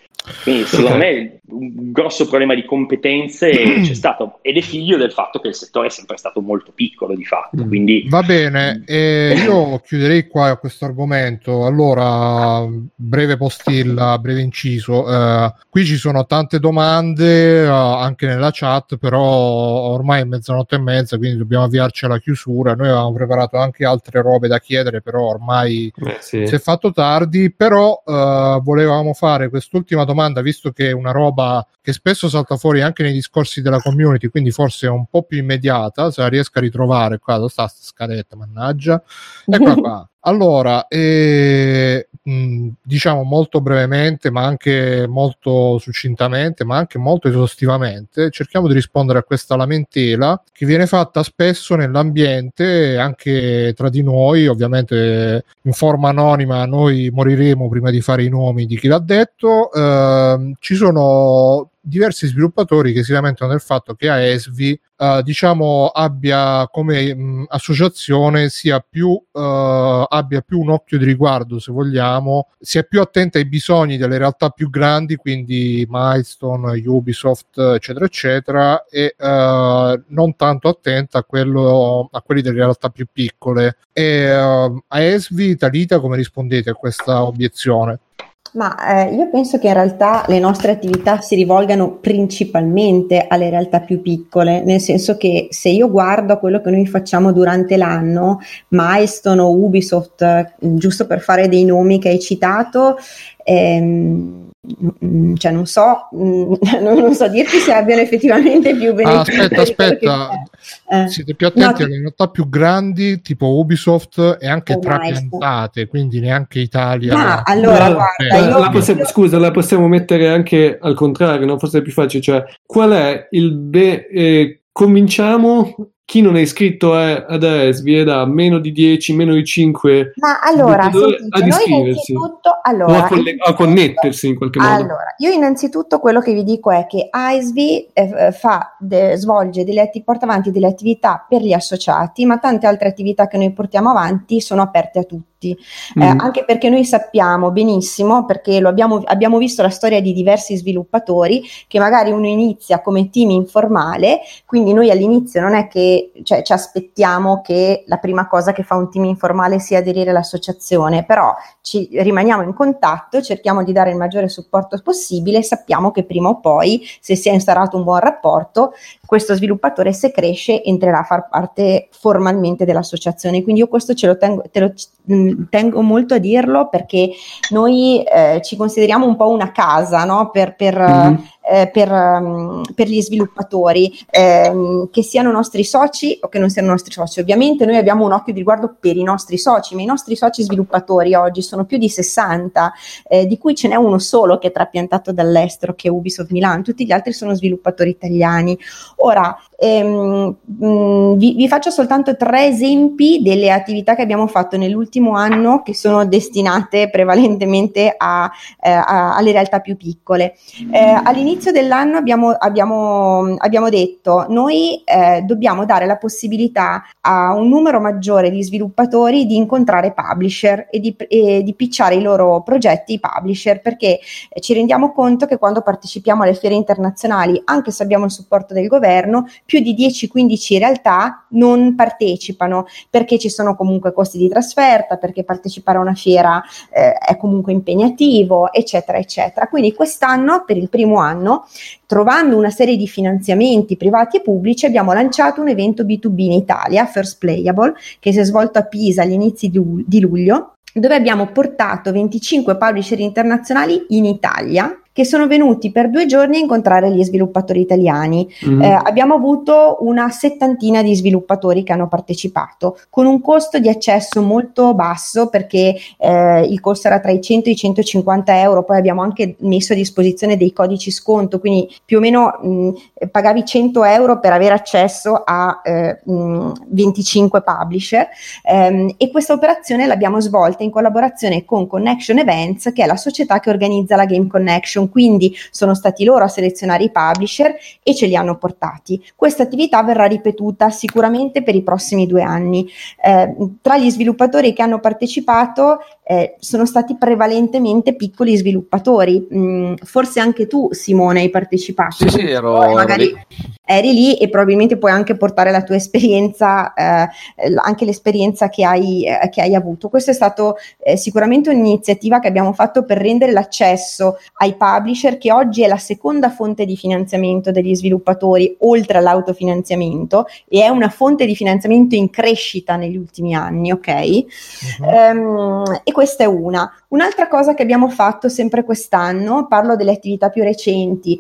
F: Quindi secondo me un grosso problema di competenze c'è stato ed è figlio del fatto che il settore è sempre stato molto piccolo di fatto. Mm. Quindi...
A: Va bene, eh, io chiuderei qua questo argomento. Allora, breve postilla, breve inciso. Eh, qui ci sono tante domande uh, anche nella chat, però ormai è mezzanotte e mezza, quindi dobbiamo avviarci alla chiusura. Noi avevamo preparato anche altre robe da chiedere, però ormai eh, sì. si è fatto tardi. Però uh, volevamo fare quest'ultima domanda domanda, visto che è una roba che spesso salta fuori anche nei discorsi della community, quindi forse è un po' più immediata, se la riesco a ritrovare qua, dove sta sta scaletta, mannaggia. Eccola qua. Allora, eh, diciamo molto brevemente, ma anche molto succintamente, ma anche molto esaustivamente, cerchiamo di rispondere a questa lamentela che viene fatta spesso nell'ambiente, anche tra di noi, ovviamente in forma anonima, noi moriremo prima di fare i nomi di chi l'ha detto. Eh, ci sono diversi sviluppatori che si lamentano del fatto che AESVI uh, diciamo abbia come mh, associazione sia più uh, abbia più un occhio di riguardo se vogliamo sia più attenta ai bisogni delle realtà più grandi quindi Milestone Ubisoft eccetera eccetera e uh, non tanto attenta a, quello, a quelli delle realtà più piccole e a ESVI Talita come rispondete a questa obiezione?
E: Ma eh, io penso che in realtà le nostre attività si rivolgano principalmente alle realtà più piccole, nel senso che se io guardo a quello che noi facciamo durante l'anno, Milestone o Ubisoft, giusto per fare dei nomi che hai citato, ehm, Mm, cioè non so, mm, non so dirti se abbiano effettivamente più
A: benefici. Ah, aspetta, aspetta, eh, siete più attenti no, alle realtà più grandi tipo Ubisoft e anche trapiantate, quindi neanche Italia.
E: Ma allora, no, guarda,
B: io... la possiamo, scusa, la possiamo mettere anche al contrario, no? forse è più facile, cioè qual è il be- eh, cominciamo chi non è iscritto a, ad AESVI è da meno di 10, meno di 5
E: ma allora, sentite, ad iscriversi allora,
B: o a, coll- a, connettersi in qualche modo.
E: Allora, io innanzitutto quello che vi dico è che AESVI eh, fa, de, svolge delle porta avanti delle attività per gli associati, ma tante altre attività che noi portiamo avanti sono aperte a tutti tutti, mm. eh, anche perché noi sappiamo benissimo, perché lo abbiamo, abbiamo visto la storia di diversi sviluppatori, che magari uno inizia come team informale, quindi noi all'inizio non è che cioè, ci aspettiamo che la prima cosa che fa un team informale sia aderire all'associazione, però ci rimaniamo in contatto, cerchiamo di dare il maggiore supporto possibile e sappiamo che prima o poi, se si è instaurato un buon rapporto, questo sviluppatore se cresce entrerà a far parte formalmente dell'associazione. Quindi io questo ce lo tengo, te lo, mm, tengo molto a dirlo perché noi eh, ci consideriamo un po' una casa no? per, per mm-hmm eh, per, um, per, gli sviluppatori, ehm, che siano nostri soci o che non siano nostri soci. Ovviamente noi abbiamo un occhio di riguardo per i nostri soci, ma i nostri soci sviluppatori oggi sono più di 60, eh, di cui ce n'è uno solo che è trapiantato dall'estero, che è Ubisoft Milan, tutti gli altri sono sviluppatori italiani. Ora, ehm, mh, mm, vi, vi faccio soltanto tre esempi delle attività che abbiamo fatto nell'ultimo anno che sono destinate prevalentemente a, eh, a, alle realtà più piccole. Eh, all'inizio dell'anno abbiamo, abbiamo, abbiamo detto noi eh, dobbiamo dare la possibilità a un numero maggiore di sviluppatori di incontrare publisher e di, e di pitchare i loro progetti ai publisher perché ci rendiamo conto che quando partecipiamo alle fiere internazionali, anche se abbiamo il supporto del governo, più di 10-15 realtà non partecipano perché ci sono comunque costi di trasferta, perché partecipare a una fiera eh, è comunque impegnativo, eccetera, eccetera. Quindi quest'anno, per il primo anno, trovando una serie di finanziamenti privati e pubblici, abbiamo lanciato un evento B2B in Italia, First Playable, che si è svolto a Pisa agli inizi di luglio, dove abbiamo portato 25 publisher internazionali in Italia che sono venuti per due giorni a incontrare gli sviluppatori italiani. Mm-hmm. Eh, abbiamo avuto una settantina di sviluppatori che hanno partecipato con un costo di accesso molto basso perché eh, il costo era tra i 100 e i 150 euro, poi abbiamo anche messo a disposizione dei codici sconto, quindi più o meno mh, pagavi 100 euro per avere accesso a eh, mh, 25 publisher ehm, e questa operazione l'abbiamo svolta in collaborazione con Connection Events che è la società che organizza la Game Connection Connection, quindi sono stati loro a selezionare i publisher e ce li hanno portati. Questa attività verrà ripetuta sicuramente per i prossimi due anni. Eh, tra gli sviluppatori che hanno partecipato eh, sono stati prevalentemente piccoli sviluppatori. Mm, forse anche tu, Simone, hai partecipato.
C: Sì, sì, ero,
E: magari ero lì. eri lì e probabilmente puoi anche portare la tua esperienza, eh, anche l'esperienza che hai, eh, che hai avuto. Questa è stata eh, sicuramente un'iniziativa che abbiamo fatto per rendere l'accesso ai publisher, che oggi è la seconda fonte di finanziamento degli sviluppatori, oltre all'autofinanziamento, e è una fonte di finanziamento in crescita negli ultimi anni, ok? Uh-huh. Um, questa è una. Un'altra cosa che abbiamo fatto sempre quest'anno, parlo delle attività più recenti,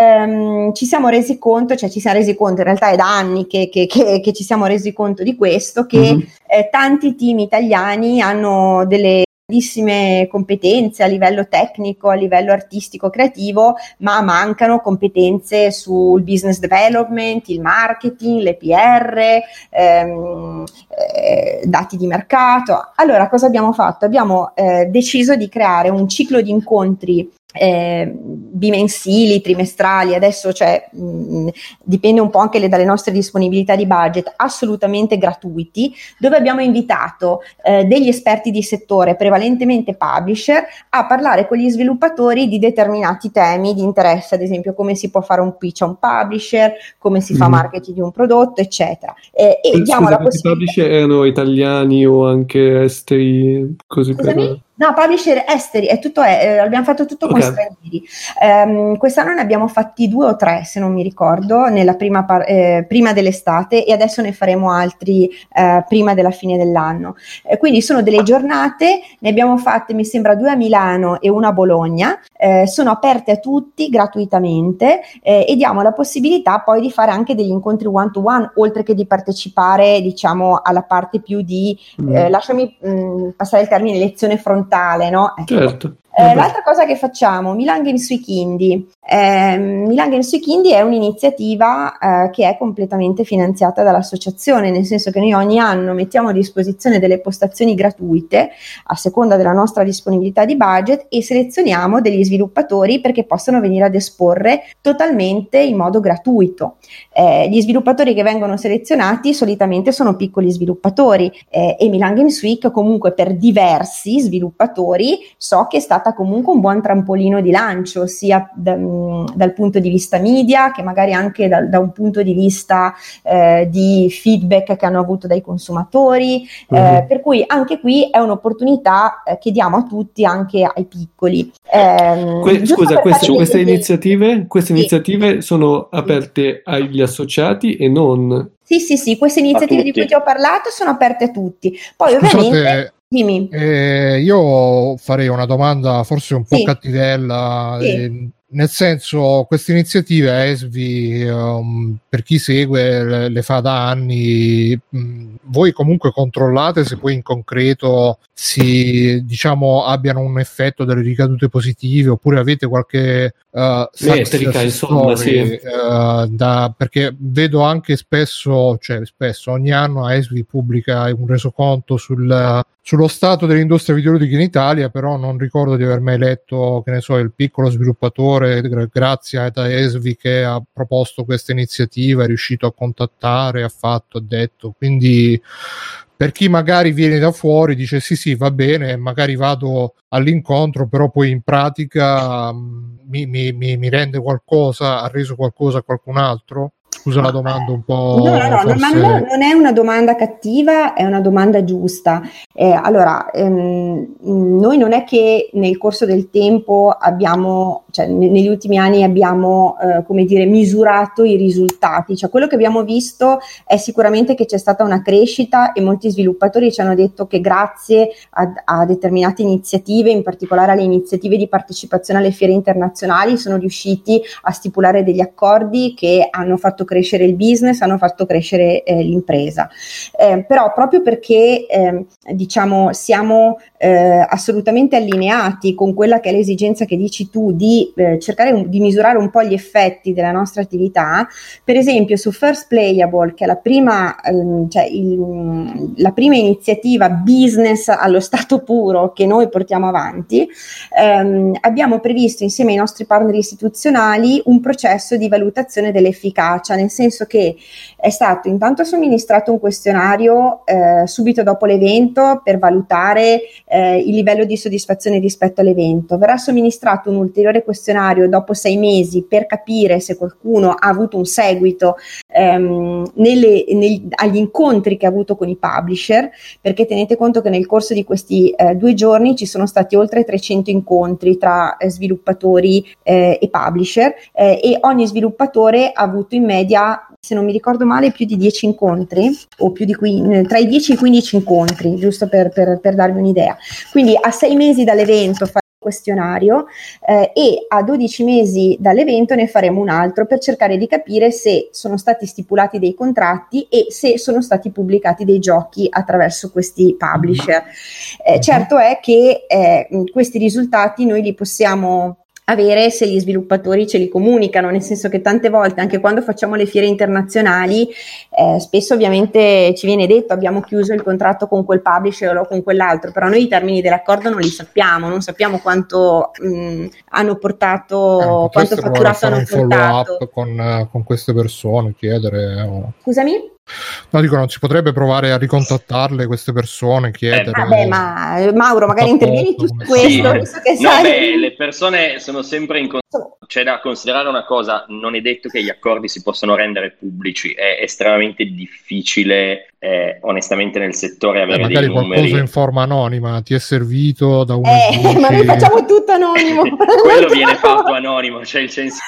E: um, ci siamo resi conto, cioè ci siamo resi conto, in realtà è da anni che, che, che, che ci siamo resi conto di questo, che uh-huh. eh, tanti team italiani hanno delle grandissime competenze a livello tecnico, a livello artistico, creativo, ma mancano competenze sul business development, il marketing, le PR, ehm, eh, dati di mercato. Allora, cosa abbiamo fatto? Abbiamo eh, deciso di creare un ciclo di incontri eh, bimensili, trimestrali, adesso cioè, mh, dipende un po' anche le, dalle nostre disponibilità di budget, assolutamente gratuiti, dove abbiamo invitato eh, degli esperti di settore, prevalentemente publisher, a parlare con gli sviluppatori di determinati temi di interesse, ad esempio come si può fare un pitch a un publisher, come si fa mm. marketing di un prodotto, eccetera.
B: Eh, e Scusa, diamo la possibilità... I publisher erano italiani o anche esteri? Così
E: Scusami? per... No, publisher esteri, è tutto, eh, abbiamo fatto tutto okay. con stranieri. Um, quest'anno ne abbiamo fatti due o tre, se non mi ricordo, prima, par- eh, prima, dell'estate e adesso ne faremo altri eh, prima della fine dell'anno. Eh, quindi sono delle giornate, ne abbiamo fatte, mi sembra, due a Milano e una a Bologna, eh, sono aperte a tutti gratuitamente eh, e diamo la possibilità poi di fare anche degli incontri one to one, oltre che di partecipare, diciamo, alla parte più di, mm. lasciami mh, mm, passare il termine, lezione frontale frontale, no?
B: Ecco. Certo.
E: Eh, l'altra cosa che facciamo, Milan Games Week Indie. Eh, Milan Games Week Indie è un'iniziativa eh, che è completamente finanziata dall'associazione, nel senso che noi ogni anno mettiamo a disposizione delle postazioni gratuite a seconda della nostra disponibilità di budget e selezioniamo degli sviluppatori perché possano venire ad esporre totalmente in modo gratuito. Eh, gli sviluppatori che vengono selezionati solitamente sono piccoli sviluppatori eh, e Milan Games Week comunque per diversi sviluppatori so che è stata comunque un buon trampolino di lancio, sia da, dal punto di vista media che magari anche da, da un punto di vista eh, di feedback che hanno avuto dai consumatori, uh-huh. eh, mhm. per cui anche qui è un'opportunità eh, che diamo a tutti, anche ai piccoli.
B: Eh, que- scusa, queste, queste iniziative, queste sì. iniziative sono aperte agli associati e non
E: sì, sì, sì, queste iniziative di cui ti ho parlato sono aperte a tutti. Poi Scusate, ovviamente
A: Dimmi. Eh, io farei una domanda forse un po' sì. cattivella. Sì. Eh, nel senso, queste iniziative ESVI, um, per chi segue, le, le fa da anni, mh, mm, voi comunque controllate se poi in concreto si, diciamo, abbiano un effetto delle ricadute positive oppure avete qualche uh,
B: metrica, insomma, sì.
A: uh, da, perché vedo anche spesso, cioè spesso, ogni anno ESVI pubblica un resoconto sul sullo stato dell'industria videoludica in Italia, però non ricordo di aver mai letto, che ne so, il piccolo sviluppatore, grazie a Esvi che ha proposto questa iniziativa, è riuscito a contattare, ha fatto, ha detto. Quindi per chi magari viene da fuori dice sì sì va bene, magari vado all'incontro, però poi in pratica mm, mi, mi, mi, mi rende qualcosa, ha reso qualcosa a qualcun altro? Scusa la domanda un po'.
E: No, no, no, forse... ma non, non, è una domanda cattiva, è una domanda giusta. Eh, allora, ehm, noi non è che nel corso del tempo abbiamo, cioè negli ultimi anni abbiamo, eh, come dire, misurato i risultati. Cioè, quello che abbiamo visto è sicuramente che c'è stata una crescita e molti sviluppatori ci hanno detto che grazie a, a determinate iniziative, in particolare alle iniziative di partecipazione alle fiere internazionali, sono riusciti a stipulare degli accordi che hanno fatto crescere il business, hanno fatto crescere eh, l'impresa. Eh, però proprio perché eh, diciamo siamo eh, assolutamente allineati con quella che è l'esigenza che dici tu di eh, cercare un, di misurare un po' gli effetti della nostra attività, per esempio su First Playable, che è la prima, ehm, cioè il, la prima iniziativa business allo stato puro che noi portiamo avanti, ehm, abbiamo previsto insieme ai nostri partner istituzionali un processo di valutazione dell'efficacia nel senso che è stato intanto somministrato un questionario eh, subito dopo l'evento per valutare eh, il livello di soddisfazione rispetto all'evento. Verrà somministrato un ulteriore questionario dopo sei mesi per capire se qualcuno ha avuto un seguito ehm, nelle, nel, agli incontri che ha avuto con i publisher, perché tenete conto che nel corso di questi eh, due giorni ci sono stati oltre 300 incontri tra eh, sviluppatori eh, e publisher eh, e ogni sviluppatore ha avuto in media media, se non mi ricordo male, più di 10 incontri, o più di qui, tra i 10 e i 15 incontri, giusto per, per, per darvi un'idea. Quindi a sei mesi dall'evento fare il questionario eh, e a 12 mesi dall'evento ne faremo un altro per cercare di capire se sono stati stipulati dei contratti e se sono stati pubblicati dei giochi attraverso questi publisher. Eh, certo è che eh, questi risultati noi li possiamo avere se gli sviluppatori ce li comunicano, nel senso che tante volte, anche quando facciamo le fiere internazionali, eh, spesso ovviamente ci viene detto abbiamo chiuso il contratto con quel publisher o con quell'altro, però noi i termini dell'accordo non li sappiamo, non sappiamo quanto mh, hanno portato, eh, quanto fatturato hanno portato.
A: Con, con queste persone, chiedere...
E: Oh. Scusami?
A: No, dico, non si potrebbe provare a ricontattarle queste persone, chiedere... Eh,
E: vabbè, ma Mauro, magari intervieni tu su questo,
F: sì. no, sai... beh, le persone sono sempre in... C'è da considerare una cosa, non è detto che gli accordi si possano rendere pubblici, è estremamente difficile, eh, onestamente, nel settore avere
A: eh, magari dei numeri... qualcosa in forma anonima, ti è servito da un... Eh,
E: ma noi facciamo tutto anonimo.
F: Quello viene fatto anonimo, cioè il senso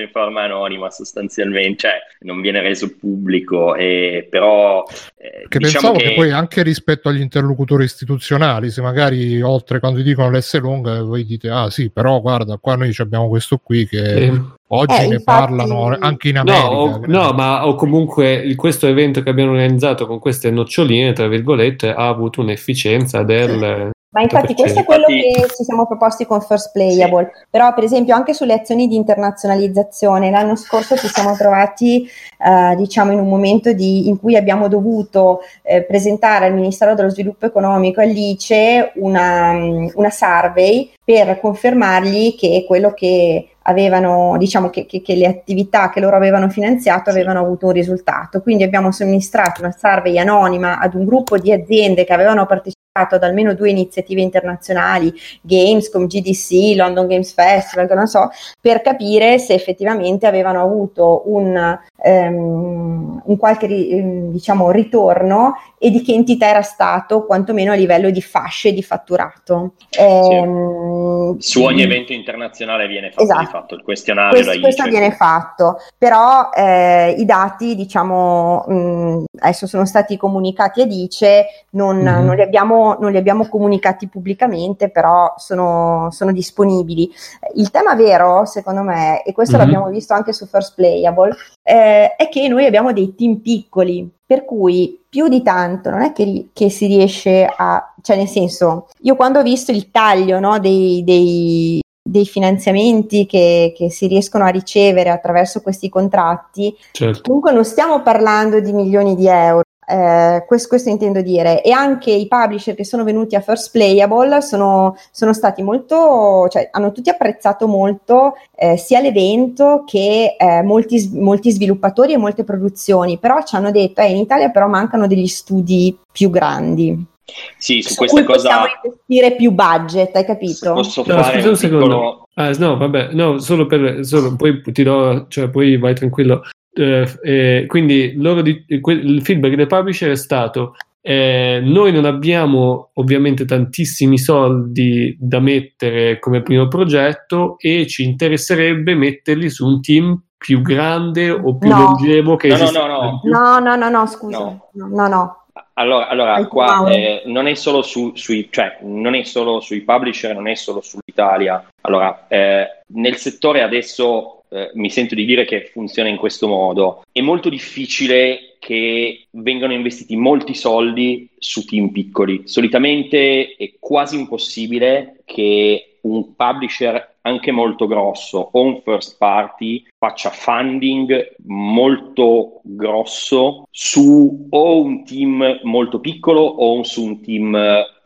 F: in forma anonima sostanzialmente, cioè non viene reso pubblico, e, però...
A: Eh, che diciamo pensavo che... che... poi anche rispetto agli interlocutori istituzionali, se magari oltre quando ti dicono l'S lunga, voi dite, ah sì, però guarda, qua noi abbiamo questo qui che... Eh. Oggi eh, ne infatti... parlano anche in America.
B: No, o, no, ma o comunque questo evento che abbiamo organizzato con queste noccioline, tra virgolette, ha avuto un'efficienza del
E: ma infatti questo è quello infatti... che ci siamo proposti con First Playable, sì. però per esempio anche sulle azioni di internazionalizzazione, l'anno scorso ci siamo trovati eh, diciamo in un momento di, in cui abbiamo dovuto eh, presentare al Ministero dello Sviluppo Economico all'ICE una, una survey per confermargli che quello che avevano, diciamo che, che, che, le attività che loro avevano finanziato avevano avuto un risultato. Quindi abbiamo somministrato una survey anonima ad un gruppo di aziende che avevano partecipato ad almeno due iniziative internazionali, Gamescom, GDC, London Games Festival, non so, per capire se effettivamente avevano avuto un, um, un qualche diciamo, ritorno e di che entità era stato, quantomeno a livello di fasce di fatturato.
F: Ehm, sì. Su ogni evento internazionale viene fatto, esatto. fatto il questionario.
E: Questo, questo viene fatto, però eh, i dati, diciamo, mh, adesso sono stati comunicati a Dice, non, mm-hmm. non, li abbiamo, non, li abbiamo, comunicati pubblicamente, però sono, sono, disponibili. Il tema vero, secondo me, e questo mm-hmm. l'abbiamo visto anche su First Playable, eh, è che noi abbiamo dei team piccoli, per cui più di tanto non è che, che, si riesce a, cioè nel senso, io quando ho visto il taglio no, dei, dei, dei, finanziamenti che, che, si riescono a ricevere attraverso questi contratti, certo. comunque non stiamo parlando di milioni di euro, eh, questo, questo, intendo dire, e anche i publisher che sono venuti a First Playable sono, sono stati molto, cioè hanno tutti apprezzato molto eh, sia l'evento che eh, molti, molti, sviluppatori e molte produzioni, però ci hanno detto, eh, in Italia però mancano degli studi più grandi.
F: Sì, su, su questa cosa
E: possiamo investire più budget, hai capito?
B: Posso no, fare scusa un secondo. Piccolo... Ah, no, vabbè, no, solo per solo, poi ti do, cioè poi vai tranquillo. Eh, eh, quindi di, il feedback del publisher è stato eh, noi non abbiamo ovviamente tantissimi soldi da mettere come primo progetto e ci interesserebbe metterli su un team più grande o più no. longevo che
F: no, no, no, no.
E: no, no, no, no, scusa. No, no, no.
F: Allora, allora qua eh, non, è solo su, sui, cioè, non è solo sui publisher, non è solo sull'Italia. Allora, eh, nel settore adesso eh, mi sento di dire che funziona in questo modo. È molto difficile che vengano investiti molti soldi su team piccoli. Solitamente è quasi impossibile che un publisher anche molto grosso o un first party faccia funding molto grosso su o un team molto piccolo o su un team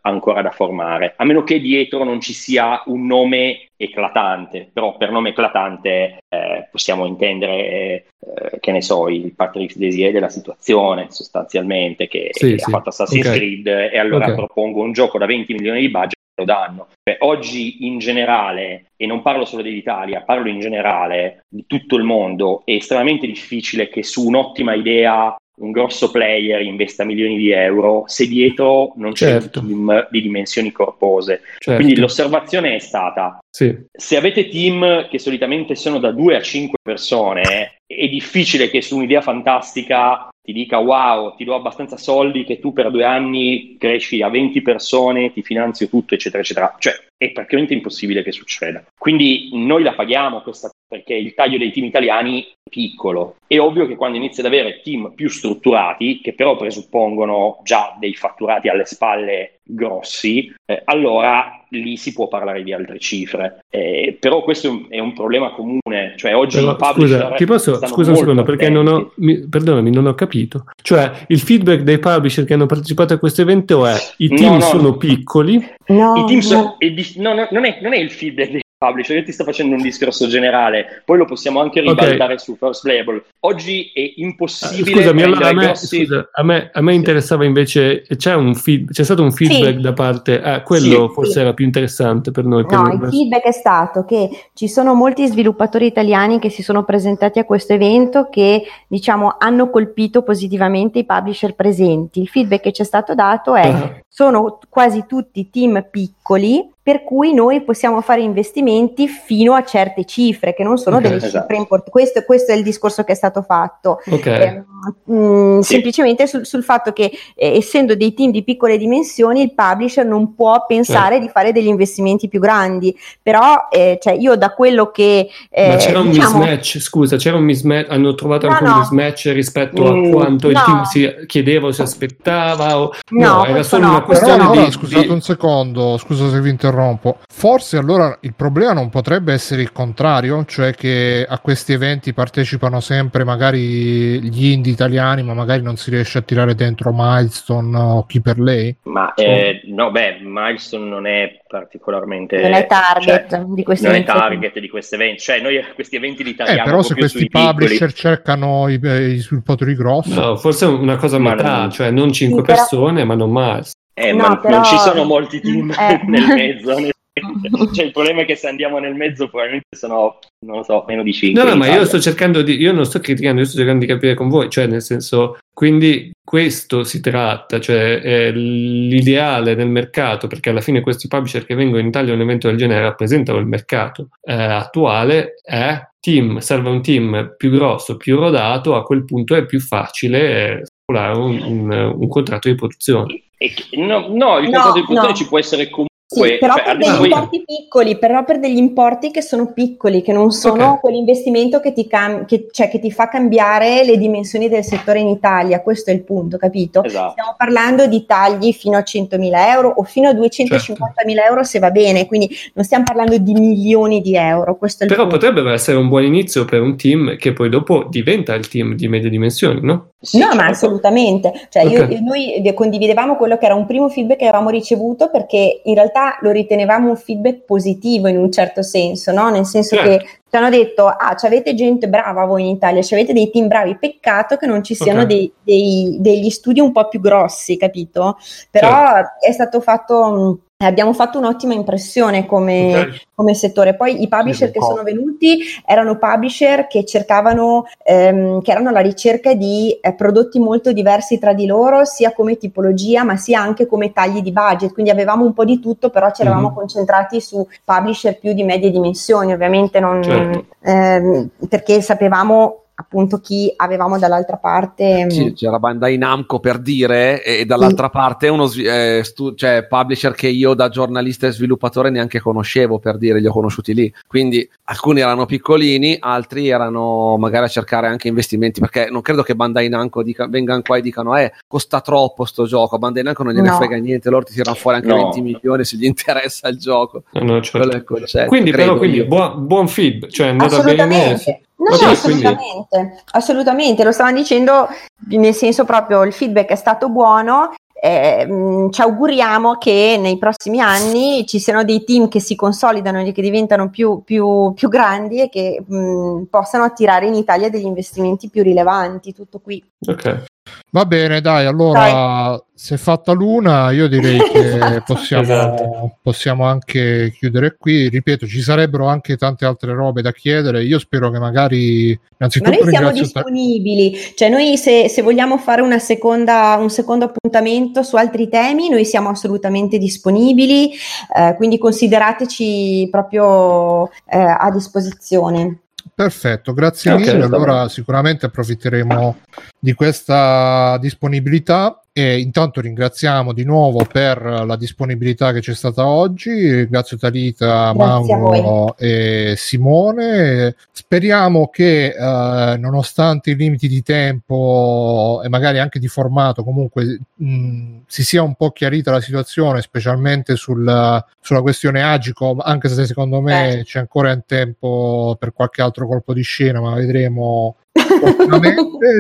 F: ancora da formare, a meno che dietro non ci sia un nome eclatante, però per nome eclatante eh, possiamo intendere, eh, che ne so, il Patrick Desier della situazione sostanzialmente, che, sì, che sì. ha fatto Assassin's okay. Creed e allora okay. propongo un gioco da 20 milioni di budget lo danno. Beh, oggi in generale, e non parlo solo dell'Italia, parlo in generale di tutto il mondo, è estremamente difficile che su un'ottima idea un grosso player investa milioni di euro se dietro non c'è certo. un team di dimensioni corpose. Certo. Quindi l'osservazione è stata: sì. se avete team che solitamente sono da 2 a 5 persone, è difficile che su un'idea fantastica ti dica wow, ti do abbastanza soldi che tu per due anni cresci a 20 persone, ti finanzio tutto, eccetera, eccetera. Cioè, è praticamente impossibile che succeda. Quindi noi la paghiamo questa perché il taglio dei team italiani è piccolo. È ovvio che quando inizi ad avere team più strutturati, che però presuppongono già dei fatturati alle spalle grossi, eh, allora lì si può parlare di altre cifre. Eh, però questo è un, è un, problema comune. Cioè, oggi
B: però, scusa, ti posso, scusa un secondo, perché non ho, mi, perdonami, non ho capito. Cioè, il feedback dei publisher che hanno partecipato a questo evento è i team no, no, sono no. piccoli.
F: No, I team so, è, no, no, non, è, non è il feedback dei publisher, io ti sto facendo un discorso generale, poi lo possiamo anche ribaltare okay. su First Label. Oggi è impossibile.
B: Uh, scusami, allora a me, grossi... scusa, a, me, a me interessava invece, c'è, un feed, c'è stato un feedback sì. da parte, eh, quello sì, forse sì. era più interessante per noi.
E: Per no, il feedback è stato che ci sono molti sviluppatori italiani che si sono presentati a questo evento che diciamo hanno colpito positivamente i publisher presenti. Il feedback che ci è stato dato è uh-huh. sono quasi tutti team piccoli per cui noi possiamo fare investimenti fino a certe cifre, che non sono okay, delle esatto. cifre importanti. Questo, questo, è il discorso che è stato fatto. Okay. Eh, mh, mm, sì. Semplicemente sul, sul, fatto che, eh, essendo dei team di piccole dimensioni, il publisher non può pensare eh. di fare degli investimenti più grandi. Però, eh, cioè, io da quello che.
B: Eh, Ma c'era un diciamo... mismatch, scusa, c'era un mismatch, hanno trovato no, anche no. un mismatch rispetto mm, a quanto no. il team si chiedeva o si aspettava? O... No, era solo una questione
A: Però,
B: di.
A: Scusate un secondo, scusa se vi interrompo interrompo. Forse allora il problema non potrebbe essere il contrario, cioè che a questi eventi partecipano sempre magari gli indie italiani, ma magari non si riesce a tirare dentro Milestone o chi per lei?
F: Ma eh, no, beh, Milestone non è particolarmente
E: non è target cioè, di questi
F: non eventi. è target di questi eventi cioè noi questi eventi li tagliamo
A: eh, però se questi publisher piccoli. cercano i, i sviluppatori grossi
B: no, forse una cosa a metà cioè non 5 sì, persone ma non Milestone
F: eh, no, ma però... non ci sono molti team eh. nel mezzo. cioè, il problema è che se andiamo nel mezzo probabilmente sono, non lo so, meno di 5.
B: No, no, ma io sto cercando di, io non sto criticando, io sto cercando di capire con voi, cioè nel senso, quindi questo si tratta, cioè è l'ideale del mercato, perché alla fine questi publisher che vengono in Italia a un evento del genere rappresentano il mercato eh, attuale, è team, serve un team più grosso, più rodato, a quel punto è più facile un, un, un contratto di produzione.
F: E, no, no, il contratto di produzione no. ci può essere comunque
E: sì, però cioè, per degli importi piccoli, però per degli importi che sono piccoli, che non sono okay. quell'investimento che ti, cam- che, cioè, che ti, fa cambiare le dimensioni del settore in Italia, questo è il punto, capito? Esatto. Stiamo parlando di tagli fino a 100.000 euro o fino a 250.000 certo. euro se va bene, quindi non stiamo parlando di milioni di euro.
B: però
E: punto.
B: potrebbe essere un buon inizio per un team che poi dopo diventa il team di medie dimensioni, no?
E: Sì, no, certo. ma assolutamente. Cioè, okay. io, noi condividevamo quello che era un primo feedback che avevamo ricevuto perché in realtà lo ritenevamo un feedback positivo in un certo senso, no? Nel senso certo. che ci hanno detto, ah, avete gente brava voi in Italia, avete dei team bravi, peccato che non ci siano okay. dei, dei, degli studi un po' più grossi, capito? Però certo. è stato fatto abbiamo fatto un'ottima impressione come, okay. come settore. Poi i publisher che sono venuti erano publisher che cercavano, ehm, che erano alla ricerca di eh, prodotti molto diversi tra di loro, sia come tipologia, ma sia anche come tagli di budget. Quindi avevamo un po' di tutto, però ci eravamo mm-hmm. concentrati su publisher più di medie dimensioni, ovviamente non, certo. ehm, perché sapevamo appunto chi avevamo dall'altra parte.
C: Sì, c'era Bandai Namco per dire, e, dall'altra sì. parte uno eh, stu- cioè, publisher che io da giornalista e sviluppatore neanche conoscevo per dire, li ho conosciuti lì. Quindi alcuni erano piccolini, altri erano magari a cercare anche investimenti, perché non credo che Bandai Namco dica, vengano qua e dicano, eh, costa troppo sto gioco. Bandai Namco non gliene no. frega niente, loro ti tirano fuori anche no. 20 milioni se gli interessa il gioco.
B: No, certo. quindi, però, quindi buon, buon feed, cioè è andata bene.
E: No, okay, no, assolutamente, quindi... assolutamente, lo stavano dicendo nel senso proprio il feedback è stato buono. Eh, ci auguriamo che nei prossimi anni ci siano dei team che si consolidano e che diventano più, più, più grandi e che mh, possano attirare in Italia degli investimenti più rilevanti. Tutto qui.
B: Ok.
A: Va bene, dai, allora dai. se è fatta l'una, io direi che possiamo, esatto. possiamo, anche chiudere qui. Ripeto, ci sarebbero anche tante altre robe da chiedere. Io spero che magari innanzitutto.
E: Ma noi siamo disponibili, ta- cioè noi se, se vogliamo fare una seconda, un secondo appuntamento su altri temi, noi siamo assolutamente disponibili, eh, quindi considerateci proprio eh, a disposizione.
A: Perfetto, grazie okay, mille. Allora sicuramente approfitteremo di questa disponibilità E intanto ringraziamo di nuovo per la disponibilità che c'è stata oggi. Grazie Talita, Grazie Mauro e Simone. Speriamo che eh, nonostante i limiti di tempo e magari anche di formato, comunque mh, si sia un po' chiarita la situazione, specialmente sul, sulla questione Agicom, anche se secondo me eh. c'è ancora in tempo per qualche altro colpo di scena, ma vedremo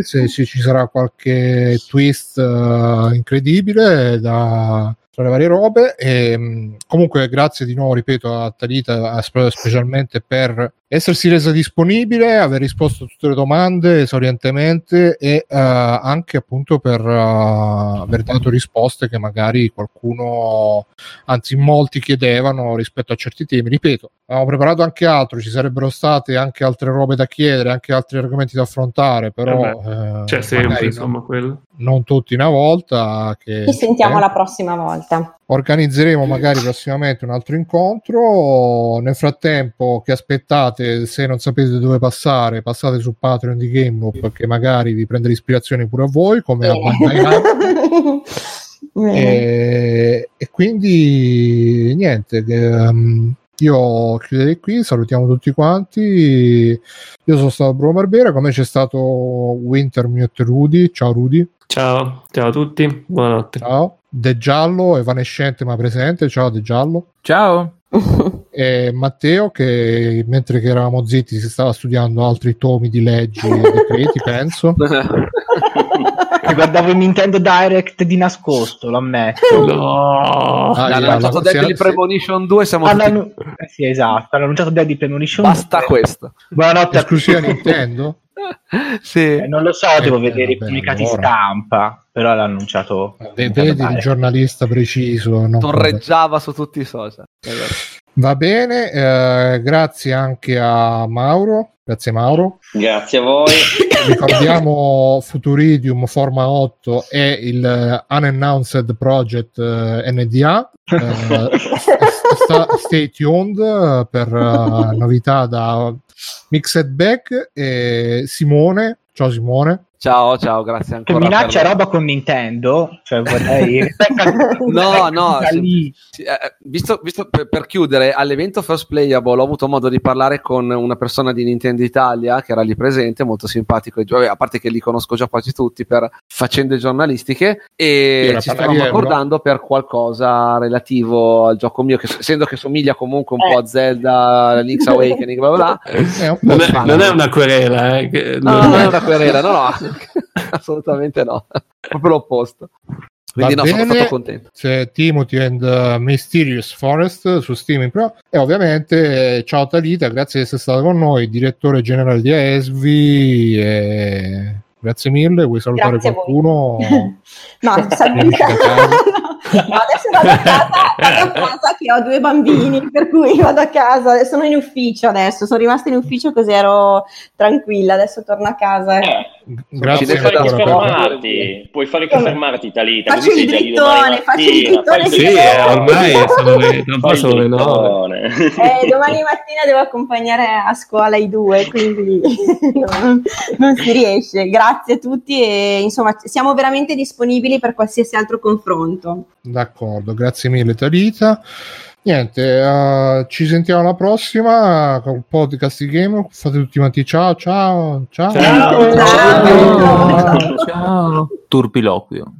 A: se, se, ci sarà qualche twist uh, incredibile da, tra le varie robe. E, comunque, grazie di nuovo, ripeto, a Talita, specialmente per essersi resa disponibile, aver risposto a tutte le domande esorientemente e uh, anche appunto per uh, aver dato risposte che magari qualcuno, anzi molti chiedevano rispetto a certi temi. Ripeto, avevamo preparato anche altro, ci sarebbero state anche altre robe da chiedere, anche altri argomenti da affrontare, però...
B: Eh, c'è sempre, insomma, non, quello.
A: Non tutti una volta. Che,
E: Ci sentiamo eh, la prossima volta.
A: Organizzeremo magari prossimamente un altro incontro. Nel frattempo, che aspettate? Se non sapete dove passare, passate su Patreon di Game Loop, che magari vi prende l'ispirazione pure a voi, come Bene. a Bandai e, e, quindi niente. Um, io chiuderei qui, salutiamo tutti quanti. Io sono stato Bruno Barbera, come c'è stato Winter Mute Rudy. Ciao Rudy.
B: Ciao, ciao a tutti, buonanotte.
A: Ciao. De Giallo, evanescente ma presente. Ciao De Giallo.
G: Ciao.
A: e Matteo che mentre che eravamo zitti si stava studiando altri tomi di leggi e decreti, penso.
D: guardavo il Nintendo Direct di nascosto, lo ammetto.
C: No. Ah, hanno annunciato Deadly Premonition 2, siamo
D: hanno tutti... eh, sì, esatto, hanno annunciato Deadly Premonition
C: Basta 2. questo.
A: Buonanotte esclusiva Nintendo?
D: Sì. Eh, non lo so, devo eh, vedere i pubblicati allora. stampa, però l'ha annunciato.
A: Vedi il giornalista preciso.
C: Torreggiava su tutti i social.
A: Va bene, eh, grazie anche a Mauro. Grazie Mauro.
F: Grazie a voi.
A: Ricordiamo Futuridium Forma 8 e il Unannounced Project eh, NDA. Eh, sta, stay tuned per uh, novità da Mixed Back e Simone. Ciao Simone.
C: Ciao, ciao, grazie ancora.
D: Che minaccia per... roba con Nintendo? Cioè, vorrei...
C: no, no, sì, sì, eh, visto, visto per, per, chiudere, all'evento First Playable ho avuto modo di parlare con una persona di Nintendo Italia che era lì presente, molto simpatico, a parte che li conosco già quasi tutti per faccende giornalistiche e ci stavamo accordando per qualcosa relativo al gioco mio, che, essendo che somiglia comunque un eh. po' a Zelda, Link's Awakening, bla bla
B: bla. non, è, non, è, una querela, eh,
C: no, non è una querela, no, no. assolutamente no, proprio l'opposto. Quindi Va no, bene, sono stato contento.
A: C'è Timothy and uh, Mysterious Forest su Steam Pro e ovviamente ciao Talita, grazie di essere stato con noi, direttore generale di AESVI e Grazie mille, vuoi salutare Grazie qualcuno?
E: no, saluta. no, adesso vado a, casa, vado a casa che ho due bambini, per cui vado a casa, sono in ufficio adesso, sono rimasta in ufficio così ero tranquilla, adesso torno a casa. Eh,
F: Grazie puoi fare che fermarti, puoi fare che fermarti Talita,
E: faccio il drittone, faccio il drittone.
B: Sì, eh, ormai sono le, non possono le nove.
E: Eh, domani mattina devo accompagnare a scuola i due, quindi non, non si riesce. Grazie grazie a tutti e insomma siamo veramente disponibili per qualsiasi altro confronto.
A: D'accordo, grazie mille Talita. Niente, uh, ci sentiamo alla prossima con il podcast di Game. Fate tutti quanti ciao, ciao, ciao.
G: Ciao, ciao. ciao. ciao. Turpiloquio.